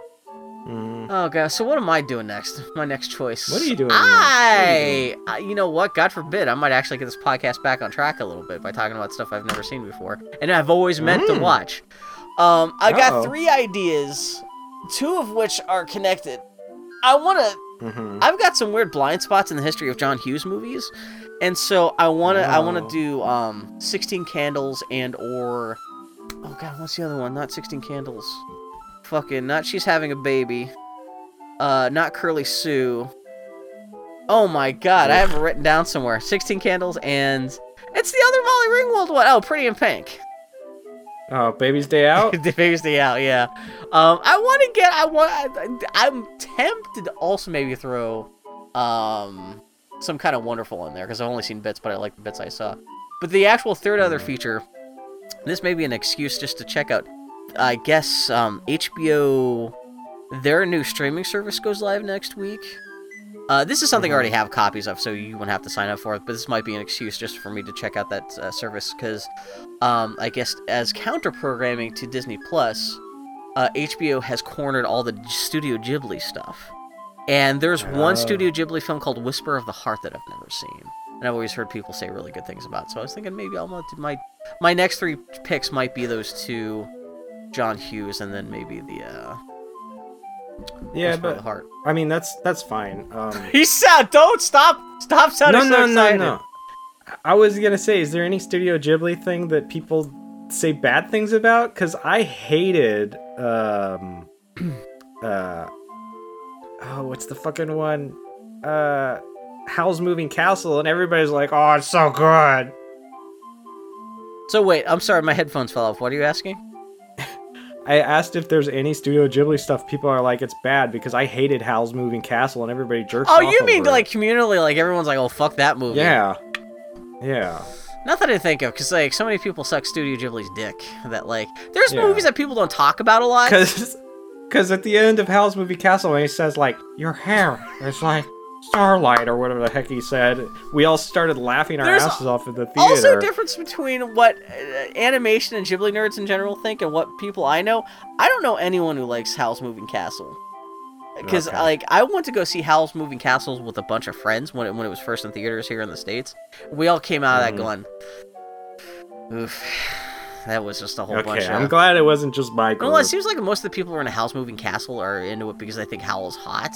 Mm. Oh god, so what am I doing next? My next choice. What are you doing are you I, I, you know what? God forbid, I might actually get this podcast back on track a little bit by talking about stuff I've never seen before, and I've always meant to Mm. watch. Um, I got Uh-oh. three ideas, two of which are connected. I want to. hmm I've got some weird blind spots in the history of John Hughes movies, and so I want to. I want Oh. to do um, Sixteen Candles and or. Oh god, what's the other one? Not Sixteen Candles. Fucking not. She's having a baby. Uh, not Curly Sue. Oh my god, I have it written down somewhere. Sixteen Candles and it's the other Molly Ringwald one. Oh, Pretty in Pink. Oh, Baby's Day Out. the Baby's Day Out, yeah. Um, I want to get. I want. I, I'm tempted to also maybe throw, um, some kind of wonderful in there because I've only seen bits, but I like the bits I saw. But the actual third other feature, this may be an excuse just to check out. I guess um, HBO, their new streaming service goes live next week. Uh, this is something I already have copies of, so you won't have to sign up for it. But this might be an excuse just for me to check out that uh, service because, um, I guess as counter programming to Disney Plus, uh, HBO has cornered all the Studio Ghibli stuff. And there's one Oh. Studio Ghibli film called Whisper of the Heart that I've never seen, and I've always heard people say really good things about. So I was thinking maybe I'll to my my next three picks might be those two, John Hughes, and then maybe the uh, Yeah, Whisper the but Heart. I mean that's that's fine. Um, He said, "Don't stop! Stop sounding no, so no, no, excited." no. I was gonna say, is there any Studio Ghibli thing that people say bad things about? Because I hated, um, uh, oh, what's the fucking one? Uh, Howl's Moving Castle, and everybody's like, oh, it's so good. So wait, I'm sorry, my headphones fell off. What are you asking? I asked if there's any Studio Ghibli stuff. People are like, it's bad because I hated Howl's Moving Castle, and everybody jerks Oh, you mean over it. like communally? Like everyone's like, "Oh, fuck that movie." Yeah, yeah. Nothing to think of, because like so many people suck Studio Ghibli's dick that like there's Yeah. movies that people don't talk about a lot. Because because at the end of Howl's Moving Castle, when he says like your hair it's like starlight or whatever the heck he said, we all started laughing our There's asses off at the theater. Also, difference between what uh, animation and Ghibli nerds in general think and what people I know. I don't know anyone who likes Howl's Moving Castle. Because Okay. like I went to go see Howl's Moving Castles with a bunch of friends when it, when it was first in theaters here in the states. We all came out of that Mhm. going, "Oof." That was just a whole okay, bunch of. I'm glad it wasn't just my group. Well, it seems like most of the people who are in Howl's Moving Castle are into it because they think Howl's hot.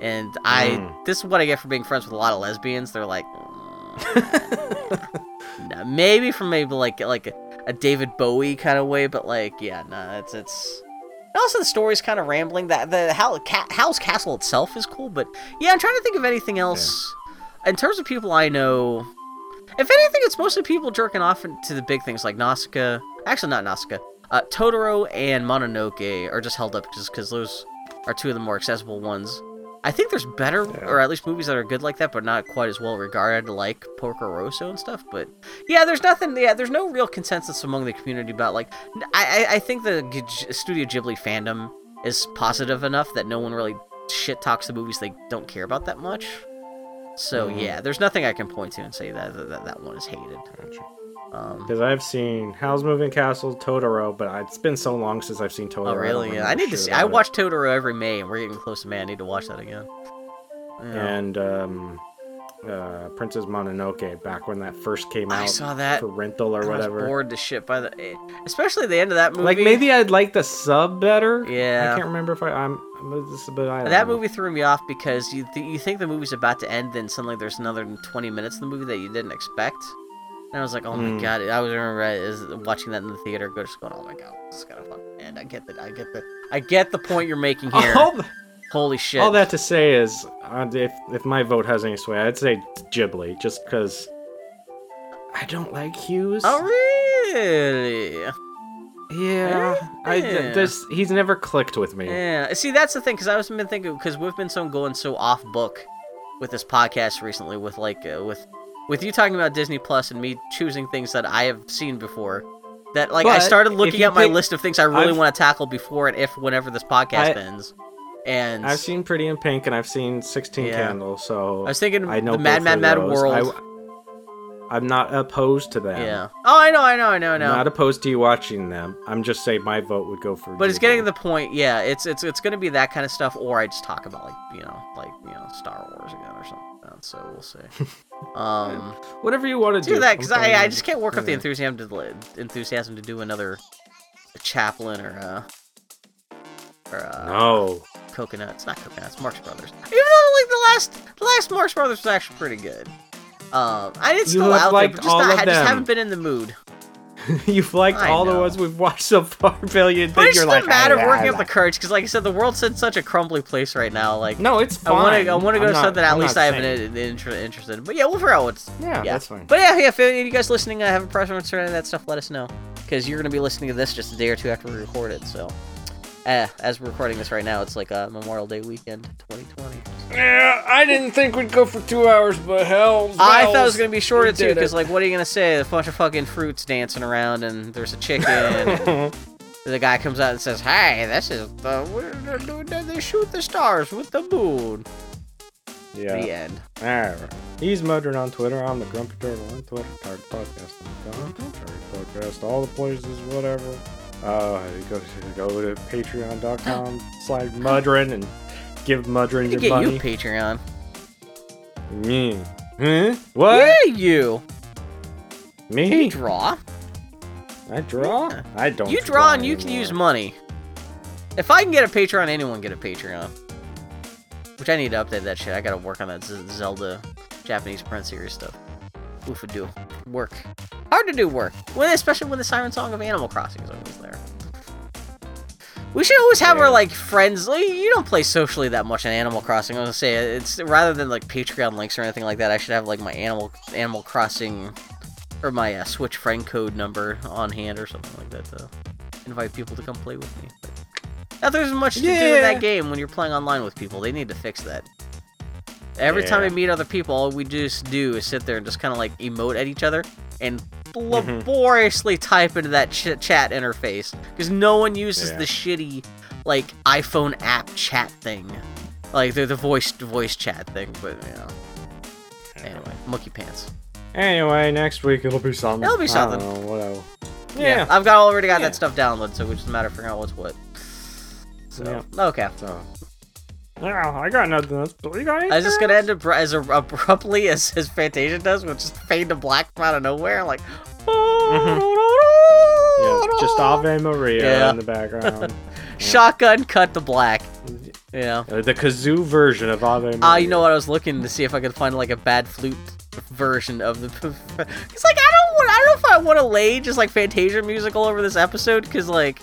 And I, Mm. this is what I get for being friends with a lot of lesbians. They're like, "Mm, nah, maybe from maybe like like a, a David Bowie kind of way, but like, yeah, no, it's it's. and Also, the story's kind of rambling. That the Hal, Ca- Howl's Castle itself is cool, but yeah, I'm trying to think of anything else. In terms of people I know, if anything, it's mostly people jerking off to the big things like Nausicaa. Actually, not Nausicaa. Uh, Totoro and Mononoke are just held up just because those are two of the more accessible ones. I think there's better, or at least movies that are good like that, but not quite as well regarded, like Porco Rosso and stuff. But yeah, there's nothing. Yeah, there's no real consensus among the community about like. I I, I think the G- Studio Ghibli fandom is positive enough that no one really shit talks the movies they don't care about that much. So Mhm. yeah, there's nothing I can point to and say that that, that one is hated. Um, Because I've seen Howl's Moving Castle, Totoro, but it's been so long since I've seen Totoro. oh I really? Yeah, I need to see. I watch Totoro every May, and we're getting close to May. I need to watch that again. Yeah. and um, uh, Princess Mononoke back when that first came out. I saw that. for rental or I was whatever. bored to shit by the, especially the end of that movie. Like maybe I'd like the sub better. Yeah. I can't remember if I, I'm, but I that know. movie threw me off because you th- you think the movie's about to end, then suddenly there's another 20 minutes of the movie that you didn't expect. And I was like, oh my Mm. god! I was remember I is watching that in the theater, go just going, oh my god, this is gonna fucking end. I get the, I get the, I get the point you're making here. All Holy shit! All that to say is, uh, if if my vote has any sway, I'd say Ghibli, just because I don't like Hughes. Oh really? Yeah, I Yeah. this he's never clicked with me. Yeah. See, that's the thing, because I was been thinking, because we've been so going so off book with this podcast recently, with like uh, with with you talking about Disney Plus and me choosing things that I have seen before. That like I started looking at my pick- list of things I really I've- want to tackle before and if whenever this podcast I- ends. And I've seen Pretty in Pink and I've seen Sixteen Yeah. Candles, so I was thinking I know the Mad Mad Mad. World. I, am not opposed to them. yeah. Oh, I know, I know, I know, I I'm know. not opposed to you watching them. I'm just saying my vote would go for. But it's getting to the point, yeah. It's it's it's gonna be that kind of stuff, or I just talk about like you know like you know Star Wars again or something. So we'll see. Um, whatever you want to do do. that because I, I just can't work up the enthusiasm to li- enthusiasm to do another Chaplin or uh or uh No. Coconut. It's not Coconut. It's Marx Brothers. Even though like the last the last Marx Brothers was actually pretty good. Um, I You still out liked there, but just not, I just haven't been in the mood. You've liked I all the ones we've watched so far, Billion. But Think it's you're just like a matter of "Ah, working up the ah." courage, because like I said, the world's in such a crumbly place right now. Like, No, it's I want to, I want to go to something at I'm least I have an saying- in, inter- interested in. But yeah, we'll figure out what's. Yeah, that's fine. But yeah, yeah, if any of you guys listening uh, have a preference or any of that stuff, let us know, because you're gonna be listening to this just a day or two after we record it. So, eh, as we're recording this right now, it's like a Memorial Day weekend, 2020. Yeah, I didn't think we'd go for two hours, but hell. I thought it was gonna be shorter too, because it. like, what are you gonna say? A bunch of fucking fruits dancing around, and there's a chicken. and the guy comes out and says, "Hey, this is the we're doing- they shoot the stars with the moon." Yeah. The end. Alright. He's Mudrin on Twitter. I'm the Grumpy Turtle on Twitter. Target Podcast on Twitter. Target Podcast, all the places, whatever. Uh, go to, go to patreon.com slash Mudrin and give Mudrin To your get money. you Patreon. Me. Huh? What? Yeah, you. Me? You draw. I draw? I don't You draw and you can use money. If I can get a Patreon, anyone get a Patreon. Which I need to update that shit. I gotta work on that Z- Zelda Japanese print series stuff. Oof a do. Work. Hard to do work. When, especially when the siren song of Animal Crossing is always there. We should always have our like friends. like, You don't play socially that much in Animal Crossing. I was gonna say it's rather than like Patreon links or anything like that. I should have like my Animal Animal Crossing or my uh, Switch friend code number on hand or something like that to invite people to come play with me. But not there's much to do in that game when you're playing online with people. They need to fix that. Every time Yeah. we meet other people, all we just do is sit there and just kind of like emote at each other and Mm-hmm. laboriously type into that ch- chat interface because no one uses Yeah. the shitty like iPhone app chat thing, like the the voice to voice chat thing. But you know, anyway, monkey pants. Anyway, next week it'll be something. It'll be I don't something. know, whatever. Yeah, Yeah. I've got already got Yeah. that stuff downloaded, so it's just a matter of figuring out what's what. So Yeah. okay. So. Yeah, I got nothing else. You got Is this gonna end abru- as abruptly as, as Fantasia does, which is fade to black from out of nowhere? Like, Yeah, just Ave Maria Yeah. in the background. shotgun cut to black. Yeah. Uh, the kazoo version of Ave Maria. Ah, you know what? I was looking to see if I could find like a bad flute version of the. It's like I don't want. I don't know if I want to lay just like Fantasia music all over this episode because like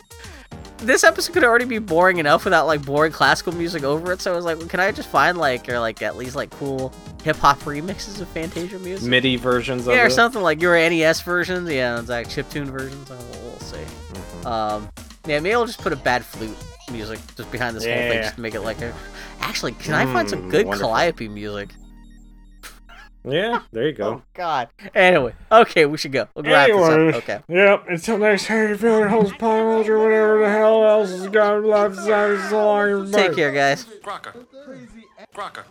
this episode could already be boring enough without like boring classical music over it. So I was like, well, can I just find like or like at least like cool hip hop remixes of Fantasia music? MIDI versions of yeah, or it. something like your NES versions. Yeah, it's like chiptune versions. We'll, we'll see. Mm-hmm. Um, yeah, maybe I'll just put a bad flute music just behind this whole thing, Yeah. just to make it like a. Actually, can I find some Mm, good wonderful. Calliope music? Yeah, there you go. Oh, God. Anyway, okay, we should go. We'll wrap this up. Okay. Yep, until next time, you feeling host piles or whatever the hell else is going left side so long. Take care, guys. Crocker. Crocker.